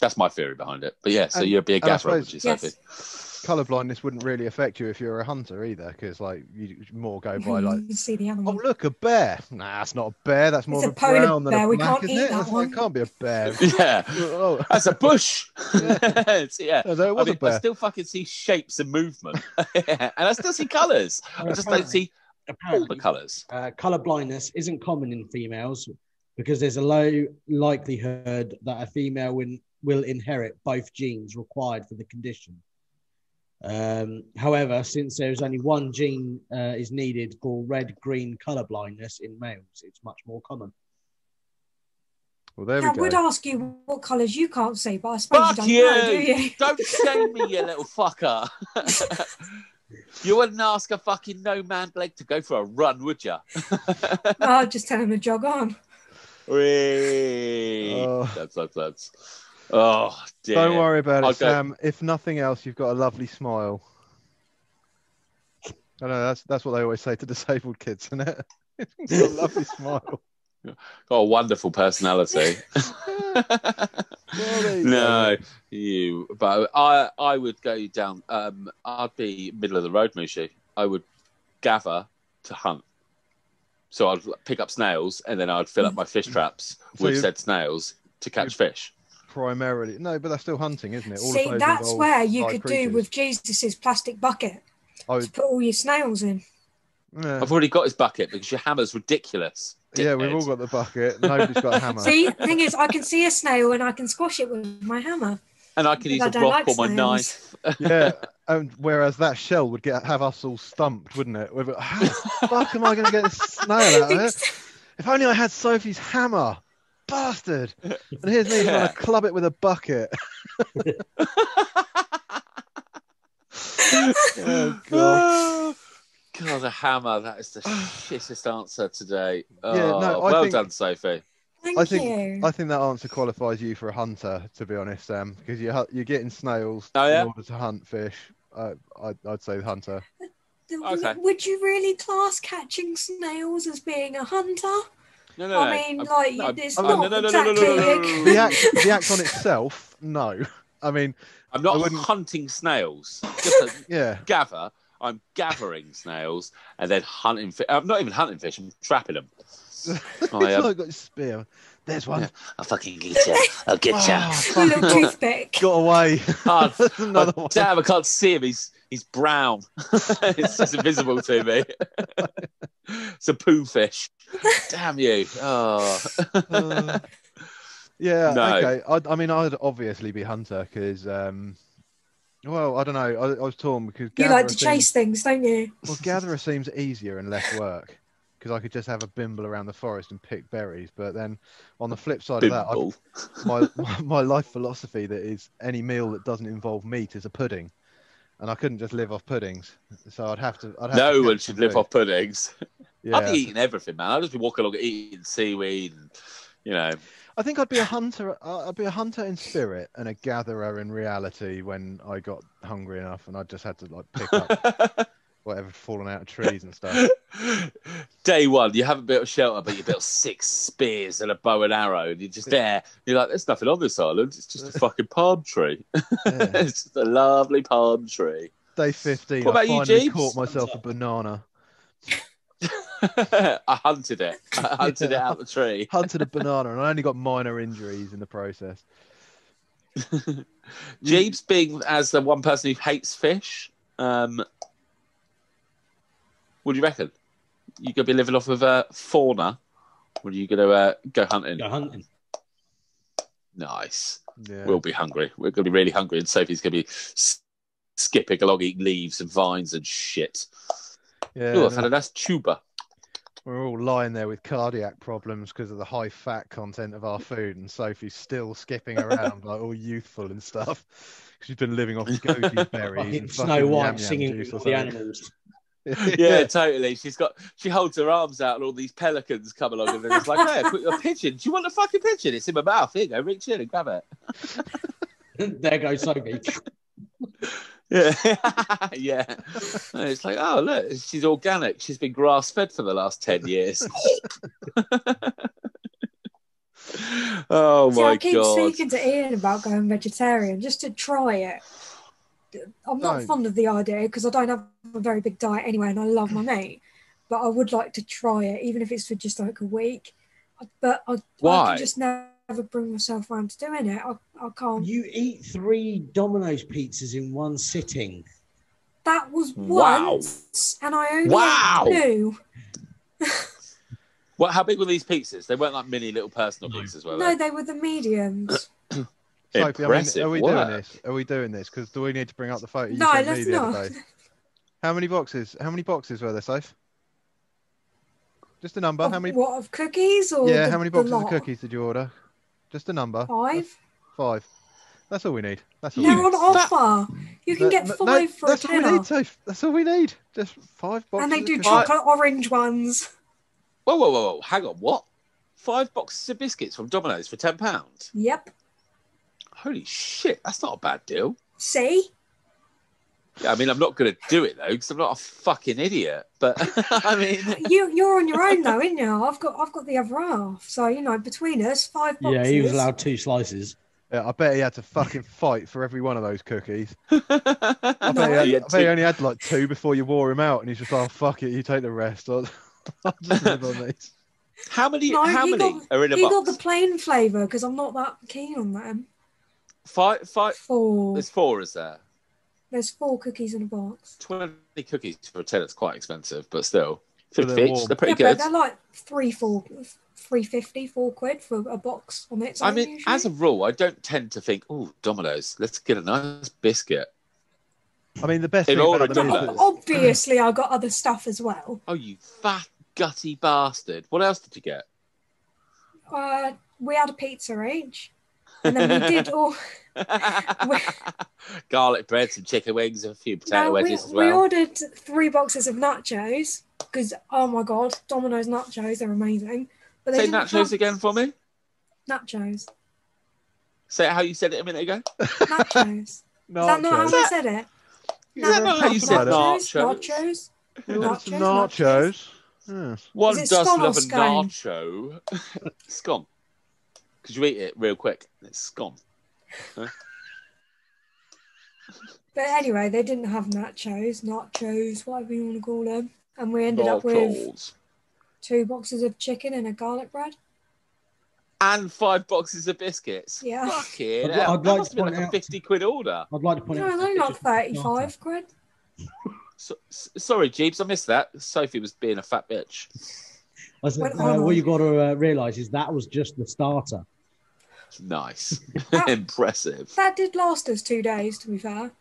That's my theory behind it. But yeah, so And- you'd be a and I gatherer, would you, Yes. Sophie? Color blindness wouldn't really affect you if you're a hunter either, because like you more go by like, you see the oh animal. look, a bear. Nah, it's not a bear. That's more It's of a a polar brown than bear, a we black, can't isn't eat it? that That's- one. It can't be a bear. Yeah, oh, that's a bush. Yeah. It's- yeah. no, there I, mean, a I bear. still fucking see shapes and movement, and I still see colours. I just don't see all the colours. uh, color blindness isn't common in females because there's a low likelihood that a female will, will inherit both genes required for the condition. Um, however, since there's only one gene uh, is needed for red-green color blindness in males, it's much more common. Well, there Yeah, I would ask you what colours you can't see, but I suppose Fuck you don't know, do you! you? Don't shame me, you little fucker. you wouldn't ask a fucking no man Blake to go for a run, would you? I'll just tell him to jog on. Whee! Oh. That's that's that's. Oh dear. Don't worry about I'll it, go- Sam. If nothing else, you've got a lovely smile. I know that's that's what they always say to disabled kids, isn't it? A lovely smile. Got a wonderful personality. Well, no, go. you. But I, I would go down. Um, I'd be middle of the road, Mushi. I would gather to hunt. So I'd pick up snails, and then I'd fill up my fish traps So with said snails to catch fish. Primarily, no, but that's still hunting, isn't it? All of See, those that's where you could creatures. do with Jesus's plastic bucket I to oh. put all your snails in. yeah, I've already got his bucket because your hammer's ridiculous. yeah, we've all got the bucket. Nobody's got a hammer. See, the thing is, I can see a snail and I can squash it with my hammer. And I can use I a rock like or my knife. yeah, and whereas that shell would get have us all stumped, wouldn't it? With how the fuck am I going to get this snail out of it? If only I had Sophie's hammer, bastard! And here's me trying to club it with a bucket. oh god! God, a hammer. That is the shittest answer today. Oh, Yeah, no, I well think- done, Sophie. Thank I think you. I think that answer qualifies you for a hunter, to be honest, Sam, because you hu- you're getting snails Oh, yeah? in order to hunt fish. Uh, I'd, I'd say hunter. Okay. Would you really class catching snails as being a hunter? No, no, I no. mean, I'm- like, no, I'm- it's oh, not no, no, no, no, no, no, exactly no, no, no, no, The no. act, the act on itself, no. I mean, I'm not hunting snails. Just a yeah, gather. I'm gathering snails and then hunting fish. I'm not even hunting fish. I'm trapping them. I, He's um, not got his spear. There's one. Yeah. I'll fucking get you. I'll get you. Oh, a fuck, little got, toothpick. got away. Oh, another oh, one. damn, I can't see him. He's he's brown. it's just invisible to me. it's a poo fish. Damn you. Oh. Uh, yeah, No. okay. I, I mean, I'd obviously be hunter because, um, well, I don't know. I, I was torn because You like to seems- chase things, don't you? Well, gatherer seems easier and less work because I could just have a bimble around the forest and pick berries. But then, on the flip side of that, I, my, my my life philosophy that is any meal that doesn't involve meat is a pudding, and I couldn't just live off puddings. So I'd have to. I'd have No to one should live food. off puddings. Yeah, I'd be eating everything, man. I'd just be walking along eating seaweed and, you know. I think I'd be a hunter. I'd be a hunter in spirit and a gatherer in reality when I got hungry enough, and I just had to like pick up whatever fallen out of trees and stuff. Day one, you haven't built a shelter, but you built six spears and a bow and arrow, and you're just there. You're like, there's nothing on this island. It's just a fucking palm tree. Yeah. it's just a lovely palm tree. Day fifteen, What I about you, finally Jeeves? caught myself a banana. I hunted it. I hunted it out the tree. hunted a banana and I only got minor injuries in the process. Jeeves being as the one person who hates fish. Um, what do you reckon? You gonna be living off of uh, fauna, or are you gonna uh, go hunting? Go hunting. Nice. Yeah. We'll be hungry. We're gonna be really hungry, and Sophie's gonna be s- skipping along, eating leaves and vines and shit. yeah. oh, I've had a nice tuba. We're all lying there with cardiac problems because of the high fat content of our food, and Sophie's still skipping around like all youthful and stuff. She's been living off goji berries and Snow fucking yam White singing juice with the animals. Yeah, totally. She's got she holds her arms out and all these pelicans come along and then it's like, hey, put your pigeon. Do you want a fucking pigeon? It's in my mouth. Here you go, reach in and grab it. there goes Sophie. Yeah. yeah. And it's like, oh look, she's organic. She's been grass fed for the last ten years. oh See, I keep god. speaking to Ian about going vegetarian just to try it. I'm not Don't. fond of the idea because I don't have a very big diet anyway, and I love my mm. meat. But I would like to try it, even if it's for just like a week. But I, I Why? can just never bring myself around to doing it. I, I can't. You eat three Domino's pizzas in one sitting. That was Wow. once, and I only Wow. two. What how big were these pizzas? They weren't like mini little personal pizzas, were they? No, they? they were the mediums. Sophie, I mean, are we work. doing this? Are we doing this? Because do we need to bring up the photo you No, sent let's the other not. day? How many boxes? How many boxes were there, Soph? Just a number. Of how many? What of cookies or Yeah, the- how many boxes of cookies did you order? Just a number. Five. Five. That's all we need. That's all They're we on need. offer. You can No, get no, five for a that's all we need, Soph. That's all we need. Just five boxes. and they do cookies. chocolate orange ones. Whoa, whoa, whoa, whoa. Hang on, what? Five boxes of biscuits from Domino's for ten pounds. Yep. Holy shit, that's not a bad deal. See, Yeah, I mean, I'm not going to do it though because I'm not a fucking idiot. But I mean, you you're on your own though, ain't you? I've got I've got the other half, so you know between us five boxes. Yeah, he was allowed two slices. Yeah, I bet he had to fucking fight for every one of those cookies. I I bet, No. he, had, He I bet he only had like two before you wore him out, and he's just like, oh, "Fuck it, you take the rest." I'll, I'll just live on these. How many? No, how many got- are in a He box? got the plain flavour because I'm not that keen on them. Five, five. Four. There's four, is there? There's four cookies in a box. Twenty cookies for a ten. It's quite expensive, but still, But fifty they're each. They're pretty yeah, good. they're like three, four, three fifty, four quid for a box on its I mean, usually. as a rule, I don't tend to think, "Oh, Domino's, let's get a nice biscuit." I mean, the best In thing order about them is that obviously, I got other stuff as well. Oh, you fat gutty bastard! What else did you get? Uh, we had a pizza each, and then we did all. Garlic bread, some chicken wings, and a few potato No, we, wedges as well. we ordered three boxes of nachos because oh my god, Domino's nachos, they're amazing. But they Say didn't nachos have again for me. nachos. Say it how you said it a minute ago. Nachos. Is that not how I said it? Is that not how you said nachos? nachos? Nachos. We ordered Nachos, nachos. Yes. One it does scone love a nacho. scone. Because you eat it real quick. It's scone. But anyway, they didn't have nachos, nachos, whatever you want to call them. And we ended up with two boxes of chicken and a garlic bread. And five boxes of biscuits. Yeah. Fucking I'd- I'd That like must to have been point like a out- 50 quid order. I'd like to point No, out. it's only like 35 quid. So, sorry, Jeeves, I missed that. Sophie was being a fat bitch. I said, uh, what you got to uh, realise is that was just the starter. Nice. That- Impressive. That did last us two days, to be fair.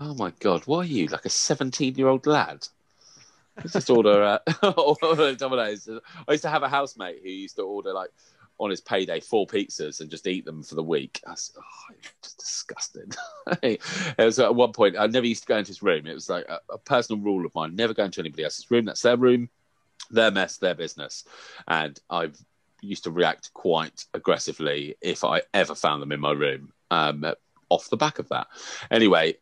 Oh my god, why are you, like a 17 year old lad? Let's just order, uh, order Domino's. I used to have a housemate who used to order, like, on his payday, four pizzas and just eat them for the week. That's oh, just disgusting. it was at one point, I never used to go into his room. It was like a, a personal rule of mine never go into anybody else's room. That's their room, their mess, their business. And I've used to react quite aggressively if I ever found them in my room um, off the back of that. Anyway,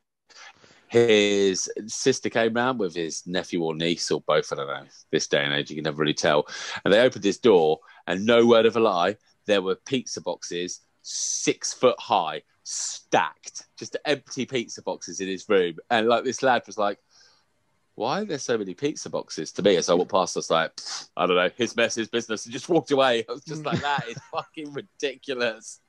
his sister came round with his nephew or niece or both. I don't know. This day and age, you can never really tell. And they opened his door, and no word of a lie, there were pizza boxes six foot high, stacked, just empty pizza boxes in his room. And like this lad was like, why are there so many pizza boxes? To me, as I walked past, I was like, I don't know, his mess, his business, and just walked away. I was just like, that is fucking ridiculous.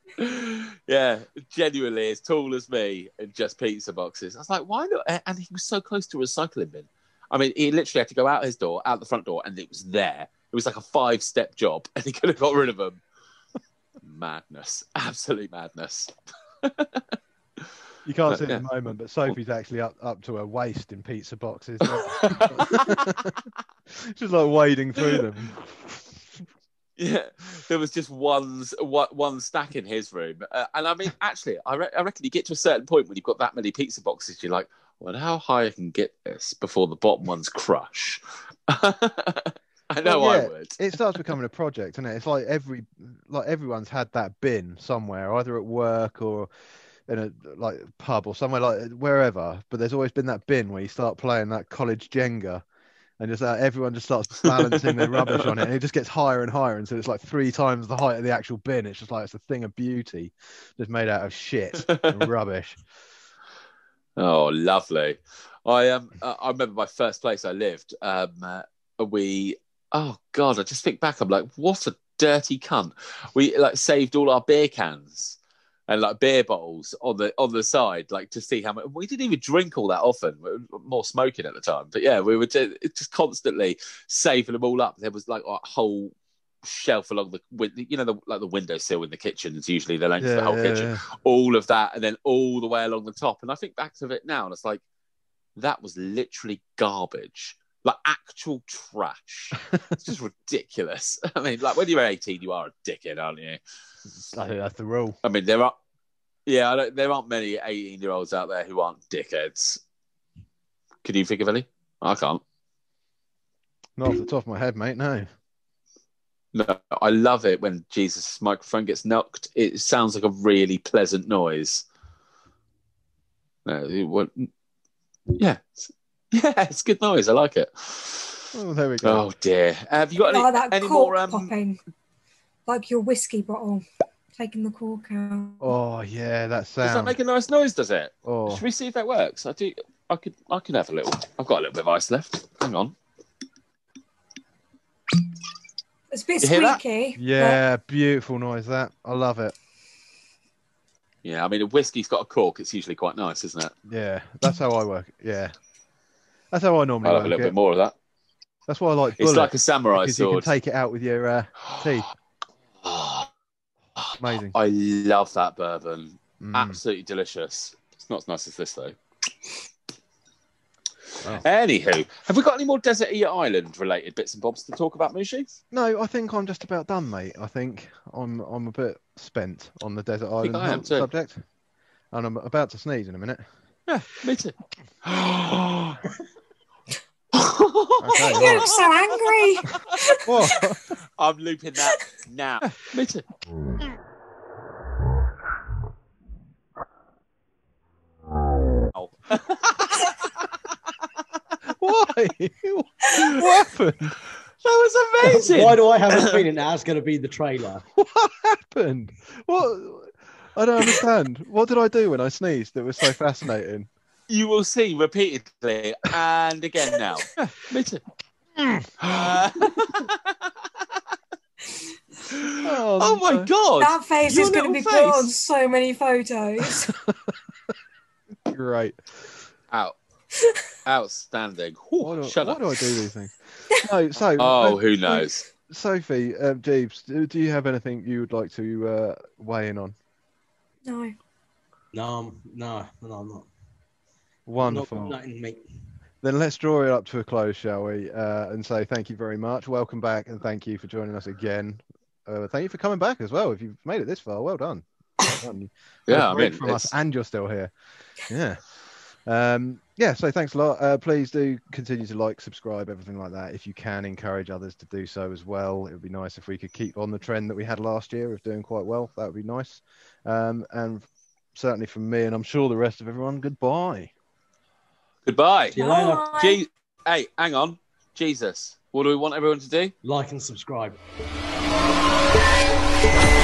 yeah, genuinely as tall as me and just pizza boxes. I was like, why not? And he was so close to a recycling bin. I mean, he literally had to go out his door, out the front door, and it was there. It was like a five step job, and he could have got rid of them. madness. Absolute madness. You can't But, see it yeah. at the moment, but Sophie's actually up, up to her waist in pizza boxes. She's like wading through them. Yeah, there was just one one, stack in his room, uh, and I mean, actually, I, re- I reckon you get to a certain point when you've got that many pizza boxes, you're like, well, how high I can get this before the bottom ones crush. I know Well, I would. It starts becoming a project, and it? It's like every like everyone's had that bin somewhere, either at work or in a like pub or somewhere like wherever. But there's always been that bin where you start playing that college Jenga, and just uh, everyone just starts balancing their rubbish on it, and it just gets higher and higher until it's like three times the height of the actual bin. It's just like it's a thing of beauty, just made out of shit and rubbish. Oh, lovely. I um, I remember my first place I lived. Um, uh, we, oh god, I just think back. I'm like, what a dirty cunt. We like saved all our beer cans and like beer bottles on the on the side, like to see how much. We didn't even drink all that often. We more smoking at the time, but yeah, we were just, just constantly saving them all up. There was like a whole shelf along the you know the like the windowsill in the kitchen is usually the length of the whole yeah, kitchen yeah. all of that and then all the way along the top. And I think back to it now and it's like, that was literally garbage, like actual trash. it's just ridiculous. I mean, like when you're 18, you are a dickhead, aren't you? I think that's the rule. I mean, there are, yeah, I don't, there aren't many 18 year olds out there who aren't dickheads. Can you think of any? I can't. Not off the top of my head, mate. No. No, I love it when Jeeves' microphone gets knocked. It sounds like a really pleasant noise. No, it won't- yeah, it's- yeah, it's good noise. I like it. Oh, there we go. Oh dear. Have you got any, like that any cork more? Um, popping, like your whiskey bottle, taking the cork out. Oh yeah, that does that sound. make a nice noise? Does it? Oh, Should we see if that works? I do. I could. I could have a little. I've got a little bit of ice left. Hang on. It's a bit You squeaky. yeah, beautiful noise. That I love it. Yeah, I mean, if whiskey's got a cork, it's usually quite nice, isn't it? Yeah, that's how I work. Yeah, that's how I normally I'll work have a little it. bit more of that. That's why I like It's like a samurai because you sword. can take it out with your uh, teeth. Amazing. I love that bourbon. Mm. Absolutely delicious. It's not as nice as this though. Oh. Anywho, have we got any more desert island related bits and bobs to talk about, Mushu? No, I think I'm just about done, mate. I think I'm I'm a bit spent on the desert island I am hub- too. subject, and I'm about to sneeze in a minute. Yeah, me too. Okay, You look so angry. What? I'm looping that now. me too. Oh. Why? what happened? That was amazing. Why do I have a feeling that that's going to be the trailer? What happened? What? I don't understand. What did I do when I sneezed that was so fascinating? You will see repeatedly and again now. me too. Uh, Oh, oh my god! That face Your is going to little be put on so many photos. Great. Out. Outstanding. Why Whew, do, shut why up. do I do these things? No, so Oh, uh, who knows? Sophie, um, Jeeves, do, do you have anything you would like to uh, weigh in on? no. No, I'm- no, no, I'm not. Wonderful. Not, nothing. Then let's draw it up to a close, shall we? Uh, and say thank you very much. Welcome back, and thank you for joining us again. Uh, thank you for coming back as well. If you've made it this far, well done. Well done. Yeah, Got a I break mean, from us, and you're still here. Yeah. Um, yeah, so thanks a lot. Uh, please do continue to like, subscribe, everything like that. If you can, encourage others to do so as well. It would be nice if we could keep on the trend that we had last year of doing quite well. That would be nice. Um, and certainly from me, and I'm sure the rest of everyone, goodbye. Goodbye. See you later. Bye. Je- hey, hang on. Jesus. What do we want everyone to do? Like and subscribe. Bye.